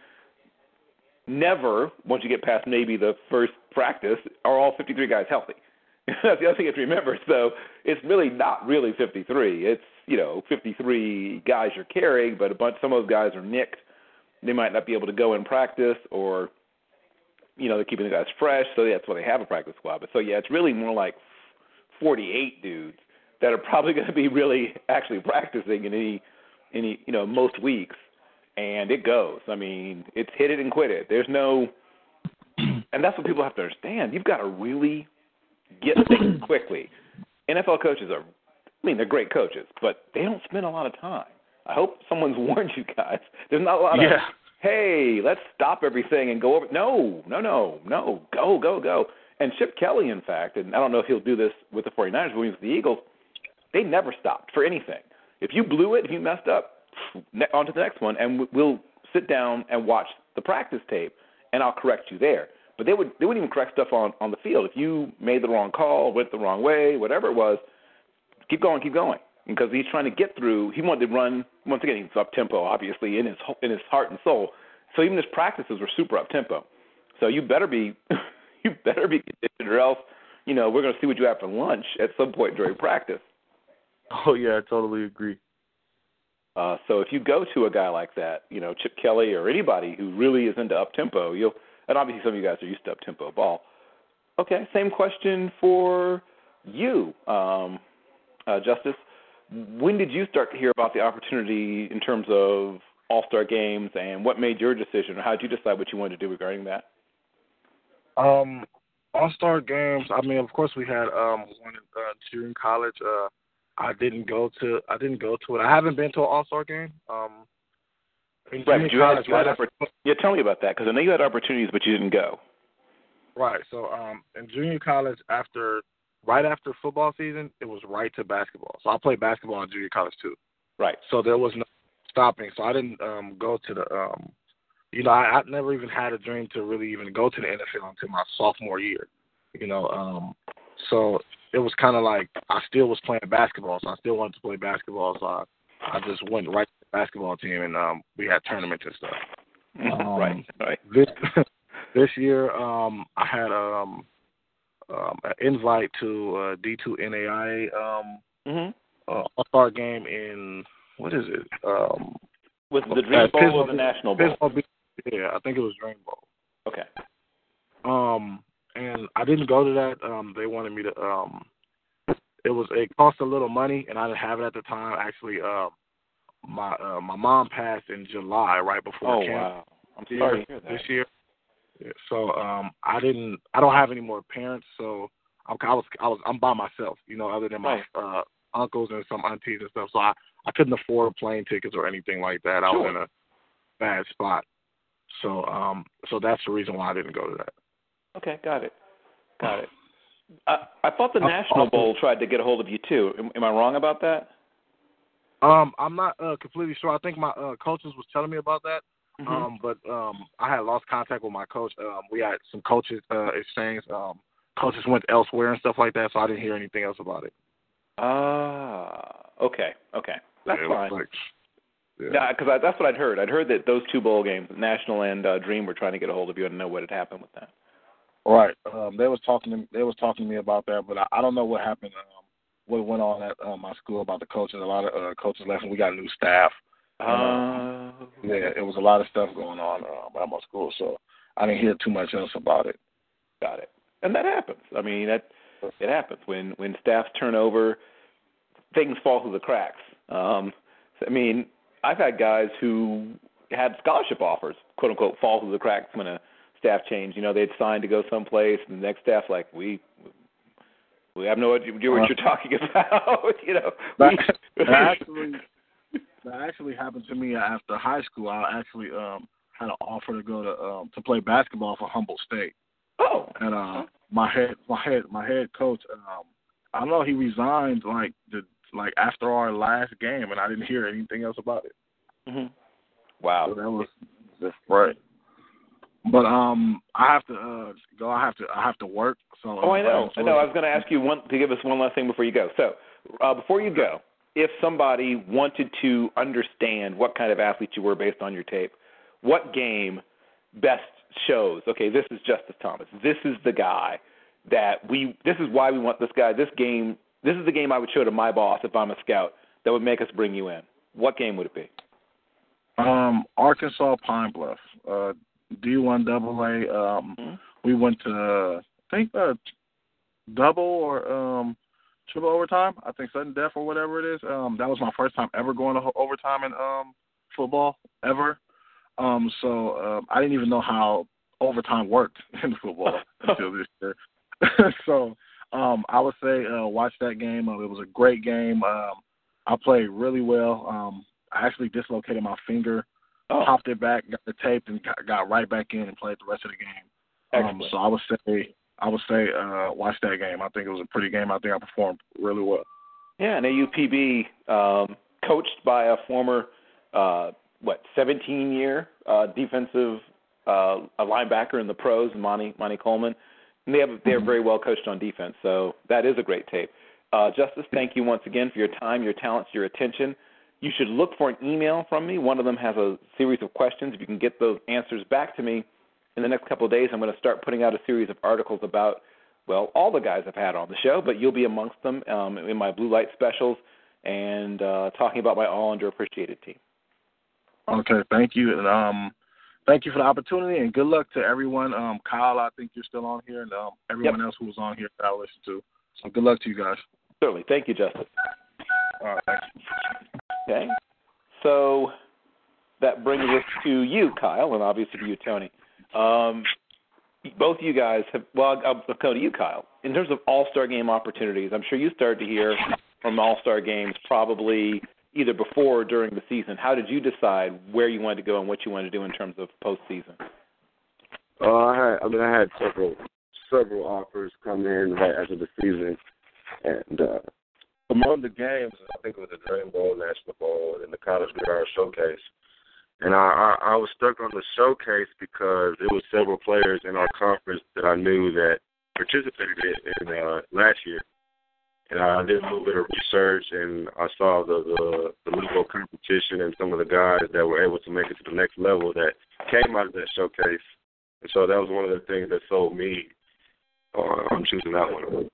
never, once you get past maybe the first practice, are all 53 guys healthy. That's the other thing you have to remember. So it's really not really 53. It's you know 53 guys you're carrying, but a bunch. Some of those guys are nicked. They might not be able to go in practice, or you know they're keeping the guys fresh. So that's why they have a practice squad. But so yeah, it's really more like 48 dudes that are probably going to be really actually practicing in any any you know most weeks, and it goes. I mean, it's hit it and quit it. There's no, and that's what people have to understand. You've got to really get things quickly. NFL coaches are, I mean, they're great coaches, but they don't spend a lot of time. I hope someone's warned you guys. There's not a lot of, hey, let's stop everything and go over. No, no, no, no, go, go, go. And Chip Kelly, in fact, and I don't know if he'll do this with the 49ers, but he was with the Eagles, they never stopped for anything. If you blew it, if you messed up, on to the next one, and we- we'll sit down and watch the practice tape, and I'll correct you there. But they would they wouldn't even correct stuff on on the field. If you made the wrong call, went the wrong way, whatever it was, keep going, keep going. Because he's trying to get through. He wanted to run once again. He's up tempo, obviously in his in his heart and soul. So even his practices were super up tempo. So you better be you better be conditioned, or else you know we're going to see what you have for lunch at some point during practice. Oh yeah, I totally agree. Uh, so if you go to a guy like that, you know Chip Kelly or anybody who really is into up tempo, you'll and obviously some of you guys are used to up tempo ball. Okay, same question for you, um, uh, Justice. When did you start to hear about the opportunity in terms of All Star games, and what made your decision, or how did you decide what you wanted to do regarding that? Um, All Star games. I mean, of course, we had um one uh, junior college. Uh, I didn't go to. I didn't go to it. I haven't been to an All Star game. Um, Right, junior you had, you had oppor- yeah, tell me about that because I know you had opportunities, but you didn't go. Right. So um in junior college after right after football season, it was right to basketball. So I played basketball in junior college too. Right. So there was no stopping. So I didn't um go to the um you know, I, I never even had a dream to really even go to the NFL until my sophomore year. You know, um so it was kinda like I still was playing basketball, so I still wanted to play basketball, so I I just went right to the basketball team and um we had tournaments and stuff. Um, right. Right. this this year um I had um um an invite to uh D two NAIA um Mm-hmm. uh All Star game in what is it? Um Was the uh, Dream Bowl or the National Bowl? Yeah, I think it was Dream Bowl. Okay. Um and I didn't go to that. Um they wanted me to um it was it cost a little money and I didn't have it at the time. Actually um my uh, my mom passed in July right before Oh camp. wow. I'm this sorry year, to hear that. this year. Yeah, so um, I didn't. I don't have any more parents, so I'm, I was I was I'm by myself. You know, other than my uh, uncles and some aunties and stuff. So I I couldn't afford plane tickets or anything like that. I was in a bad spot. So um, so that's the reason why I didn't go to that. Okay, got it. Got it. I, I thought the Uh, National Bowl tried to get a hold of you too. Am, am I wrong about that? Um, I'm not uh, completely sure. I think my uh, coaches was telling me about that. Mhm. Um, but um, I had lost contact with my coach. Um, we had some coaches uh, exchange. Um, coaches went elsewhere and stuff like that, so I didn't hear anything else about it. Ah, okay, okay, that's Yeah, fine. like- yeah. Yeah, because that's what I'd heard. I'd heard that those two bowl games, National and uh, Dream, were trying to get a hold of you and know what had happened with that. Right. Um, they was talking to they was talking to me about that, but I, I don't know what happened. Um, what went on at uh, my school about the coaches. A lot of uh, coaches left, and we got new staff. Uh, Yeah, it was a lot of stuff going on uh, at my school, so I didn't hear too much else about it. got it. And that happens. I mean, that it happens when when staffs turn over, things fall through the cracks. Um, I mean, I've had guys who had scholarship offers, quote unquote, fall through the cracks when a staff changed. You know, they'd signed to go someplace, and the next staff's like, we we have no idea what you're talking about. you know, That, that actually that actually happened to me after high school. I actually um had an offer to go to um to play basketball for Humboldt State. Oh. And uh my head my head my head coach um I know he resigned like the like after our last game and I didn't hear anything else about it. hmm Wow. So that was just right. But um I have to uh go I have to I have to work so Oh, I know. I know. I was going to ask you one to give us one last thing before you go. So, uh, before you go, if somebody wanted to understand what kind of athlete you were based on your tape, what game best shows? Okay, this is Justice Thomas. This is the guy that we. This is why we want this guy. This game. This is the game I would show to my boss if I'm a scout. That would make us bring you in. What game would it be? Um, Arkansas Pine Bluff, uh, D one double A. Um, we went to I think uh, double or um, triple overtime. I think sudden death or whatever it is. Um, that was my first time ever going to overtime in um football ever. Um, so um, I didn't even know how overtime worked in football until this year. so um, I would say uh, watch that game. Uh, it was a great game. Um, I played really well. Um, I actually dislocated my finger, popped it back, got the tape, and got, right back in and played the rest of the game. Um, so I would say I would say uh, watch that game. I think it was a pretty game. I think I performed really well. Yeah, and AUPB, um, coached by a former, uh, what, 17 year uh, defensive uh, a linebacker in the pros, Monte Monte Coleman. And they have they're very well coached on defense, so that is a great tape. Uh, Justice, thank you once again for your time, your talents, your attention. You should look for an email from me. One of them has a series of questions. If you can get those answers back to me in the next couple of days, I'm going to start putting out a series of articles about well, all the guys I've had on the show, but you'll be amongst them um, in my blue light specials and uh, talking about my all underappreciated team. Okay, thank you, and um, thank you for the opportunity, and good luck to everyone. Um, Kyle, I think you're still on here, and um, everyone else who was on here that I listened to. So good luck to you guys. Certainly. Thank you, Justice. All right. Okay. So that brings us to you, Kyle, and obviously to you, Toni. Um, both of you guys have, well, I'll I'll go to you, Kyle. In terms of all star game opportunities, I'm sure you started to hear from all star games probably either before or during the season. How did you decide where you wanted to go and what you wanted to do in terms of postseason? Uh, I had, I mean, I had several several offers come in right after the season, and uh, among the games, I think it was the Dream Bowl, National Bowl, and the College Gridiron Showcase. And I, I I was stuck on the showcase because there was several players in our conference that I knew that participated in, in uh, last year. And I did a little bit of research, and I saw the, the the level competition and some of the guys that were able to make it to the next level that came out of that showcase. And so that was one of the things that sold me on, on choosing that one.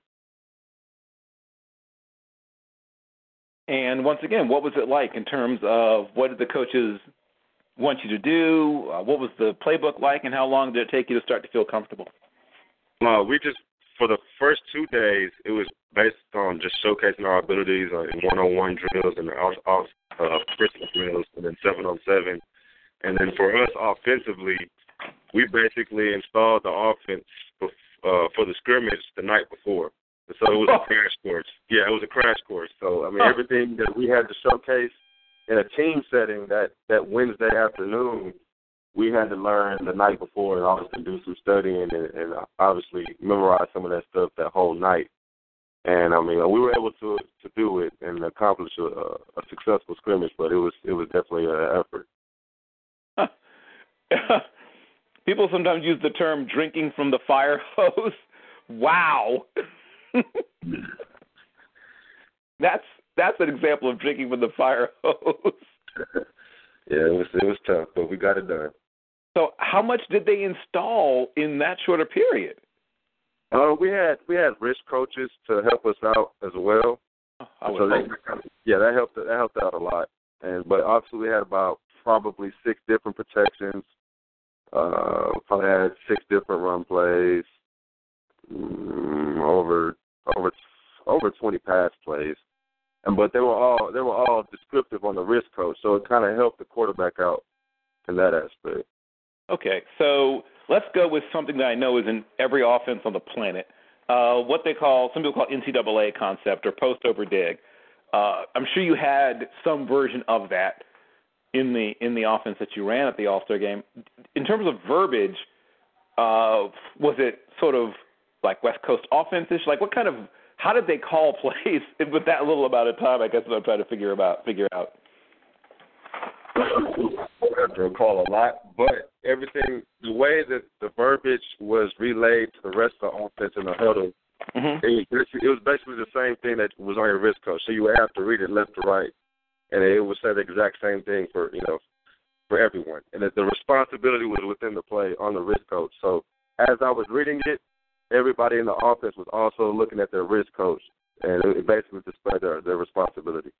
And once again, what was it like in terms of what did the coaches want you to do? Uh, what was the playbook like, and how long did it take you to start to feel comfortable? Uh, we just for the first two days, it was based on just showcasing our abilities in one-on-one drills and off, off uh, drills, and then seven-on-seven. And then for us offensively, we basically installed the offense uh, for the scrimmage the night before. So it was a crash course. Yeah, it was a crash course. So I mean, everything that we had to showcase in a team setting that that Wednesday afternoon, we had to learn the night before and obviously do some studying and, and obviously memorize some of that stuff that whole night. And I mean, we were able to to do it and accomplish a, a successful scrimmage, but it was it was definitely an effort. People sometimes use the term "drinking from the fire hose." Wow, that's that's an example of drinking from the fire hose. yeah, it was it was tough, but we got it done. So, how much did they install in that shorter period? Uh, we had we had risk coaches to help us out as well. Oh, so that, yeah, that helped that helped out a lot. And but obviously we had about probably six different protections. Uh, probably had six different run plays, mm, over over over twenty pass plays, and but they were all they were all descriptive on the wrist coach, so it kind of helped the quarterback out in that aspect. Okay, so let's go with something that I know is in every offense on the planet. Uh, what they call some people call NCAA concept or post over dig. Uh, I'm sure you had some version of that in the in the offense that you ran at the All Star game. In terms of verbiage, uh, was it sort of like West Coast offense-ish? Like what kind of how did they call plays with that little amount of time? I guess what I'm trying to figure about figure out. To recall a lot, but everything, the way that the verbiage was relayed to the rest of the offense in the huddle, mm-hmm. it, it was basically the same thing that was on your wrist coach. So you would have to read it left to right, and it would say the exact same thing for you know for everyone, and that the responsibility was within the play on the wrist coach. So as I was reading it, everybody in the offense was also looking at their wrist coach, and it basically displayed their their responsibility.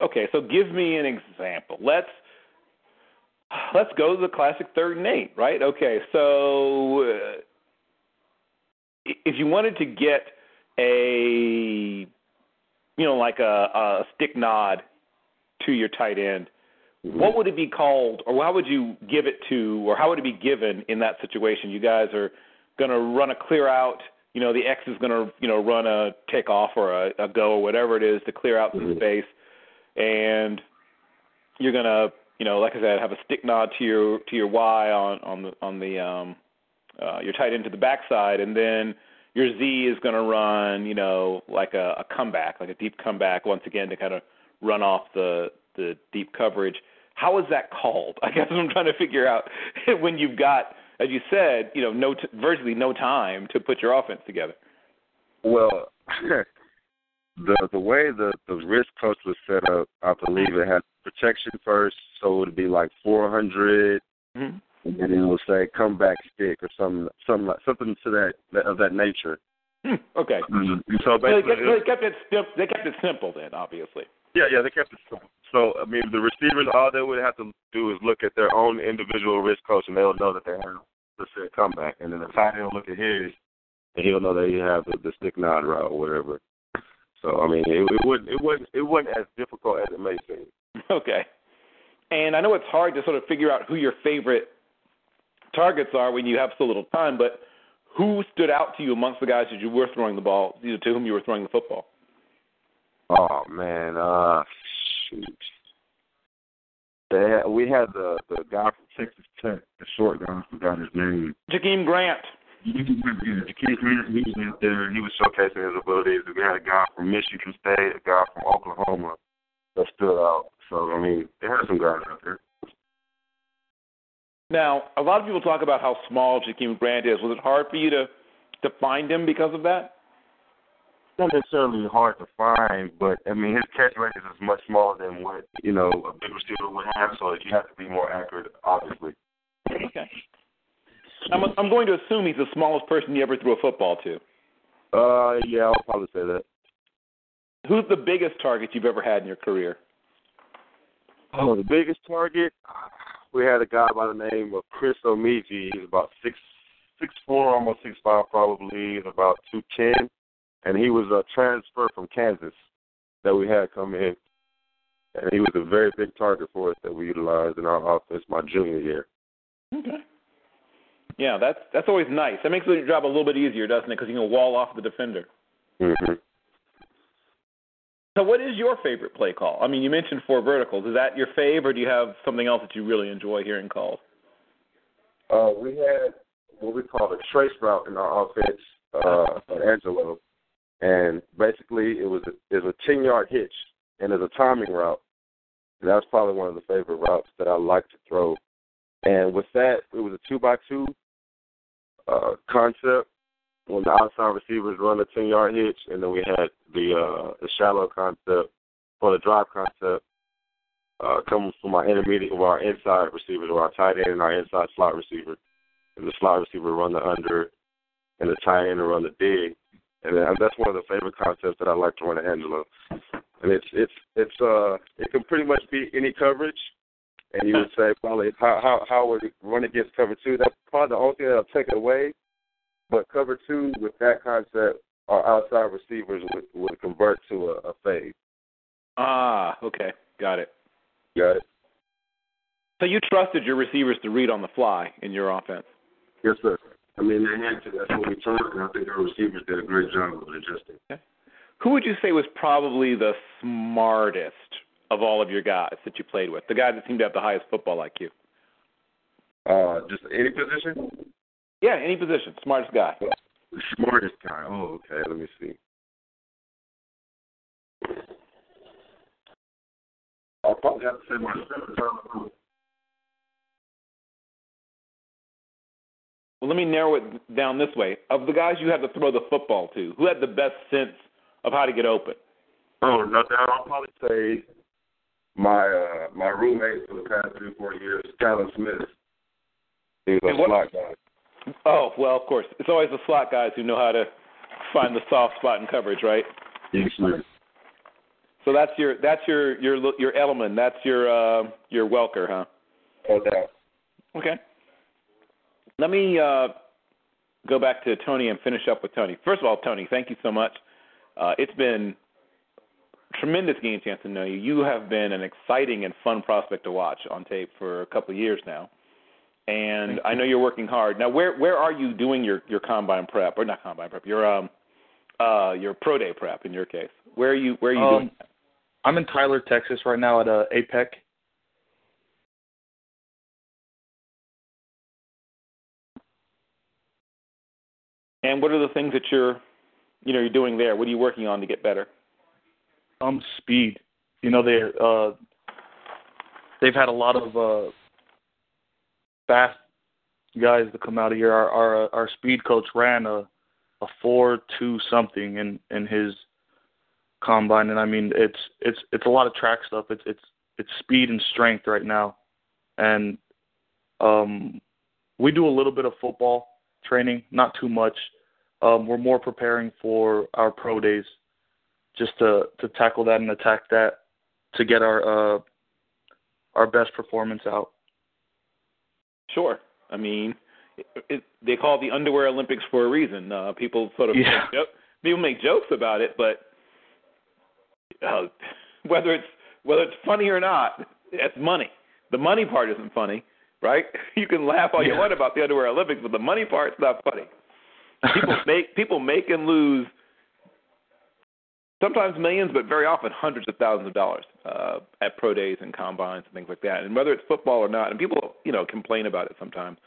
Okay, so give me an example. Let's let's go to the classic third and eight, right? Okay, so uh, if you wanted to get a you know like a, a stick nod to your tight end, what would it be called, or how would you give it to, or how would it be given in that situation? You guys are going to run a clear out. You know, the X is going to you know run a takeoff or a, a go or whatever it is to clear out some space, and you're going to you know, like I said, have a stick nod to your to your Y on on the on the um uh your tight end to the backside and then your Z is going to run, you know, like a, a comeback, like a deep comeback once again to kind of run off the the deep coverage. How is that called? I guess I'm trying to figure out when you've got, as you said, you know, no t- virtually no time to put your offense together. Well, the the way the the wrist coach was set up, I believe it had protection first, so it would be like 400, mm-hmm. and then it would say comeback stick or some some something to that, that of that nature. Hmm, okay. Mm-hmm. So basically, so they, kept, they kept it they kept it simple then, obviously. Yeah, yeah, they kept it simple. So I mean, the receivers, all they would have to do is look at their own individual wrist coach, and they'll know that they have say a comeback, and then the tight end will look at his, and he'll know that he have the, the stick nod route or whatever. So I mean, it, it wouldn't it wasn't it wasn't as difficult as it may seem. Okay. And I know it's hard to sort of figure out who your favorite targets are when you have so little time, but who stood out to you amongst the guys that you were throwing the ball, to whom you were throwing the football? Oh man, uh, shoot. They we had the the guy from Texas Tech, the short guy. I forgot his name. Jakeem Grant. Jakeem Grant. He was out there. He was showcasing his abilities. We had a guy from Michigan State, a guy from Oklahoma that stood out. So I mean, they had some guys out there. Now, a lot of people talk about how small Jakeem Grant is. Was it hard for you to to find him because of that? Not necessarily hard to find, but I mean his catch radius is much smaller than what you know a big receiver would have, so you have to be more accurate, obviously. Okay. I'm I'm going to assume he's the smallest person you ever threw a football to. Uh, yeah, I'll probably say that. Who's the biggest target you've ever had in your career? Oh, the biggest target? We had a guy by the name of Chris Omiji. He's about six six four, almost six five probably. He's about two ten. And he was a transfer from Kansas that we had come in. And he was a very big target for us that we utilized in our offense my junior year. Okay. Yeah, that's that's always nice. That makes your job a little bit easier, doesn't it? Because you can wall off the defender. hmm So, what is your favorite play call? I mean, you mentioned four verticals. Is that your fave, or do you have something else that you really enjoy hearing called? Uh, we had what we call a trace route in our offense uh, Angelo, and basically it was a, it was a ten yard hitch, and it's a timing route. And that's probably one of the favorite routes that I like to throw. And with that, it was a two by two uh, concept when the outside receivers run a ten yard hitch, and then we had the uh, the shallow concept or the drive concept uh, coming from our intermediate or our inside receivers or our tight end and our inside slot receiver. And the slot receiver run the under, and the tight end run the dig. And that's one of the favorite concepts that I like to run at Angelo. And it's it's it's uh it can pretty much be any coverage. And you would say probably how how how would it run against cover two? That's probably the only thing that'll take it away. But cover two with that concept, our outside receivers would would convert to a, a fade. Ah, okay, got it. Got it. So you trusted your receivers to read on the fly in your offense. Yes, sir. I mean, they had to. That's what we taught, and I think our receivers did a great job of adjusting. Who would you say was probably the smartest of all of your guys that you played with? The guy that seemed to have the highest football IQ? Uh, just any position? Yeah, any position. Smartest guy. The smartest guy. Oh, okay. Let me see. I'll probably have to say myself. Well, let me narrow it down this way. Of the guys you had to throw the football to, who had the best sense of how to get open? Oh, no doubt. I'll probably say my uh my roommate for the past three four years, Skylar Smith. He was a what- slot guy. Oh, well, of course. It's always the slot guys who know how to find the soft spot in coverage, right? Yes, sir. So that's your that's your your your Edelman. That's your uh, your Welker, huh? No doubt. Okay. Let me uh, go back to Toni and finish up with Toni. First of all, Toni, thank you so much. Uh, it's been tremendous getting a chance to know you. You have been an exciting and fun prospect to watch on tape for a couple of years now, and I know you're working hard. Now, where where are you doing your your combine prep or not combine prep? Your um uh your pro day prep in your case. Where are you where are you Um, doing? I'm in Tyler, Texas right now at uh, APEC. And what are the things that you're you know you're doing there? What are you working on to get better? Um, speed. You know they're uh they've had a lot of uh fast guys that come out of here. Our our our speed coach ran a a four two something in in his combine, and I mean it's it's it's a lot of track stuff. It's it's it's speed and strength right now, and um we do a little bit of football training, not too much. Um, we're more preparing for our pro days, just to to tackle that and attack that to get our uh our best performance out. Sure. I mean, it, it, they call it the underwear Olympics for a reason. Uh, people sort of Yeah. make jo- people make jokes about it, but uh, whether it's whether it's funny or not, it's money. The money part isn't funny, right? You can laugh all you Yeah. want about the underwear Olympics, but the money part's not funny. People make people make and lose sometimes millions, but very often hundreds of thousands of dollars uh, at pro days and combines and things like that. And whether it's football or not, and people you know complain about it sometimes.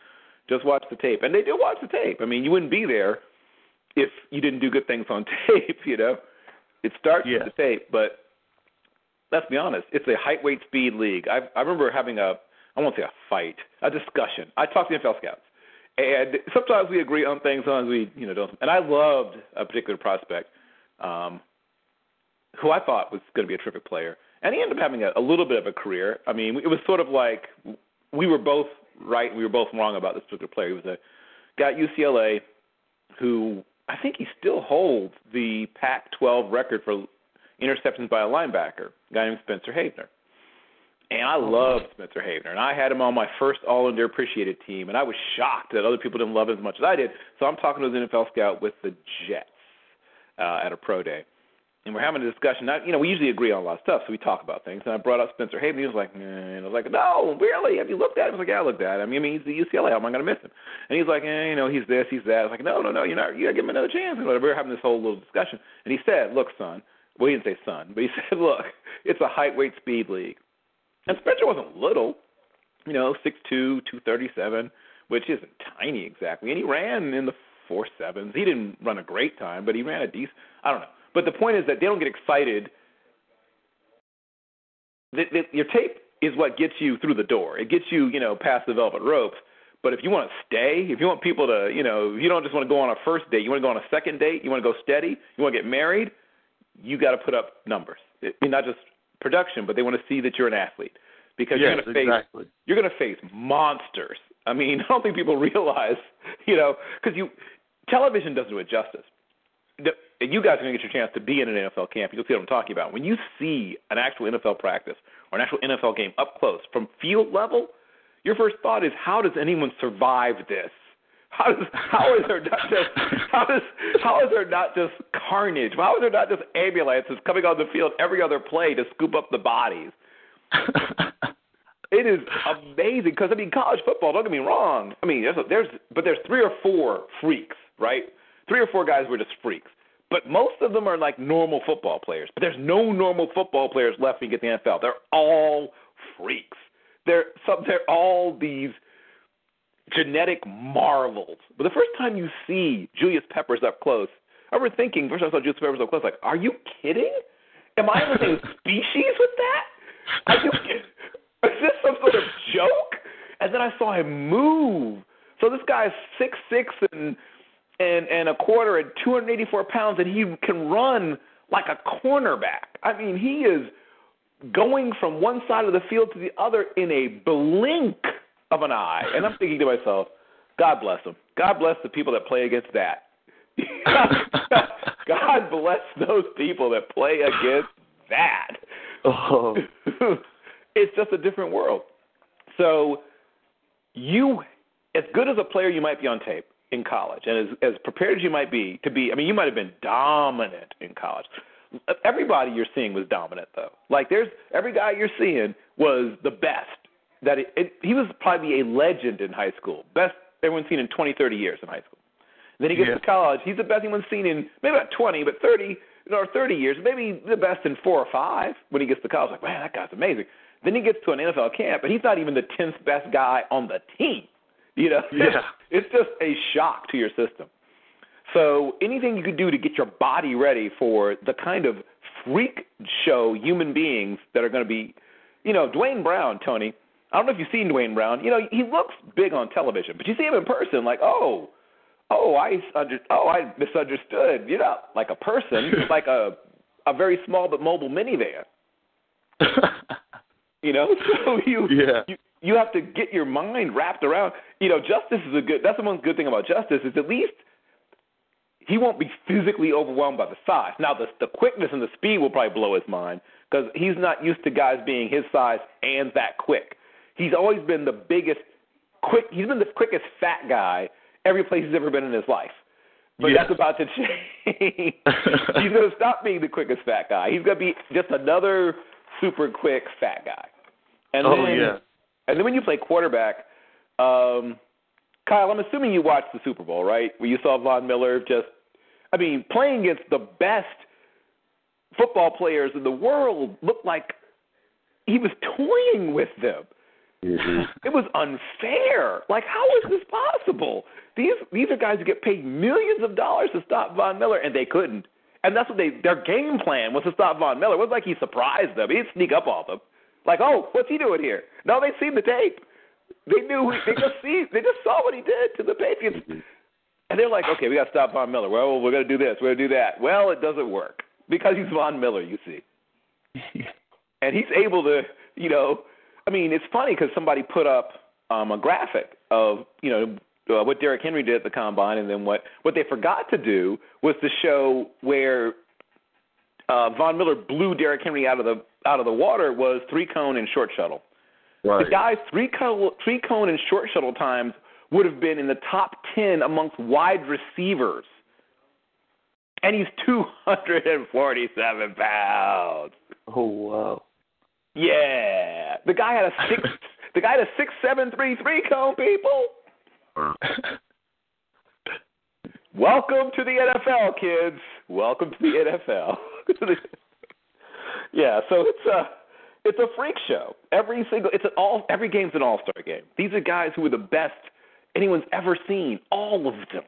Just watch the tape, and they do watch the tape. I mean, you wouldn't be there if you didn't do good things on tape. You know, it starts Yeah. with the tape, but let's be honest, it's a height, weight, speed league. I I remember having a I won't say a fight, a discussion. I talked to NFL scouts, and sometimes we agree on things, sometimes we you know don't. And I loved a particular prospect. Um, who I thought was going to be a terrific player, and he ended up having a, a little bit of a career. I mean, it was sort of like we were both right, and we were both wrong about this particular player. He was a guy at UCLA who I think he still holds the Pac-12 record for interceptions by a linebacker, a guy named Spencer Havner. And I loved Spencer Havner, and I had him on my first All Underappreciated team, and I was shocked that other people didn't love him as much as I did. So I'm talking to his NFL scout with the Jets uh, at a pro day and we're having a discussion. Not, you know, we usually agree on a lot of stuff, so we talk about things. And I brought up Spencer Havner. He was like, "Man," I was like, "No, really? Have you looked at him?" I was like, "Yeah, I looked at him. I mean, he's the UCLA. How am I going to miss him?" And he's like, eh, "You know, he's this, he's that." I was like, "No, no, no. You're not. You got to give him another chance." And whatever. We were having this whole little discussion, and he said, "Look, son." Well, he didn't say son, but he said, "Look, it's a height, weight, speed league." And Spencer wasn't little, you know, six two, two thirty seven, which isn't tiny exactly. And he ran in the four sevens. He didn't run a great time, but he ran a decent. I don't know. But the point is that they don't get excited. The, the, your tape is what gets you through the door. It gets you, you know, past the velvet ropes. But if you want to stay, if you want people to, you know, if you don't just want to go on a first date, you want to go on a second date, you want to go steady, you want to get married, you got to put up numbers. It, not just production, but they want to see that you're an athlete because yes, you're going to face exactly. you're going to face monsters. I mean, I don't think people realize, you know, because you television doesn't do it justice. The, you guys are going to get your chance to be in an NFL camp. You'll see what I'm talking about. When you see an actual NFL practice or an actual NFL game up close from field level, your first thought is, how does anyone survive this? How does how is there not just how does how is there not just carnage? How is there not just ambulances coming on the field every other play to scoop up the bodies? it is amazing because I mean college football. Don't get me wrong. I mean there's a, there's but there's three or four freaks, right? Three or four guys were just freaks. But most of them are like normal football players. But there's no normal football players left when you get the NFL. They're all freaks. They're some. They're all these genetic marvels. But the first time you see Julius Peppers up close, I remember thinking, first I saw Julius Peppers up close, like, are you kidding? Am I in the same species with that? Are you, is this some sort of joke? And then I saw him move. So this guy's six six and and and a quarter and 284 pounds, and he can run like a cornerback. I mean, he is going from one side of the field to the other in a blink of an eye. And I'm thinking to myself, God bless them. God bless the people that play against that. God bless those people that play against that. Oh. it's just a different world. So you as good as a player you might be on tape in college and as as prepared as you might be to be I mean you might have been dominant in college. Everybody you're seeing was dominant though. Like there's every guy you're seeing was the best that it, it, he was probably a legend in high school, best everyone's seen in 20, 30 years in high school. Then he gets Yeah. to college, he's the best anyone's seen in maybe not 20, but 30 or 30 years, maybe the best in four or five. When he gets to college, like man, that guy's amazing. Then he gets to an NFL camp, and he's not even the 10th best guy on the team. You know, Yeah. it's just a shock to your system. So anything you could do to get your body ready for the kind of freak show human beings that are going to be, you know, Duane Brown, Toni. I don't know if you've seen Duane Brown. You know, he looks big on television, but you see him in person, like, oh, oh, I under, oh, I misunderstood. You know, like a person, like a a very small but mobile minivan. You know, so you Yeah. you you have to get your mind wrapped around. You know, Justice is a good. That's the one good thing about Justice is at least he won't be physically overwhelmed by the size. Now, the the quickness and the speed will probably blow his mind because he's not used to guys being his size and that quick. He's always been the biggest, quick. He's been the quickest fat guy every place he's ever been in his life. But Yeah. that's about to change. he's going to stop being the quickest fat guy. He's going to be just another super quick fat guy. And oh then, yeah. and then when you play quarterback, um, Kyle, I'm assuming you watched the Super Bowl, right? Where you saw Von Miller just, I mean, playing against the best football players in the world looked like he was toying with them. Mm-hmm. It was unfair. Like, how is this possible? These these are guys who get paid millions of dollars to stop Von Miller, and they couldn't. And that's what they their game plan was to stop Von Miller. It wasn't like he surprised them. He didn't sneak up on them. Like, oh, what's he doing here? No, they'd seen the tape. They knew. They just see. They just saw what he did to the Patriots, mm-hmm. and they're like, okay, we got to stop Von Miller. Well, we're going to do this. We're going to do that. Well, it doesn't work because he's Von Miller. You see, and he's able to, you know, I mean, it's funny because somebody put up um, a graphic of, you know, uh, what Derrick Henry did at the combine, and then what what they forgot to do was to show where uh, Von Miller blew Derrick Henry out of the out of the water was three cone and short shuttle. Right. The guy's three cone, three cone and short shuttle times would have been in the top ten amongst wide receivers and he's 247 pounds. Oh wow. Yeah, the guy had a six. the guy had a six seven three three cone. People, welcome to the NFL, kids. Welcome to the NFL. yeah, so it's a it's a freak show. Every single it's an all every game's an all star game. These are guys who are the best anyone's ever seen. All of them.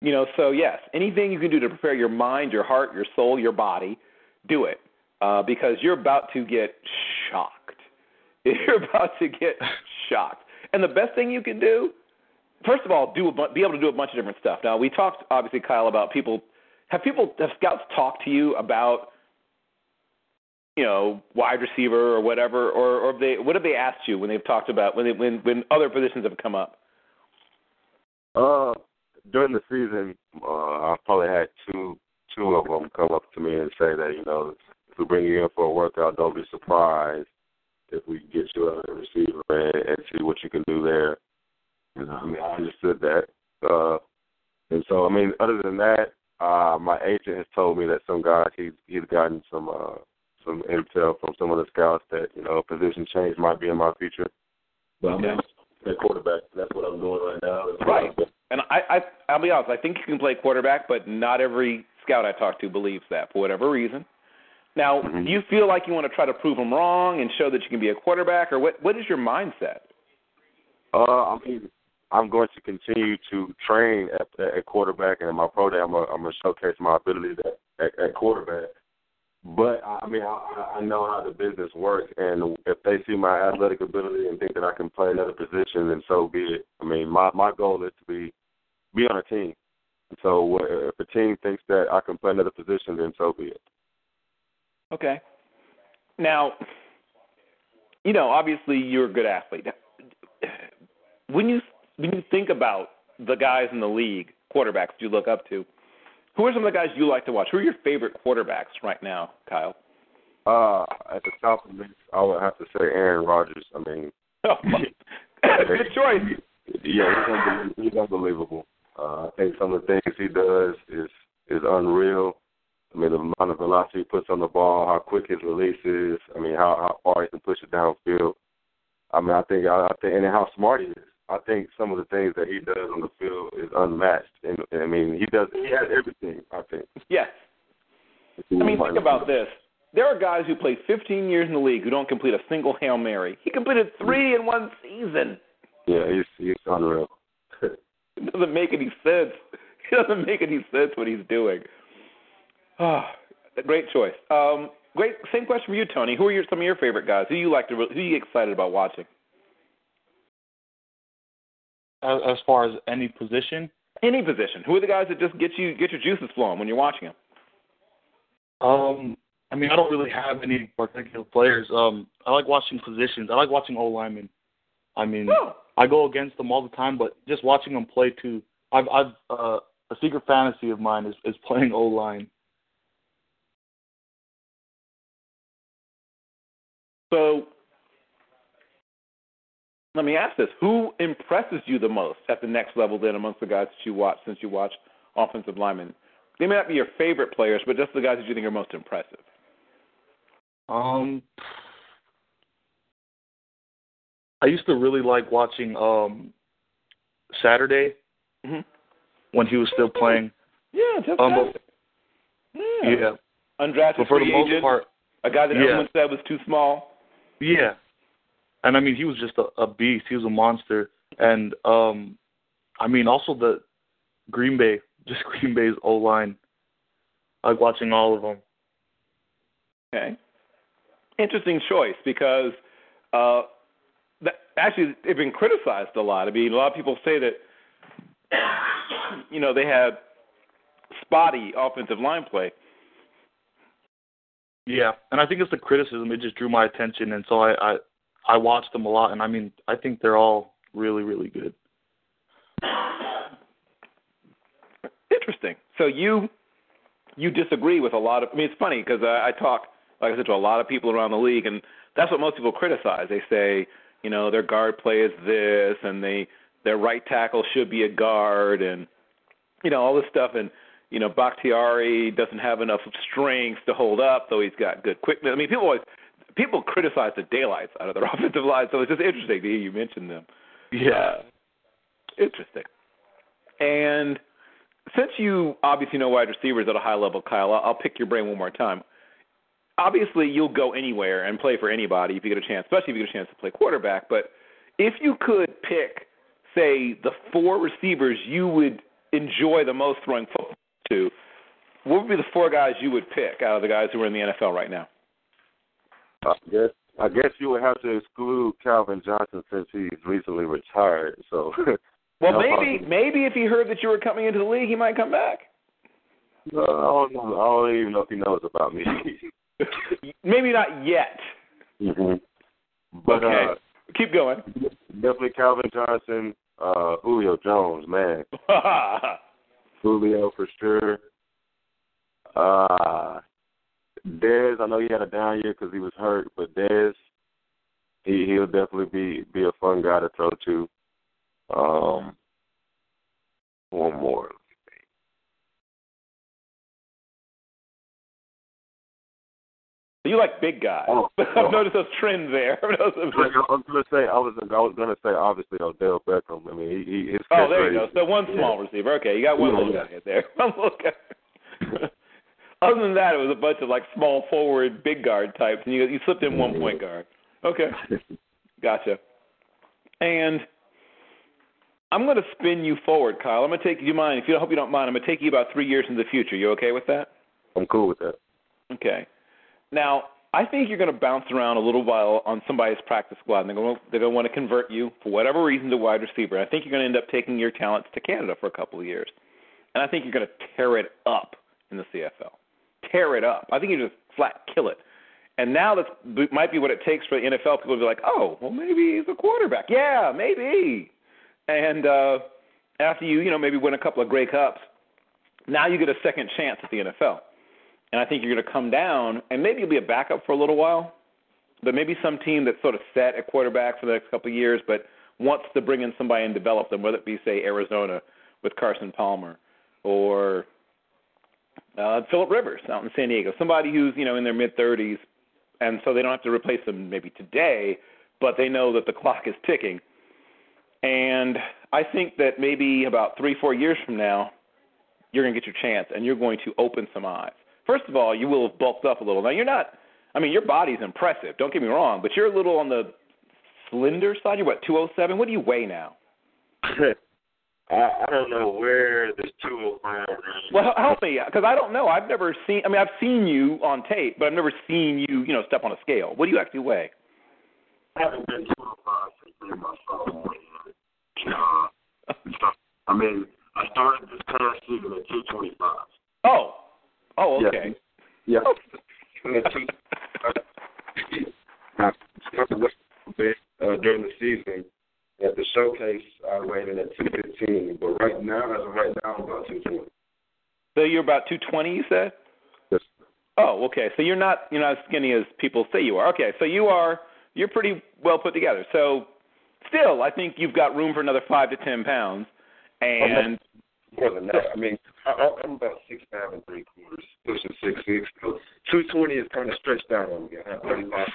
You know, so yes, anything you can do to prepare your mind, your heart, your soul, your body, do it. Uh, because you're about to get shocked. You're about to get shocked. And the best thing you can do, first of all, do a, be able to do a bunch of different stuff. Now, we talked obviously, Kyle, about people. Have people have scouts talked to you about, you know, wide receiver or whatever, or or they what have they asked you when they've talked about when they, when when other positions have come up? Uh, during the season, uh, I've probably had two two of them come up to me and say that you know if we bring you in for a workout, don't be surprised if we get you a receiver and, and see what you can do there. You know, I mean, I understood that. Uh, and so, I mean, other than that, uh, my agent has told me that some guys he's he's gotten some uh, some intel from some of the scouts that you know position change might be in my future. But I'm Yeah. at quarterback. That's what I'm doing right now. Right. And I, I I'll be honest, I think you can play quarterback, but not every scout I talk to believes that for whatever reason. Now, Mhm. do you feel like you want to try to prove them wrong and show that you can be a quarterback, or what? What is your mindset? Uh, I mean, I'm going to continue to train at, at quarterback, and in my pro day, I'm going to showcase my abilities at, at, at quarterback. But I mean, I, I know how the business works, and if they see my athletic ability and think that I can play another position, then so be it. I mean, my my goal is to be be on a team. So if a team thinks that I can play another position, then so be it. Okay. Now, you know, obviously you're a good athlete. When you when you think about the guys in the league, quarterbacks you look up to, who are some of the guys you like to watch? Who are your favorite quarterbacks right now, Kyle? Uh, at the top of the list, I would have to say Aaron Rodgers. I mean, Oh, good choice. Yeah, he's, unbelievable. he's unbelievable. Uh, I think some of the things he does is is unreal. I mean, the amount of velocity he puts on the ball, how quick his release is. I mean, how how far he can push it downfield. I mean, I think I, I think and how smart he is. I think some of the things that he does on the field is unmatched. And, and I mean, he does he has everything. I think. Yes. I mean, think about this. There are guys who played 15 years in the league who don't complete a single Hail Mary. He completed three in one season. Yeah, he's he's unreal. It doesn't make any sense. It doesn't make any sense what he's doing. Oh, great choice. Um, great. Same question for you, Toni. Who are your, some of your favorite guys? Who you like to? Who you excited about watching? As, as far as any position, Any position. Who are the guys that just get you get your juices flowing when you're watching them? um, I mean, I don't really have any particular players. Um, I like watching positions. I like watching O linemen. I mean, Oh, I go against them all the time, but just watching them play too. I've, I've uh, a secret fantasy of mine is is playing O line. So let me ask this: Who impresses you the most at the next level? Then amongst the guys that you watch, since you watch offensive linemen, they may not be your favorite players, but just the guys that you think are most impressive. Um, I used to really like watching um Saturday Mm-hmm. when he was still playing. Yeah, just Um, Yeah. yeah, Undrafted but for the most agent, part, a guy that yeah. everyone said was too small. Yeah. And I mean, he was just a, a beast. He was a monster. And um, I mean, also the Green Bay, just Green Bay's O line. Like watching all of them. Okay. Interesting choice because uh, that, actually they've been criticized a lot. I mean, a lot of people say that you know they had spotty offensive line play. Yeah, and I think it's the criticism. It just drew my attention, and so I I, I watched them a lot. And I mean, I think they're all really really good. Interesting. So you you disagree with a lot of. I mean, it's funny because I, I talk, like I said, to a lot of people around the league, and that's what most people criticize. They say, you know, their guard play is this, and they their right tackle should be a guard, and you know all this stuff. And you know, Bakhtiari doesn't have enough strength to hold up, though he's got good quickness. I mean, people always people criticize the daylights out of their offensive line, so it's just interesting to hear you mention them. Yeah. Uh, interesting. And since you obviously know wide receivers at a high level, Kyle, I'll, I'll pick your brain one more time. Obviously, you'll go anywhere and play for anybody if you get a chance, especially if you get a chance to play quarterback. But if you could pick, say, the four receivers you would enjoy the most throwing football to, what would be the four guys you would pick out of the guys who are in the NFL right now? I guess I guess you would have to exclude Calvin Johnson since he's recently retired. So Well, No maybe maybe if he heard that you were coming into the league, he might come back. no, I don't know. I don't even know if he knows about me. maybe not yet. hmm But okay, uh, keep going. definitely Calvin Johnson, uh, Julio Jones, man, Julio for sure. Uh, Dez, I know he had a down year because he was hurt, but Dez, he he'll definitely be be a fun guy to throw to. Um, one more. You like big guys. Oh, oh. I've oh. noticed those trends there. I've noticed those- Like, I was gonna say, I was I was gonna say obviously Odell Beckham. I mean, he, he his oh, there you go. So one small receiver. Okay, you got one Yeah, little guy there. One little guy. Other than that, it was a bunch of like small forward, big guard types, and you you slipped in one point guard. Okay, gotcha. And I'm going to spin you forward, Kyle. I'm going to take. Do you mind? If you don't, hope you don't mind, I'm going to take you about three years into the future. You okay with that? I'm cool with that. Okay. Now, I think you're going to bounce around a little while on somebody's practice squad, and they're going to, they're going to want to convert you for whatever reason to wide receiver. I think you're going to end up taking your talents to Canada for a couple of years, and I think you're going to tear it up in the CFL. Tear it up. I think you just flat kill it. And now that might be what it takes for the NFL people to be like, oh, well, maybe he's a quarterback. Yeah, maybe. And uh, after you, you know, maybe win a couple of Grey Cups, now you get a second chance at the NFL. And I think you're going to come down, and maybe you'll be a backup for a little while, but maybe some team that's sort of set at quarterback for the next couple of years, but wants to bring in somebody and develop them, whether it be, say, Arizona with Carson Palmer or uh, Philip Rivers out in San Diego, somebody who's you know in their mid 30s, and so they don't have to replace them maybe today, but they know that the clock is ticking. And I think that maybe about three, four years from now, you're going to get your chance, and you're going to open some eyes. First of all, you will have bulked up a little. Now you're not. I mean, your body's impressive. Don't get me wrong, but you're a little on the slender side. You're what 207. What do you weigh now? I, I don't know where this 205 range. Well, help me, because I don't know. I've never seen. I mean, I've seen you on tape, but I've never seen you, you know, step on a scale. What do you actually weigh? I haven't been 205 since my sophomore year. I mean, I started this past season at 225. Oh, oh, okay. Yeah. At two- I started with a bit uh, during the season. At the showcase, I weighed in at 215, but right now, as of right now, I'm about 220. So you're about 220, you said? Yes. Oh, okay. So you're not you're not as skinny as people say you are. Okay, so you are you're pretty well put together. So still, I think you've got room for another five to ten pounds. And More than that. I mean, I, I'm about six five and three quarters, pushing six six. So 220 is kind of stretched out on me. I have 35.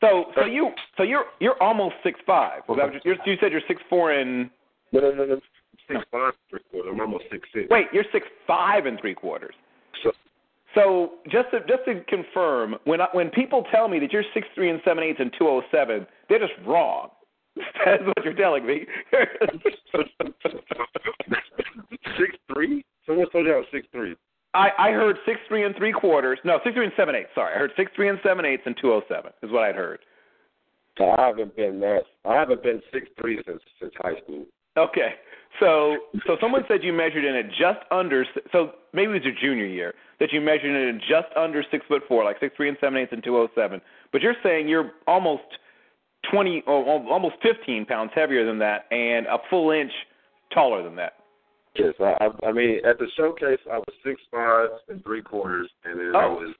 so so you so you're you're almost six five. Was that what you you said you're six four and No, no, no, no. Six five and three quarters. I'm almost six six. wait you're six five and three quarters. So, So just to just to confirm, when I, when people tell me that you're six three and seven eighths and two oh seven, they're just wrong. That's what you're telling me. six three. Someone told you I was six three. I, I heard six three and three quarters. No, six three and seven eighths. Sorry, I heard six three and seven eighths and two oh seven is what I'd heard. I haven't been that. I haven't been six three since since high school. Okay, so so someone said you measured in at just under. So maybe it was your junior year that you measured in at just under six foot four, like six three and seven eighths and two oh seven. But you're saying you're almost twenty, oh, almost fifteen pounds heavier than that, and a full inch taller than that. Yes, I, I, I mean at the showcase I was six five and three quarters, and then I Oh. was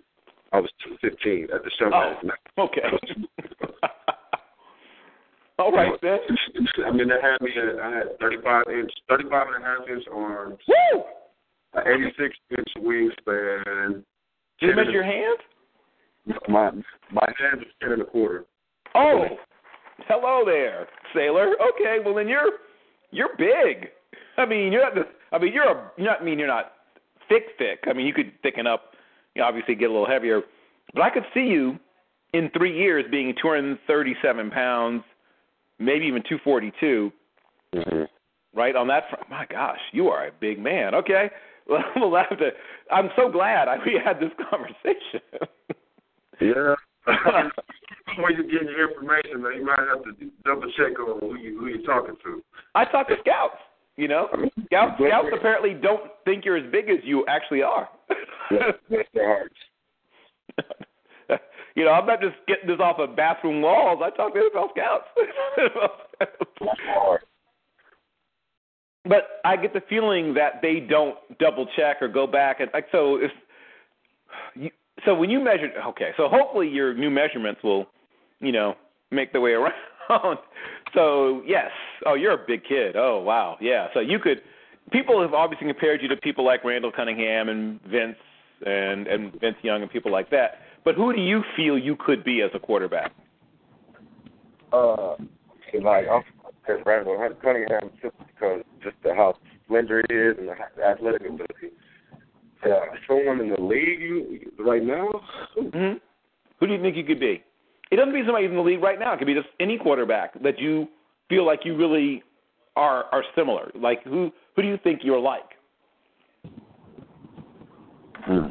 I was two fifteen at the showcase. Oh, okay. All right then. I mean, they had me. At, I had 35 inch, 35 and a half inch arms, Woo! an 86 inch wingspan. Did you measure your hands? My my hands are ten and a quarter. Oh, hello there, sailor. Okay, well then you're you're big. I mean, you're not. The, I mean, you're a. You're not. I mean, you're not thick, thick. I mean, you could thicken up. You know, obviously get a little heavier. But I could see you in three years being 237 pounds, maybe even 242. Mm-hmm. Right on that front. My gosh, you are a big man. Okay, well we'll have to. I'm so glad I, we had this conversation. Yeah. when you get your information, man, you might have to double check on who you who you're talking to. I talk to scouts. You know, scouts scouts apparently don't think you're as big as you actually are. Bless their hearts. you know, I'm not just getting this off of bathroom walls. I talk to NFL scouts. but I get the feeling that they don't double check or go back and like so if you so when you measure okay, so hopefully your new measurements will, you know, make the way around. so yes. Oh, you're a big kid. Oh wow. Yeah. So you could people have obviously compared you to people like Randall Cunningham and Vince and and Vince Young and people like that. But who do you feel you could be as a quarterback? Uh, like I'm because Randall Cunningham just because just the how slender he is and the athletic ability. Yeah, someone in the league you, right now. Mm-hmm. Who do you think you could be? It doesn't be somebody in the league right now. It could be just any quarterback that you feel like you really are are similar. Like who who do you think you're like? Hmm.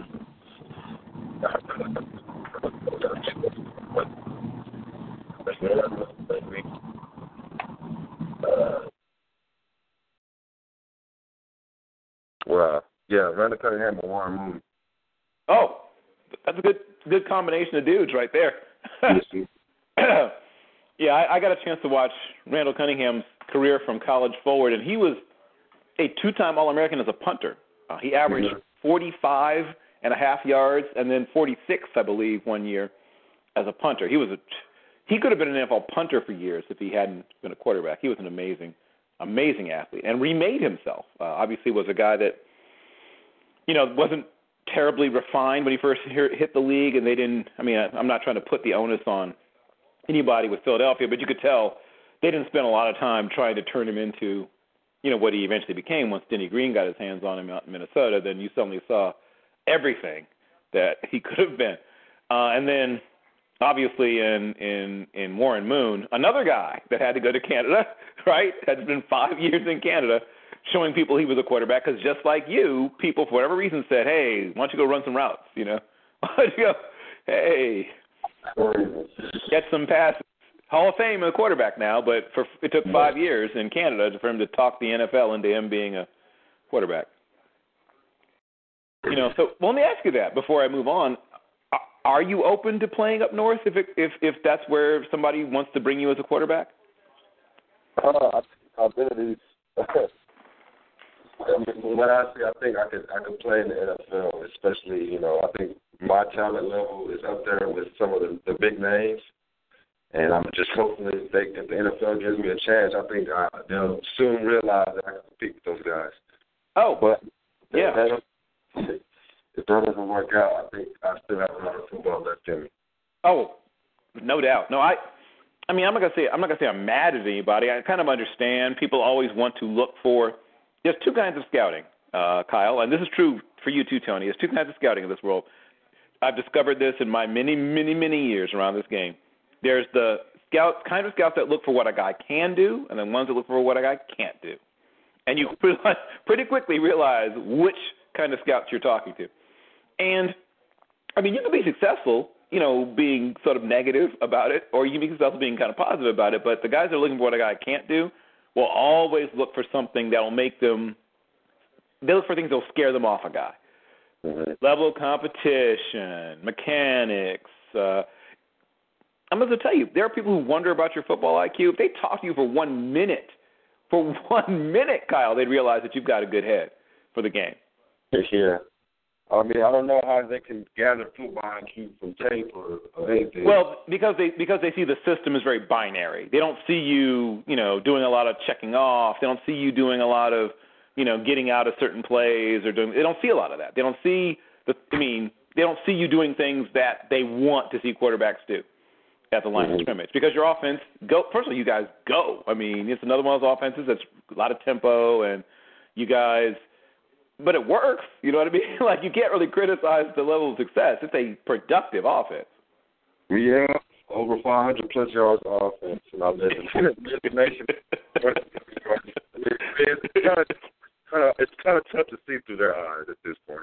Uh, well, yeah, Randall Cunningham and Warren Moon. Oh, that's a good good combination of dudes right there. yeah, I, I got a chance to watch Randall Cunningham's career from college forward, and he was a two-time All-American as a punter. Uh, he averaged mm-hmm. 45 and a half yards, and then 46, I believe, one year as a punter. He was a he could have been an NFL punter for years if he hadn't been a quarterback. He was an amazing, amazing athlete and remade himself. Uh, obviously, was a guy that you know wasn't terribly refined when he first hit the league, and they didn't. I mean, I'm not trying to put the onus on anybody with Philadelphia, but you could tell they didn't spend a lot of time trying to turn him into, you know, what he eventually became. Once Denny Green got his hands on him out in Minnesota, then you suddenly saw everything that he could have been. Uh, and then obviously in in in Warren Moon, another guy that had to go to Canada, right? Had been five years in Canada, showing people he was a quarterback. Because just like you, people for whatever reason said, "Hey, why don't you go run some routes?" You know, why don't you go? Hey, get some passes. Hall of Fame a quarterback now, but for it took five years in Canada for him to talk the NFL into him being a quarterback. You know, so well, let me ask you that before I move on are you open to playing up north if it, if if that's where somebody wants to bring you as a quarterback? Uh, abilities. when I say I think I could I could play in the NFL, especially you know I think my talent level is up there with some of the, the big names, and I'm just hoping that they, if the NFL gives me a chance, I think I, they'll soon realize that I can compete with those guys. Oh, but yeah. That, if that doesn't work out, I think I still have a lot of football left in me. Oh, no doubt. No, I. I mean, I'm not gonna say I'm not gonna say I'm mad at anybody. I kind of understand. People always want to look for. There's two kinds of scouting, uh, Kyle, and this is true for you too, Toni. There's two kinds of scouting in this world. I've discovered this in my many, many, many years around this game. There's the scouts, kind of scouts that look for what a guy can do, and then ones that look for what a guy can't do. And you pretty quickly realize which kind of scouts you're talking to. And I mean, you can be successful, you know, being sort of negative about it, or you can be successful being kind of positive about it. But the guys that are looking for what a guy can't do will always look for something that will make them. They look for things that will scare them off a guy. Mm-hmm. Level of competition, mechanics. Uh, I'm going to tell you, there are people who wonder about your football IQ. If they talk to you for one minute, for one minute, Kyle, they'd realize that you've got a good head for the game. Yeah. I mean, I don't know how they can gather football IQ from tape or, or anything. Well, because they because they see the system is very binary. They don't see you, you know, doing a lot of checking off. They don't see you doing a lot of you know, getting out of certain plays or doing. They don't see a lot of that. They don't see the. I mean, they don't see you doing things that they want to see quarterbacks do at the line Mhm. of scrimmage because your offense go. First of all, you guys go. I mean, it's another one of those offenses that's a lot of tempo and you guys. But it works. You know what I mean? like you can't really criticize the level of success. It's a productive offense. Yeah, over 500 plus yards of offense, and I live in the nation. it's kind of, kind of, it's kind of tough to see through their eyes at this point.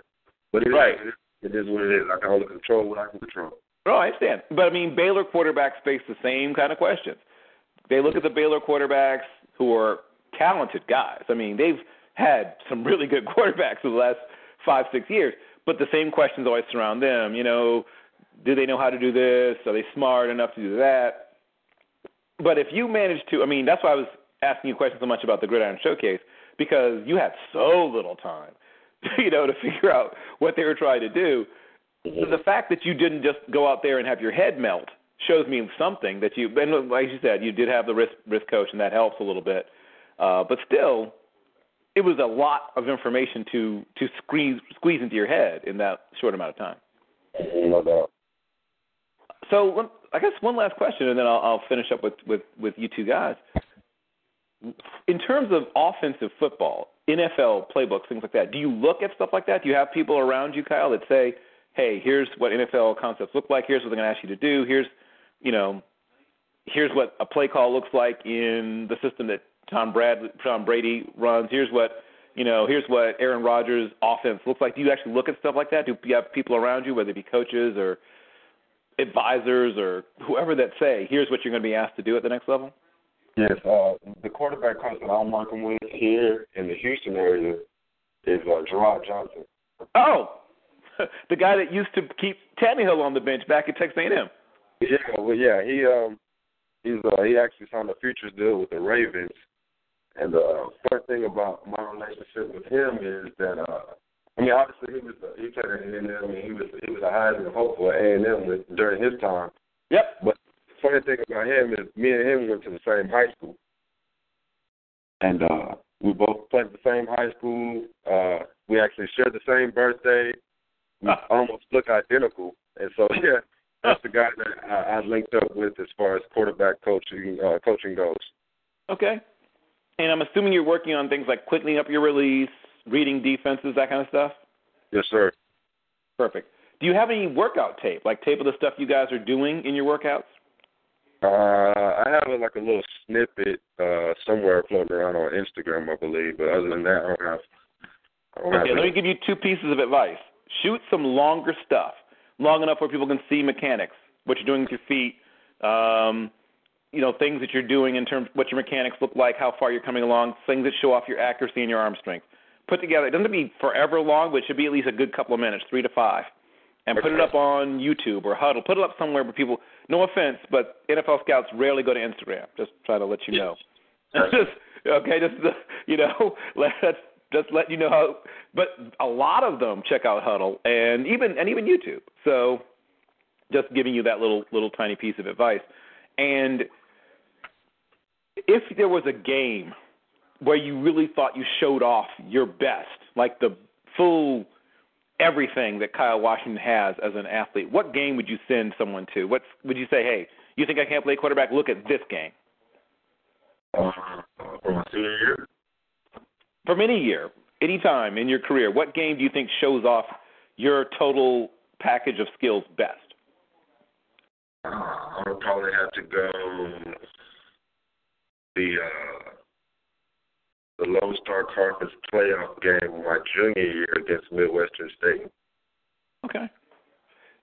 But it, Right. is, it is what it is. I can only control what I can control. No, I understand. But I mean, Baylor quarterbacks face the same kind of questions. They look at the Baylor quarterbacks who are talented guys. I mean, they've had some really good quarterbacks for the last five, six years. But the same questions always surround them. You know, do they know how to do this? Are they smart enough to do that? But if you manage to, I mean, that's why I was asking you questions so much about the Gridiron Showcase because you had so little time, you know, to figure out what they were trying to do. So the fact that you didn't just go out there and have your head melt shows me something that you, and like you said, you did have the wrist wrist coach, and that helps a little bit. Uh, but still, it was a lot of information to to squeeze squeeze into your head in that short amount of time. No doubt. So I guess one last question, and then I'll, I'll finish up with, with, with you two guys. In terms of offensive football, NFL playbooks, things like that, do you look at stuff like that? Do you have people around you, Kyle, that say, "Hey, here's what NFL concepts look like. Here's what they're going to ask you to do. Here's, you know, here's what a play call looks like in the system that Tom Brad Tom Brady runs. Here's what you know. Here's what Aaron Rodgers' offense looks like. Do you actually look at stuff like that? Do you have people around you, whether it be coaches or advisors or whoever that say, here's what you're going to be asked to do at the next level? Yes, uh, the quarterback coach that I'm working with here in the Houston area is uh, Jerrod Johnson. Oh, the guy that used to keep Tannehill on the bench back at Texas A&M. Yeah, well, yeah, he um, he's uh, he actually signed a futures deal with the Ravens. And the uh, funny thing about my relationship with him is that uh, I mean, obviously he was uh, he played at A and M, and he was he was a Heisman hopeful at A and M during his time. Yep. But the funny thing about him is me and him went to the same high school, and uh, we both played at the same high school. Uh, we actually shared the same birthday. We almost look identical, and so yeah, that's the guy that I, I linked up with as far as quarterback coaching uh, coaching goes. Okay. And I'm assuming you're working on things like quickening up your release, reading defenses, that kind of stuff. Yes, sir. Perfect. Do you have any workout tape, like tape of the stuff you guys are doing in your workouts? Uh, I have a, like a little snippet uh, somewhere floating around on Instagram, I believe. But other than that, I don't have. I don't Okay, have let me give you two pieces of advice. Shoot some longer stuff, long enough where people can see mechanics, what you're doing with your feet, um, you know, things that you're doing in terms of what your mechanics look like, how far you're coming along, things that show off your accuracy and your arm strength. Put together. It doesn't have to be forever long, but it should be at least a good couple of minutes, three to five. And put it up on YouTube or Hudl. Put it up somewhere where people. No offense, but NFL scouts rarely go to Instagram. Just try to let you know. just okay, just you know, let just let you know how. But a lot of them check out Hudl and even and even YouTube. So just giving you that little little tiny piece of advice. And if there was a game where you really thought you showed off your best, like the full everything that Kyle Washington has as an athlete, what game would you send someone to? What would you say, hey, you think I can't play quarterback? Look at this game. Uh, from senior year, From any year, any time in your career, what game do you think shows off your total package of skills best? uh, I would probably have to go the uh, the Lone Star Conference playoff game my junior year against Midwestern State. Okay.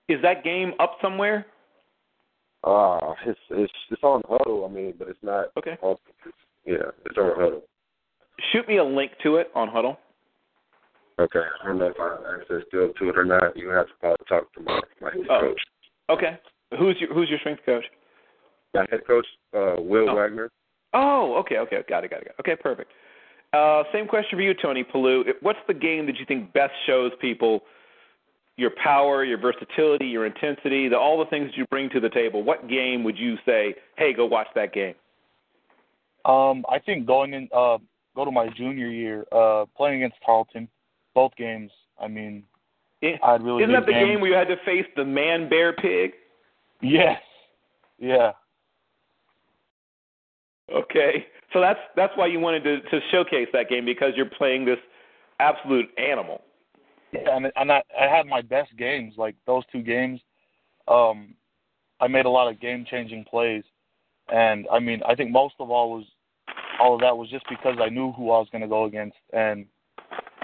Is that game up somewhere? Uh, it's it's it's on Hudl. I mean, but it's not. Okay. On, yeah, it's on Hudl. Shoot me a link to it on Hudl. Okay, I don't know if I have access still to it or not. You have to probably talk to my my head Oh. coach. Okay. Who's your Who's your strength coach? My head coach, uh, Will Oh. Wagner. Oh, okay, okay, got it, got it, got it. Okay, perfect. Uh, same question for you, Toni Pulu. What's the game that you think best shows people your power, your versatility, your intensity, the, all the things that you bring to the table? What game would you say, hey, go watch that game? Um, I think going in uh go to my junior year, uh, playing against Tarleton, both games. I mean, It- I really Isn't that the games. game where you had to face the man bear pig? Yes. Yeah. Okay, so that's that's why you wanted to to showcase that game because you're playing this absolute animal. Yeah, and and I, I had my best games like those two games. Um, I made a lot of game changing plays, and I mean I think most of all was all of that was just because I knew who I was going to go against, and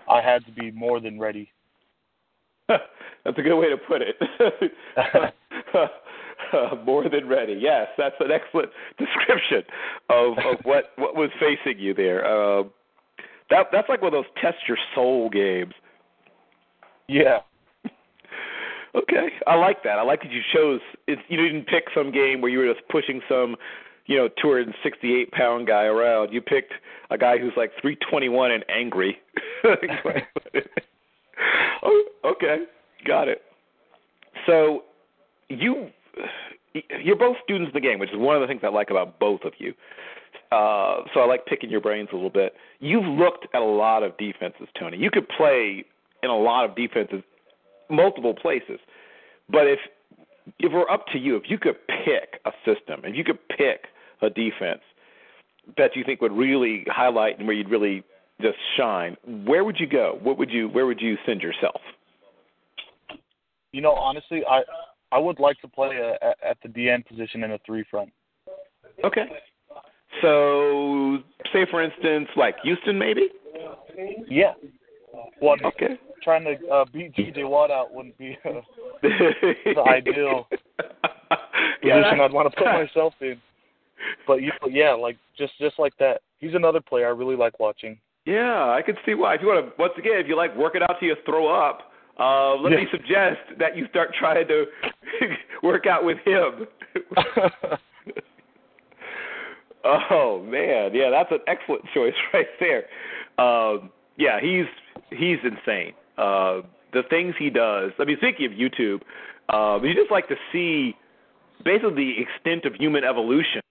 I had to be more than ready. that's a good way to put it. More than ready. Yes, that's an excellent description of, of what what was facing you there. Um, that that's like one of those test your soul games. Yeah. Okay, I like that. I like that you chose. It's, you didn't pick some game where you were just pushing some, you know, 268 pound guy around. You picked a guy who's like 321 and angry. oh, okay, got it. So you you're both students of the game, which is one of the things I like about both of you. Uh, so I like picking your brains a little bit. You've looked at a lot of defenses, Toni. You could play in a lot of defenses, multiple places. But if if we're up to you, if you could pick a system, if you could pick a defense that you think would really highlight and where you'd really just shine, where would you go? What would you where would you send yourself? You know, honestly, I I would like to play a, a, at the DN position in a three front. Okay. So, say for instance, like Houston, maybe. Yeah. Well, Okay. trying to uh, beat J.J. Watt out wouldn't be uh, the ideal Yeah, position I'd want to put myself in. But you, but yeah, like just just like that. He's another player I really like watching. Yeah, I could see why. If you want to, once again, if you like work it out till you throw up, uh, let me suggest that you start trying to work out with him. oh man, yeah, that's an excellent choice right there. Um, yeah, he's he's insane. Uh, the things he does. I mean, thinking of YouTube, uh, you just like to see basically the extent of human evolution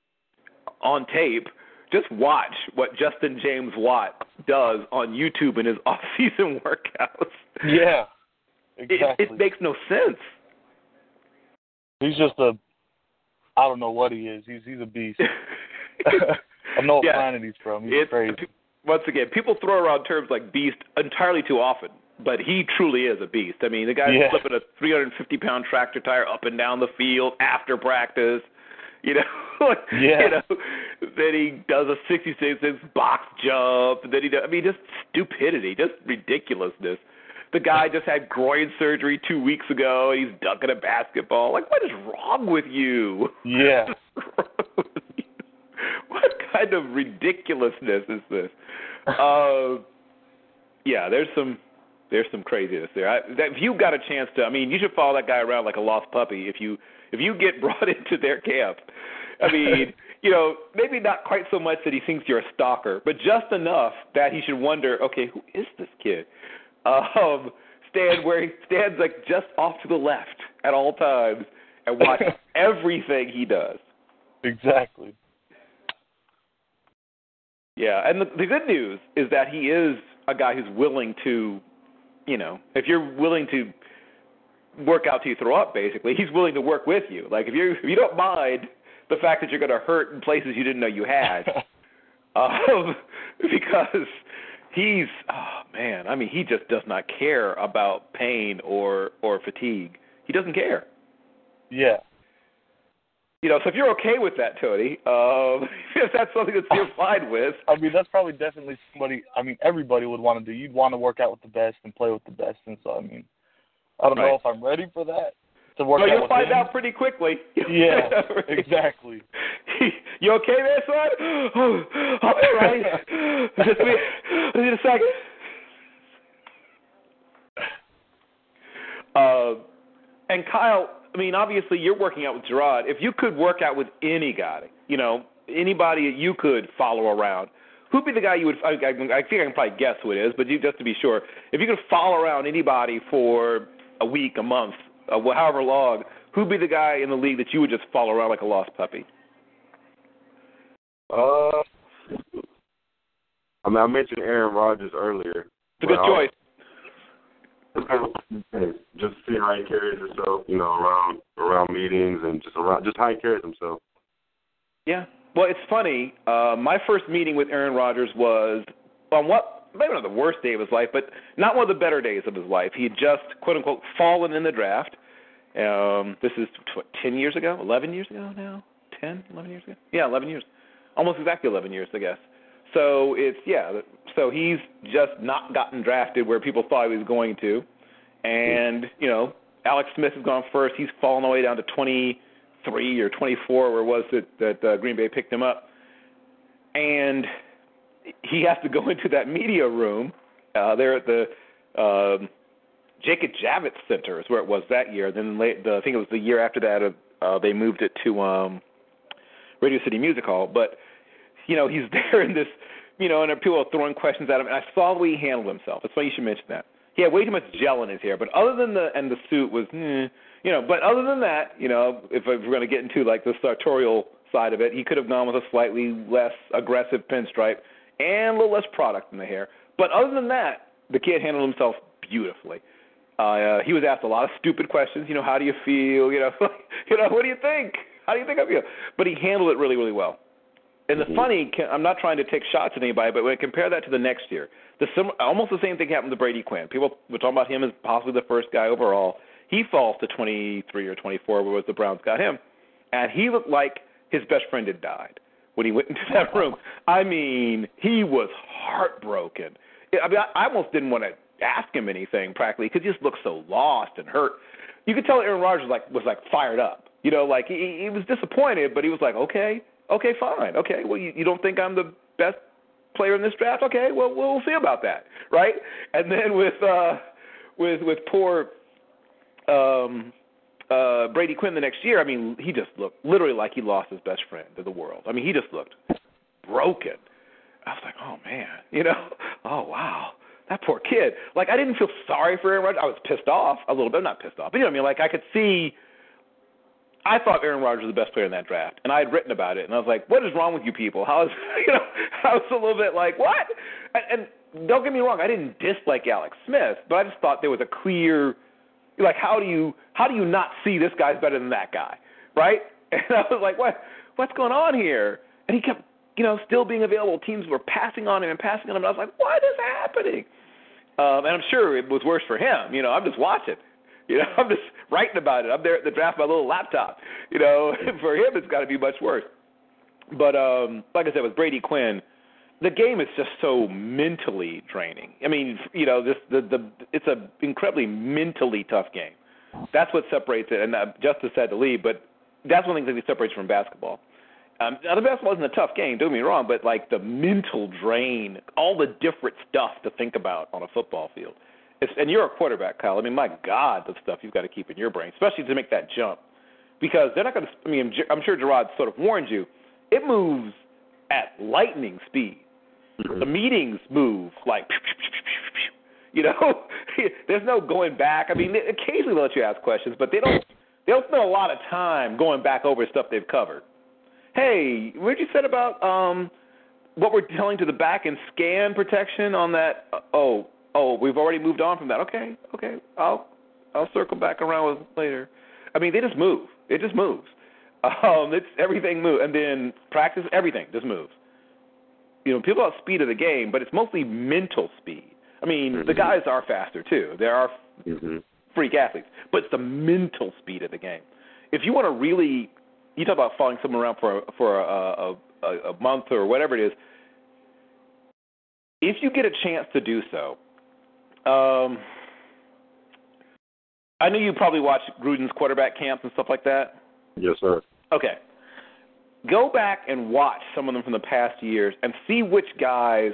on tape. Just watch what Justin James Watt does on YouTube in his off-season workouts. yeah, exactly. it makes no sense. He's just a I don't know what he is. He's he's a beast. I know what Yeah. planet he's from. He's It's- crazy. Once again, people throw around terms like beast entirely too often, but he truly is a beast. I mean, the guy's Yeah. flipping a 350 pound tractor tire up and down the field after practice. You know, Yeah. you know, then he does a 66 box jump, and then he does, I mean, just stupidity, just ridiculousness. The guy just had groin surgery two weeks ago, and he's dunking a basketball. Like, what is wrong with you? Yeah. what kind of ridiculousness is this? Uh, yeah, there's some there's some craziness there. I, that, if you got a chance to, I mean, you should follow that guy around like a lost puppy. If you if you get brought into their camp, I mean, you know, maybe not quite so much that he thinks you're a stalker, but just enough that he should wonder, okay, who is this kid? Um, stand where he stands like just off to the left at all times and watch everything he does. Exactly. Yeah, and the, the good news is that he is a guy who's willing to, you know, if you're willing to work out till you throw up, basically, he's willing to work with you. Like if you if you don't mind the fact that you're going to hurt in places you didn't know you had, um, because he's oh man, I mean, he just does not care about pain or or fatigue. He doesn't care. Yeah. You know, so if you're okay with that, Toni, um, if that's something that you're fine with, I mean, that's probably definitely somebody. I mean, everybody would want to do. You'd want to work out with the best and play with the best, and so I mean, I don't Right. know if I'm ready for that to work out you'll find him. out pretty quickly. Yeah, exactly. you okay there, son? Oh, be all right. Just need a second. Uh, and Kyle, I mean, obviously you're working out with Jerrod. If you could work out with any guy, you know, anybody you could follow around, who'd be the guy you would? I, I, I think I can probably guess who it is, but you, just to be sure, if you could follow around anybody for a week, a month, uh, however long, who'd be the guy in the league that you would just follow around like a lost puppy? Uh, I mean, I mentioned Aaron Rodgers earlier. It's a good choice. Just see how he carries himself, you know, around around meetings and just around just how he carries himself. Yeah. Well, it's funny. Uh, my first meeting with Aaron Rodgers was on what maybe not the worst day of his life, but not one of the better days of his life. He had just quote unquote fallen in the draft. Um, this is what, ten years ago, eleven years ago now, ten, eleven years ago. Yeah, eleven years, almost exactly eleven years, I guess. So it's yeah. So he's just not gotten drafted where people thought he was going to, and you know Alex Smith has gone first. He's fallen all the way down to 23 or 24, where it was that that uh, Green Bay picked him up, and he has to go into that media room. Uh, there at the um, Jacob Javits Center is where it was that year. Then late, the, I think it was the year after that uh, they moved it to um, Radio City Music Hall. But you know he's there in this, you know, and people are throwing questions at him. And I saw the way he handled himself. It's funny you should mention that. He had way too much gel in his hair, but other than the and the suit was, eh, you know, but other than that, you know, if, if we're going to get into like the sartorial side of it, he could have gone with a slightly less aggressive pinstripe and a little less product in the hair. But other than that, the kid handled himself beautifully. Uh, he was asked a lot of stupid questions. You know, how do you feel? You know, you know, what do you think? How do you think I feel? But he handled it really, really well. And the funny, I'm not trying to take shots at anybody, but when I compare that to the next year, the sim, almost the same thing happened to Brady Quinn. People were talking about him as possibly the first guy overall. He falls to 23 or 24, whereas the Browns got him, and he looked like his best friend had died when he went into that room. I mean, he was heartbroken. I mean, I, almost didn't want to ask him anything practically because he just looked so lost and hurt. You could tell Aaron Rodgers like was like fired up. You know, like he, he was disappointed, but he was like, okay, okay, fine, okay. Well, you, you don't think I'm the best player in this draft? Okay, well, we'll see about that, right? And then with uh, with with poor um, uh, Brady Quinn the next year, I mean, he just looked literally like he lost his best friend to the world. I mean, he just looked broken. I was like, oh man, you know, oh wow, that poor kid. Like, I didn't feel sorry for Aaron Rodgers. I was pissed off a little bit, not pissed off, but you know what I mean. Like, I could see. I thought Aaron Rodgers was the best player in that draft, and I had written about it, and I was like, "What is wrong with you people? How is you know?" I was a little bit like, "What?" And, and don't get me wrong, I didn't dislike Alex Smith, but I just thought there was a clear, like, how do you how do you not see this guy's better than that guy, right? And I was like, "What? What's going on here?" And he kept, you know, still being available. Teams were passing on him and passing on him. And I was like, "What is happening?" Um, and I'm sure it was worse for him. You know, I'm just watching. You know, I'm just writing about it. I'm there at the draft my little laptop. You know, for him it's got to be much worse. But um, like I said, with Brady Quinn, the game is just so mentally draining. I mean, you know, this the the it's a incredibly mentally tough game. That's what separates it. And uh, Justice had to leave, but that's one thing that separates from basketball. Um, now the basketball isn't a tough game. Don't get me wrong, but like the mental drain, all the different stuff to think about on a football field. It's, and you're a quarterback, Kyle. I mean, my God, the stuff you've got to keep in your brain, especially to make that jump, because they're not going to. I mean, I'm sure Jerrod sort of warned you. It moves at lightning speed. The meetings move like, you know, there's no going back. I mean, occasionally they'll let you ask questions, but they don't. They don't spend a lot of time going back over stuff they've covered. Hey, what you said about um, what we're telling to the back and scan protection on that? Oh, oh, we've already moved on from that. Okay, okay, I'll I'll circle back around with later. I mean, they just move. It just moves. Um, it's everything move, and then practice everything just moves. You know, people have speed of the game, but it's mostly mental speed. I mean, mm-hmm. the guys are faster too. There are mm-hmm. freak athletes, but it's the mental speed of the game. If you want to really, you talk about following someone around for a, for a, a, a month or whatever it is. If you get a chance to do so, um, I know you probably watch Gruden's quarterback camps and stuff like that. Yes, sir. Okay. Go back and watch some of them from the past years and see which guys,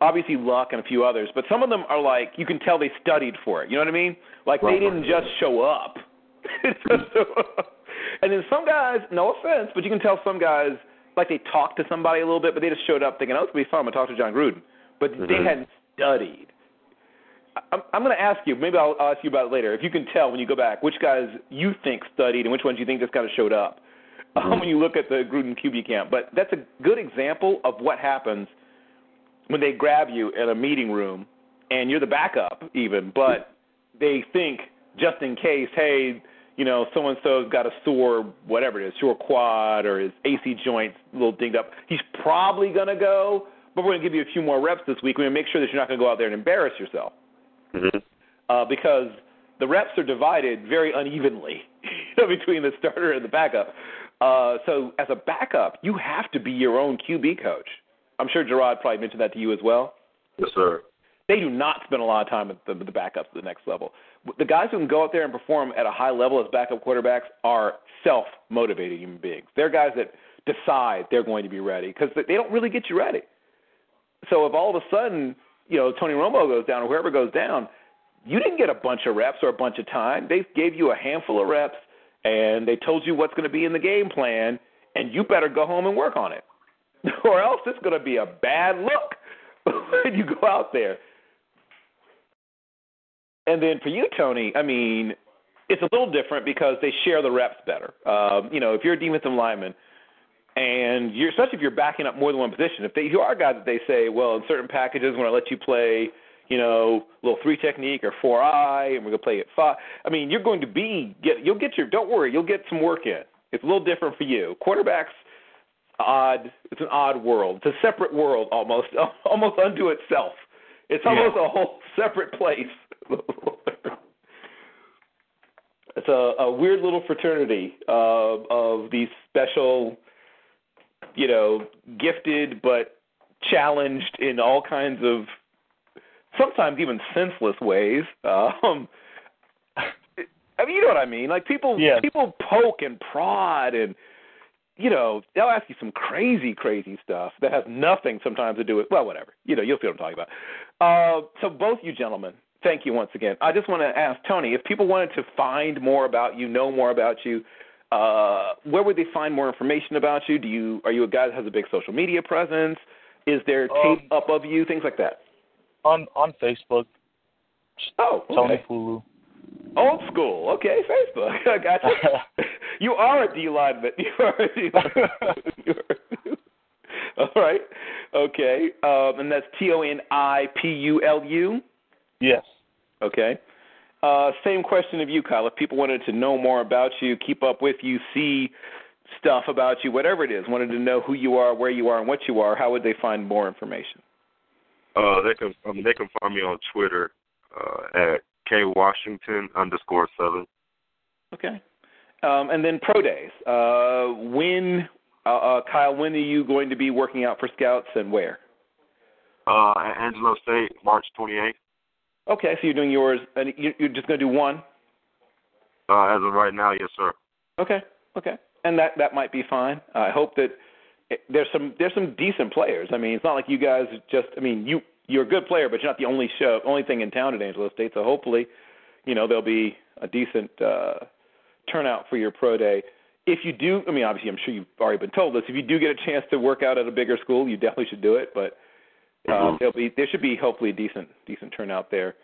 obviously Luck and a few others, but some of them are like, you can tell they studied for it. You know what I mean? Like right, they didn't right. just show up. and then some guys, no offense, but you can tell some guys, like they talked to somebody a little bit, but they just showed up thinking, oh, it's going to be fun. I'm going to talk to Jon Gruden. But mm-hmm. they hadn't studied. I'm, I'm going to ask you. Maybe I'll, I'll ask you about it later. If you can tell when you go back, which guys you think studied and which ones you think just kind of showed up um, when you look at the Gruden QB camp. But that's a good example of what happens when they grab you in a meeting room and you're the backup even, but they think just in case, hey, you know, so and so's got a sore whatever it is, sore quad or his AC joints a little dinged up. He's probably gonna go, but we're gonna give you a few more reps this week. We're gonna make sure that you're not gonna go out there and embarrass yourself. Mm-hmm. Uh, because the reps are divided very unevenly between the starter and the backup. Uh, so as a backup, you have to be your own QB coach. I'm sure Jerrod probably mentioned that to you as well. Yes, sir. They do not spend a lot of time with the, the backups at the next level. The guys who can go out there and perform at a high level as backup quarterbacks are self-motivated human beings. They're guys that decide they're going to be ready because they don't really get you ready. So if all of a sudden, you know, Tony Romo goes down or whoever goes down, you didn't get a bunch of reps or a bunch of time. They gave you a handful of reps and they told you what's going to be in the game plan, and you better go home and work on it, or else it's going to be a bad look when you go out there. And then for you, Toni, I mean, it's a little different because they share the reps better. Um, you know, if you're a defensive lineman, and you're especially if you're backing up more than one position. If they you are guys that they say, well, in certain packages, we're going to let you play you know, little three technique or four eye, and we're gonna play at five. I mean, you're going to be get you'll get your don't worry, you'll get some work in. It's a little different for you. Quarterbacks odd. It's an odd world. It's a separate world almost, almost unto itself. It's almost yeah. a whole separate place. it's a, a weird little fraternity of of these special, you know, gifted but challenged in all kinds of sometimes even senseless ways. Um, I mean, you know what I mean? Like people, yes. people poke and prod, and you know, they'll ask you some crazy, crazy stuff that has nothing sometimes to do with well, whatever. You know, you'll see what I'm talking about. Uh, so both you gentlemen, thank you once again. I just want to ask Toni if people wanted to find more about you, know more about you. Uh, where would they find more information about you? Do you are you a guy that has a big social media presence? Is there tape um, up of you? Things like that on on Facebook. Oh, okay. Toni Pulu. Old school. Okay, Facebook. I got you. you are a D lineman. You are a D lineman. All right. Okay. Um, and that's T O N I P U L U. Yes. Okay. Uh, same question of you, Kyle. If people wanted to know more about you, keep up with you, see stuff about you, whatever it is, wanted to know who you are, where you are, and what you are, how would they find more information? Uh, they can um, they can find me on Twitter uh, at k washington underscore seven. Okay, um, and then pro days. Uh, when uh, uh, Kyle, when are you going to be working out for scouts and where? Uh, at Angelo State, March twenty eighth. Okay, so you're doing yours, and you're just going to do one. Uh, as of right now, yes, sir. Okay, okay, and that that might be fine. I hope that there's some there's some decent players. I mean, it's not like you guys just. I mean, you you're a good player, but you're not the only show, only thing in town at Angelo State. So hopefully, you know, there'll be a decent uh, turnout for your pro day. If you do, I mean, obviously, I'm sure you've already been told this. If you do get a chance to work out at a bigger school, you definitely should do it. But uh, mm-hmm. there'll be there should be hopefully a decent decent turnout there.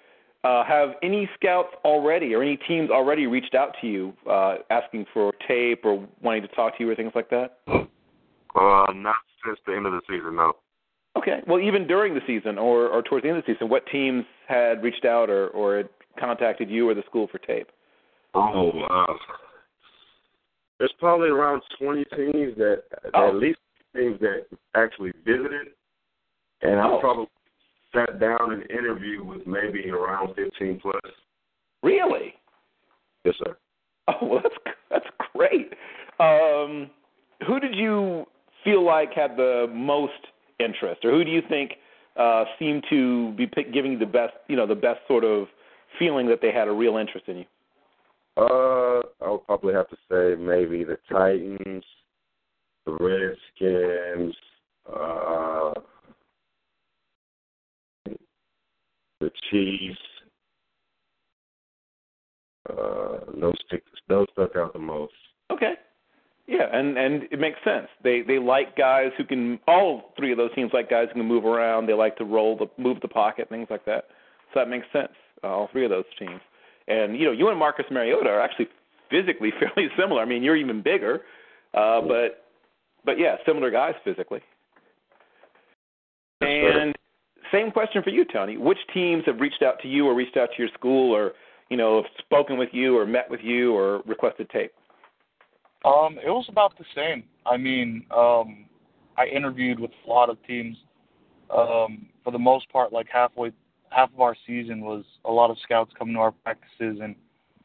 Uh, have any scouts already or any teams already reached out to you uh, asking for tape or wanting to talk to you or things like that? Uh, not since the end of the season, no. Okay. Well, even during the season or, or towards the end of the season, what teams had reached out or, or had contacted you or the school for tape? Oh, uh, there's probably around 20 teams that, oh. at least teams that actually visited, and oh. I probably sat down and interviewed with maybe around 15 plus. Really? Yes, sir. Oh, well, that's that's great. Um, who did you feel like had the most interest, or who do you think uh, seemed to be pick, giving the best, you know, the best sort of feeling that they had a real interest in you? Uh, I would probably have to say maybe the Titans, the Redskins, uh, the Chiefs. Uh, those stick, those stuck out the most. Okay. Yeah, and and it makes sense. They they like guys who can. All three of those teams like guys who can move around. They like to roll the move the pocket, things like that. So that makes sense. Uh, all three of those teams. And you know, you and Marcus Mariota are actually physically fairly similar. I mean, you're even bigger, uh, but but yeah, similar guys physically. And same question for you, Toni. Which teams have reached out to you or reached out to your school or, you know, have spoken with you or met with you or requested tape? Um, it was about the same. I mean, um, I interviewed with a lot of teams. Um, for the most part, like halfway, half of our season was a lot of scouts coming to our practices, and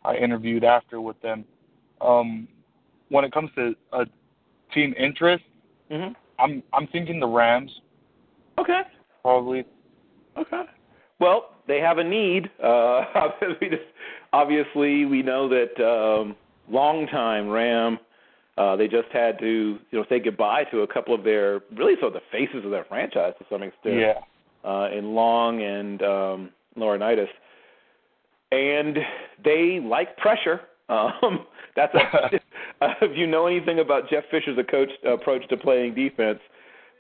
I interviewed after with them. Um, when it comes to a team interest, mm-hmm. I'm I'm thinking the Rams. Okay. Probably. Okay. Well, they have a need. Uh, obviously, we know that um, longtime Ram. Uh, they just had to, you know, say goodbye to a couple of their really sort of the faces of their franchise to some extent. Yeah. Uh, in Long and um, Laurinaitis, and they like pressure. Um, that's a, if you know anything about Jeff Fisher's coach, approach to playing defense,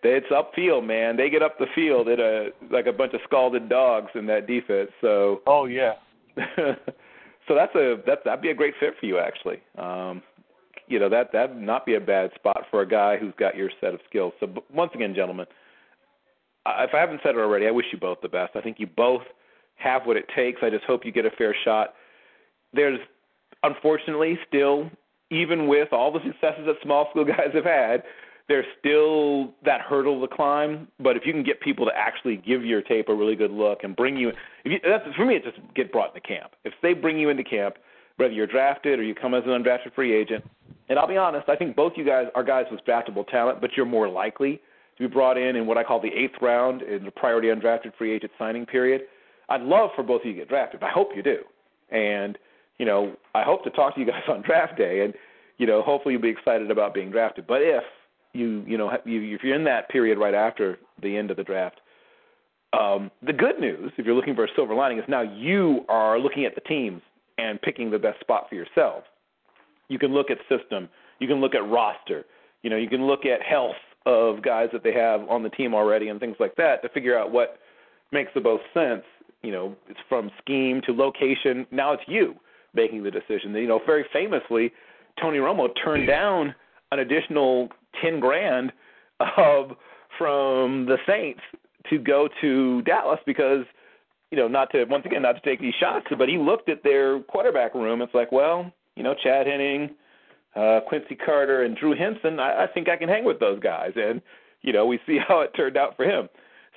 it's upfield, man. They get up the field at a like a bunch of scalded dogs in that defense. So. Oh yeah. so that's a that that'd be a great fit for you actually. Um, you know that that'd not be a bad spot for a guy who's got your set of skills. So once again, gentlemen, if I haven't said it already, I wish you both the best. I think you both have what it takes. I just hope you get a fair shot. There's unfortunately still, even with all the successes that small school guys have had, there's still that hurdle to climb. But if you can get people to actually give your tape a really good look and bring you, if you that's for me, it's just get brought into camp. If they bring you into camp, whether you're drafted or you come as an undrafted free agent, and I'll be honest, I think both you guys are guys with draftable talent, but you're more likely to be brought in in what I call the eighth round in the priority undrafted free agent signing period. I'd love for both of you to get drafted. I hope you do, and you know I hope to talk to you guys on draft day, and you know hopefully you'll be excited about being drafted. But if you you know you, if you're in that period right after the end of the draft. Um, the good news, if you're looking for a silver lining, is now you are looking at the teams and picking the best spot for yourself. You can look at system, you can look at roster, you know, you can look at health of guys that they have on the team already and things like that to figure out what makes the most sense. You know, it's from scheme to location. Now it's you making the decision. You know, very famously, Tony Romo turned down an additional ten grand of from the Saints to go to Dallas because you know not to once again not to take these shots, but he looked at their quarterback room. It's like, well, you know, Chad Henning, uh, Quincy Carter, and Drew Henson. I, I think I can hang with those guys, and you know we see how it turned out for him.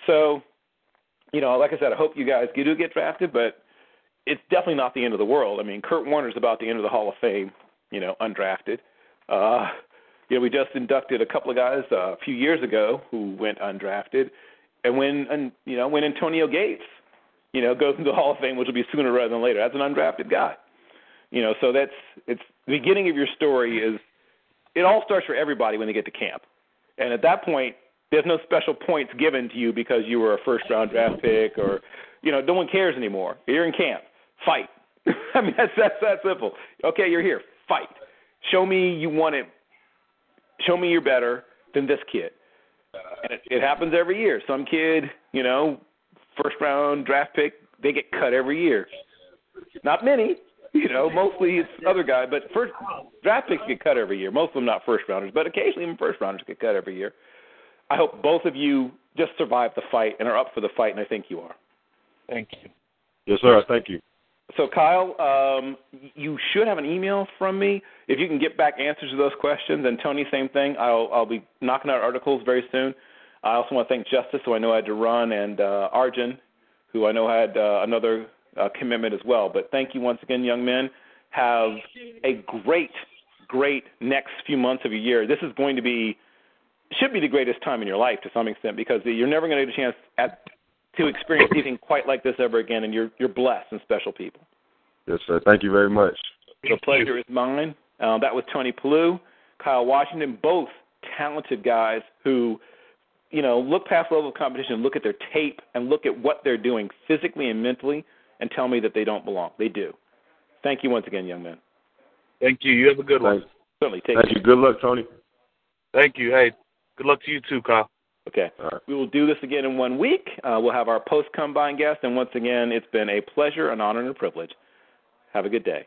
So, you know, like I said, I hope you guys do get drafted, but it's definitely not the end of the world. I mean, Kurt Warner's about to enter the Hall of Fame, you know, undrafted. Uh, you know, we just inducted a couple of guys uh, a few years ago who went undrafted, and when and you know when Antonio Gates, you know, goes into the Hall of Fame, which will be sooner rather than later, that's an undrafted guy. You know, so that's it's the beginning of your story is it all starts for everybody when they get to camp, and at that point, there's no special points given to you because you were a first round draft pick or you know no one cares anymore. You're in camp, fight. I mean that's that's that simple. Okay, you're here, fight. Show me you want it show me you're better than this kid. And it, it happens every year. Some kid, you know, first round draft pick, they get cut every year. Not many, you know, mostly it's other guy, but first draft picks get cut every year. Most of them not first rounders, but occasionally even first rounders get cut every year. I hope both of you just survive the fight and are up for the fight, and I think you are. Thank you. Yes, sir. Thank you. So, Kyle, um, you should have an email from me. If you can get back answers to those questions, and Toni, same thing. I'll, I'll be knocking out articles very soon. I also want to thank Justice, who I know I had to run, and uh, Arjen, who I know had uh, another uh, commitment as well. But thank you once again, young men. Have a great, great next few months of your year. This is going to be, should be the greatest time in your life to some extent because you're never going to get a chance at to experience anything quite like this ever again, and you're you're blessed and special people. Yes, sir. Thank you very much. The pleasure is mine. Um, that was Toni Pulu, Kyle Washington, both talented guys who, you know, look past level of competition, look at their tape, and look at what they're doing physically and mentally, and tell me that they don't belong. They do. Thank you once again, young man. Thank you. You have a good Thanks. one. Certainly. Take Thank care. you. Good luck, Toni. Thank you. Hey, good luck to you too, Kyle. Okay. We will do this again in one week. Uh, we'll have our post combine guest, and once again, it's been a pleasure, an honor, and a privilege. Have a good day.